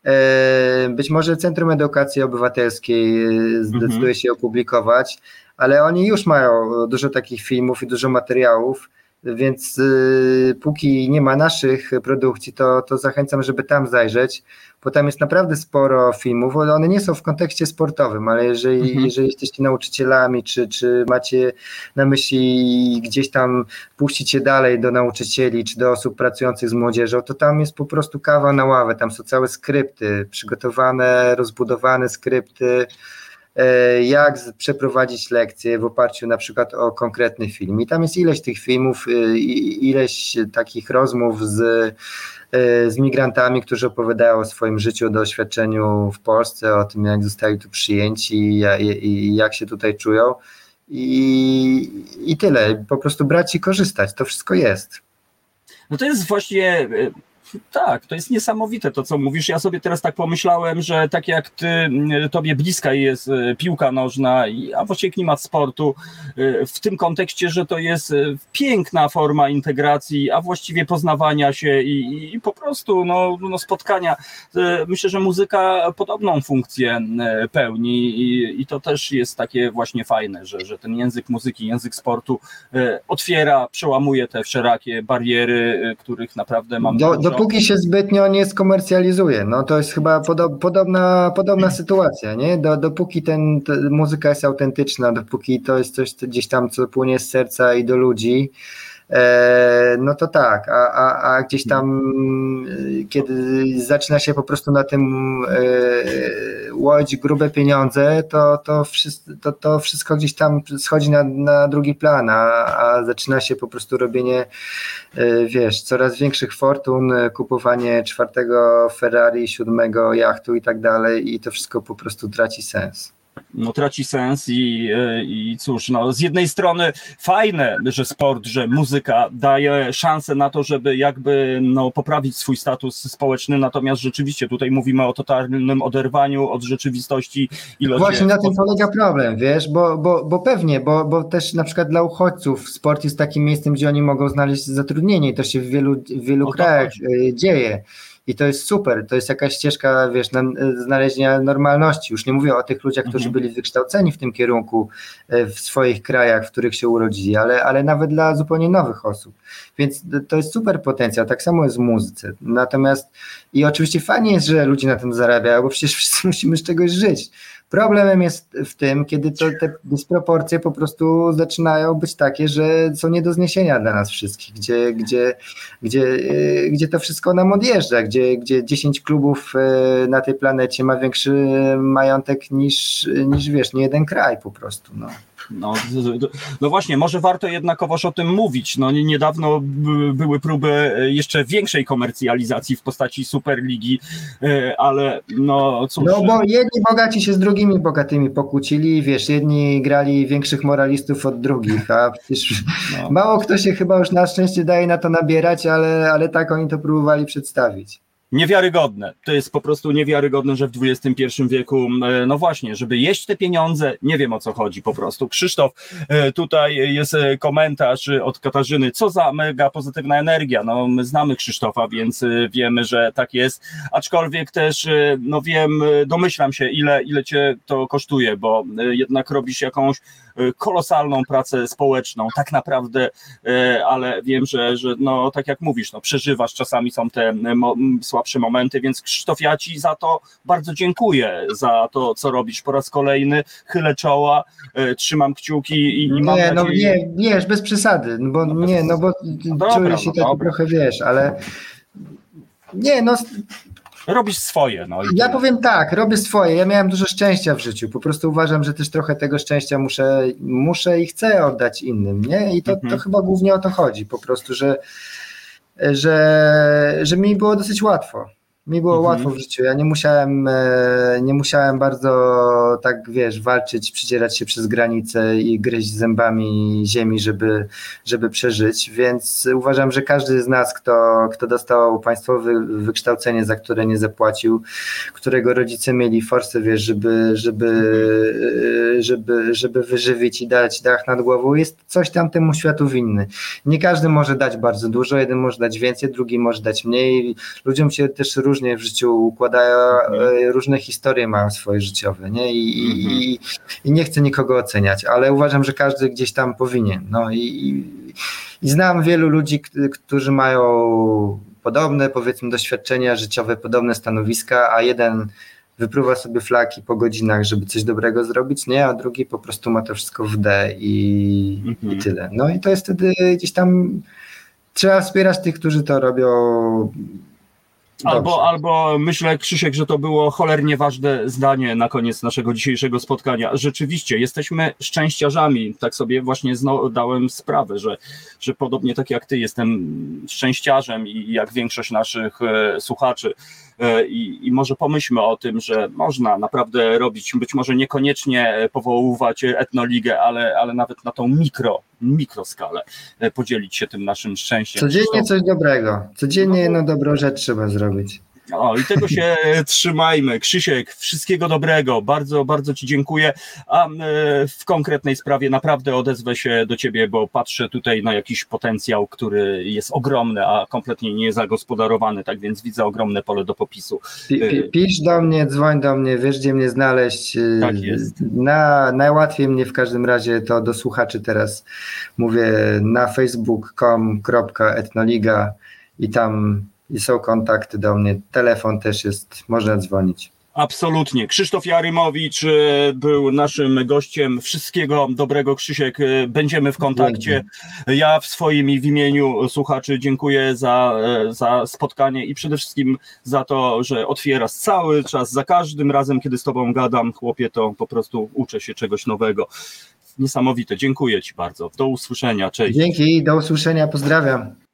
E, być może Centrum Edukacji Obywatelskiej zdecyduje mhm. się opublikować, ale oni już mają dużo takich filmów i dużo materiałów więc y, póki nie ma naszych produkcji, to, to zachęcam, żeby tam zajrzeć, bo tam jest naprawdę sporo filmów. One nie są w kontekście sportowym, ale jeżeli, mhm. jeżeli jesteście nauczycielami, czy, czy macie na myśli gdzieś tam puścić się dalej do nauczycieli, czy do osób pracujących z młodzieżą, to tam jest po prostu kawa na ławę. Tam są całe skrypty, przygotowane, rozbudowane skrypty jak przeprowadzić lekcję w oparciu na przykład o konkretny film. I tam jest ileś tych filmów, y, ileś takich rozmów z, e, z migrantami, którzy opowiadają o swoim życiu, doświadczeniu w Polsce, o tym, jak zostali tu przyjęci i jak się tutaj czują. I, I tyle. Po prostu brać i korzystać. To wszystko jest. No to jest właśnie e, tak, to jest niesamowite to, co mówisz. Ja sobie teraz tak pomyślałem, że tak jak ty, mm, tobie bliska jest e, piłka nożna, a właściwie klimat sportu, e, w tym kontekście, że to jest e, piękna forma integracji, a właściwie poznawania się i, i po prostu no, no spotkania. Myślę, że muzyka podobną funkcję pełni i, i to też jest takie właśnie fajne, że, że ten język muzyki, język sportu otwiera, przełamuje te wszelakie bariery, których naprawdę mam do, dopóki się zbytnio nie skomercjalizuje, no to jest chyba podobna, podobna sytuacja, nie? Do, dopóki ten, muzyka jest autentyczna, dopóki to jest coś gdzieś tam, co płynie z serca i do ludzi, no to tak, a, a, a gdzieś tam, kiedy zaczyna się po prostu na tym e, łodzić grube pieniądze, to, to, wszystko, to, to wszystko gdzieś tam schodzi na, na drugi plan, a, a zaczyna się po prostu robienie, e, wiesz, coraz większych fortun, kupowanie czwartego Ferrari, siódmego jachtu i tak dalej, i to wszystko po prostu traci sens no, traci sens i, e, i cóż, no, z jednej strony fajne, że sport, że muzyka daje szansę na to, żeby jakby no, poprawić swój status społeczny, natomiast rzeczywiście tutaj mówimy o totalnym oderwaniu od rzeczywistości. Ilość Właśnie na tym polega problem, wiesz, bo, bo, bo pewnie, bo, bo też na przykład dla uchodźców sport jest takim miejscem, gdzie oni mogą znaleźć zatrudnienie i to się w wielu, w wielu krajach chodzi. E, dzieje. I to jest super, to jest jakaś ścieżka, wiesz, na, znalezienia normalności. Już nie mówię o tych ludziach, którzy mhm. byli wykształceni w tym kierunku e, w swoich krajach, w których się urodzili, ale, ale nawet dla zupełnie nowych osób. Więc to jest super potencjał, tak samo jest w muzyce. Natomiast i oczywiście fajnie jest, że ludzie na tym zarabiają, bo przecież wszyscy musimy z czegoś żyć. Problemem jest w tym, kiedy to, te dysproporcje po prostu zaczynają być takie, że są nie do zniesienia dla nas wszystkich, gdzie, gdzie, gdzie, e, gdzie to wszystko nam odjeżdża, gdzie, gdzie 10 klubów e, na tej planecie ma większy majątek niż, niż wiesz, nie jeden kraj po prostu. No. No, no właśnie, może warto jednakowoż o tym mówić. No, niedawno były próby jeszcze większej komercjalizacji w postaci Superligi, e, ale no cóż. No bo jedni bogaci się z drugimi bogatymi pokłócili, wiesz, jedni grali większych moralistów od drugich, a przecież no. mało kto się chyba już na szczęście daje na to nabierać, ale, ale tak oni to próbowali przedstawić niewiarygodne. To jest po prostu niewiarygodne, że w XXI wieku, e, no właśnie, żeby jeść te pieniądze, nie wiem o co chodzi po prostu. Krzysztof, e, tutaj jest e, komentarz od Katarzyny, co za mega pozytywna energia. No, my znamy Krzysztofa, więc wiemy, że tak jest, aczkolwiek też, no wiem, domyślam się, ile, ile cię to kosztuje, bo jednak robisz jakąś kolosalną pracę społeczną, tak naprawdę, ale wiem, że, że no, tak jak mówisz, no, przeżywasz, czasami są te słabsze momenty, więc Krzysztof, ja Ci za to bardzo dziękuję, za to, co robisz. Po raz kolejny, chylę czoła, trzymam kciuki i, mam Nie, no nie, nie, bez przesady, no bo no nie, no bo no czuję się no tak trochę, wiesz, ale nie, no robisz swoje. No ja powiem tak, robię swoje. Ja miałem dużo szczęścia w życiu. Po prostu uważam, że też trochę tego szczęścia muszę, muszę i chcę oddać innym, nie? I to, mhm. to chyba głównie o to chodzi. Po prostu, że że, że mi było dosyć łatwo. Mi było mhm. łatwo w życiu. Ja nie musiałem, e, nie musiałem bardzo tak, wiesz, walczyć, przydzierać się przez granice i gryźć zębami ziemi, żeby, żeby przeżyć. Więc uważam, że każdy z nas, kto, kto dostał państwowe wykształcenie, za które nie zapłacił, którego rodzice mieli forsę, wiesz, żeby, żeby, mhm. żeby, żeby wyżywić i dać dach nad głową, jest coś tam temu światu winny. Nie każdy może dać bardzo dużo, jeden może dać więcej, drugi może dać mniej. Ludziom się też różnie w życiu układają, mhm. różne historie mają swoje życiowe, nie? I, mhm. i, I, nie chcę nikogo oceniać, ale uważam, że każdy gdzieś tam powinien. No i, i znam wielu ludzi, którzy mają podobne, powiedzmy, doświadczenia życiowe, podobne stanowiska, a jeden wypruwa sobie flaki po godzinach, żeby coś dobrego zrobić, nie, a drugi po prostu ma to wszystko w D i, mhm. i tyle. No i to jest wtedy gdzieś tam trzeba wspierać tych, którzy to robią Albo, albo myślę, Krzysiek, że to było cholernie ważne zdanie na koniec naszego dzisiejszego spotkania. Rzeczywiście, jesteśmy szczęściarzami. Tak sobie właśnie dałem sprawę, że, że podobnie tak jak ty, jestem szczęściarzem i jak większość naszych e, słuchaczy. E, I, I, może pomyślmy o tym, że można naprawdę robić, być może niekoniecznie powoływać etnoligę, ale, ale nawet na tą mikro, mikroskalę e, podzielić się tym naszym szczęściem. Codziennie coś dobrego. Codziennie jedną dobrą rzecz trzeba zrobić. O, i tego się trzymajmy. Krzysiek, wszystkiego dobrego. Bardzo, bardzo Ci dziękuję. A e, w konkretnej sprawie naprawdę odezwę się do Ciebie, bo patrzę tutaj na jakiś potencjał, który jest ogromny, a kompletnie nie zagospodarowany, tak więc widzę ogromne pole do popisu. E, pisz do mnie, dzwoń do mnie, wiesz gdzie mnie znaleźć. E, tak jest. Na, najłatwiej mnie w każdym razie to do słuchaczy teraz mówię na facebook.com.etnoliga i tam i są kontakty do mnie. Telefon też jest, można dzwonić. Absolutnie. Krzysztof Jarymowicz e, był naszym gościem. Wszystkiego dobrego, Krzysiek. E, będziemy w kontakcie. Ja w swoim i w imieniu słuchaczy dziękuję za, e, za spotkanie i przede wszystkim za to, że otwierasz cały czas, za każdym razem, kiedy z Tobą gadam, chłopie, to po prostu uczę się czegoś nowego. Niesamowite. Dziękuję Ci bardzo. Do usłyszenia. Cześć. Dzięki, do usłyszenia. Pozdrawiam.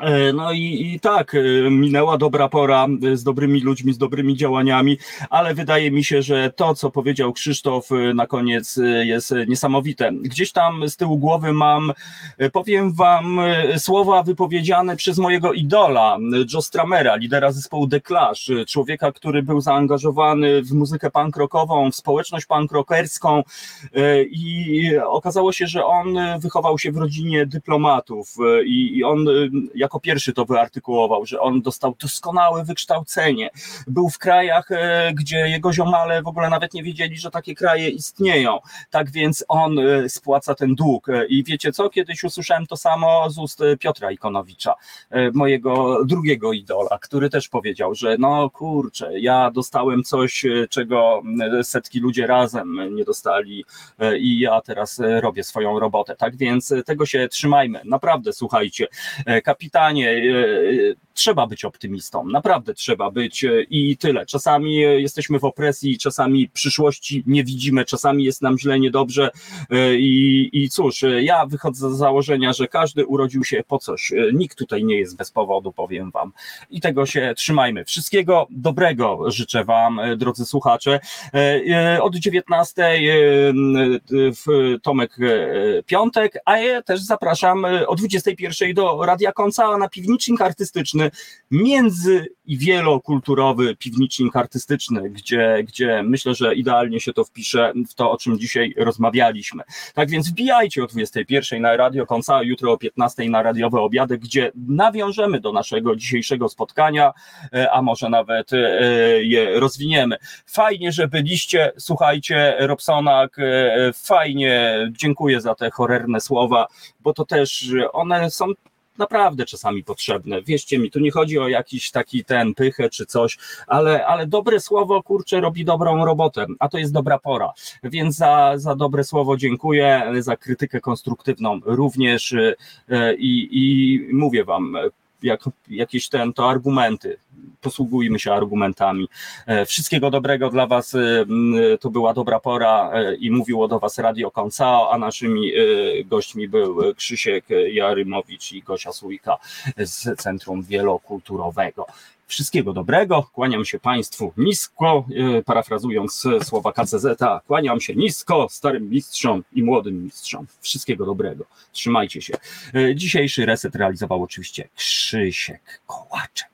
E, no i, i, tak, e, minęła dobra pora z dobrymi ludźmi, z dobrymi działaniami, ale wydaje mi się, że to, co powiedział Krzysztof e, na koniec jest niesamowite. Gdzieś tam z tyłu głowy mam, powiem wam, słowa wypowiedziane przez mojego idola, Joe Stramera, lidera zespołu The Clash, człowieka, który był zaangażowany w muzykę punk rockową, w społeczność punk rockerską i okazało się, że on wychował się w rodzinie dyplomatów i, i on jako pierwszy to wyartykułował, że on dostał doskonałe wykształcenie. Był w krajach, e, gdzie jego ziomale w ogóle nawet nie wiedzieli, że takie kraje istnieją. Tak więc on e, spłaca ten dług. E, I wiecie co? Kiedyś usłyszałem to samo z ust Piotra Ikonowicza, mojego drugiego idola, który też powiedział, że no kurczę, ja dostałem coś, czego setki ludzie razem nie dostali i ja teraz robię swoją robotę. Tak więc tego się trzymajmy. Naprawdę, słuchajcie, kapitan pytanie, e, trzeba być optymistą, naprawdę trzeba być e, i tyle. Czasami jesteśmy w opresji, czasami przyszłości nie widzimy, czasami jest nam źle, niedobrze e, i, i cóż, ja wychodzę z założenia, że każdy urodził się po coś. Nikt tutaj nie jest bez powodu, powiem wam. I tego się trzymajmy. Wszystkiego dobrego życzę wam, drodzy słuchacze. Od 19 w Tomek Piątek, a ja też zapraszam o 21 do Radia Konca na piwnicznik artystyczny, między i wielokulturowy piwnicznik artystyczny, gdzie, gdzie myślę, że idealnie się to wpisze w to, o czym dzisiaj rozmawialiśmy. Tak więc wbijajcie o 21 na Radio Konca, jutro o 15 na radiowe obiady, gdzie nawiążemy do naszego dzisiejszego spotkania, e, a może nawet e, je rozwiniemy. Fajnie, że byliście, słuchajcie, Robsonak, e, fajnie, dziękuję za te horrerne słowa, bo to też one są naprawdę czasami potrzebne. Wierzcie mi, tu nie chodzi o jakiś taki ten pychę czy coś, ale, ale dobre słowo, kurczę, robi dobrą robotę, a to jest dobra pora. Więc za, za dobre słowo dziękuję, za krytykę konstruktywną również e, i, i mówię wam, jak, jakieś ten, to argumenty. Posługujmy się argumentami. Wszystkiego dobrego dla Was. To była dobra pora i mówiło do Was Radio Koncao, a naszymi gośćmi był Krzysiek Jarymowicz i Gosia Sójka z Centrum Wielokulturowego. Wszystkiego dobrego, kłaniam się Państwu nisko, e, parafrazując słowa KCZ, kłaniam się nisko starym mistrzom i młodym mistrzom. Wszystkiego dobrego, trzymajcie się. E, dzisiejszy reset realizował oczywiście Krzysiek Kołaczek.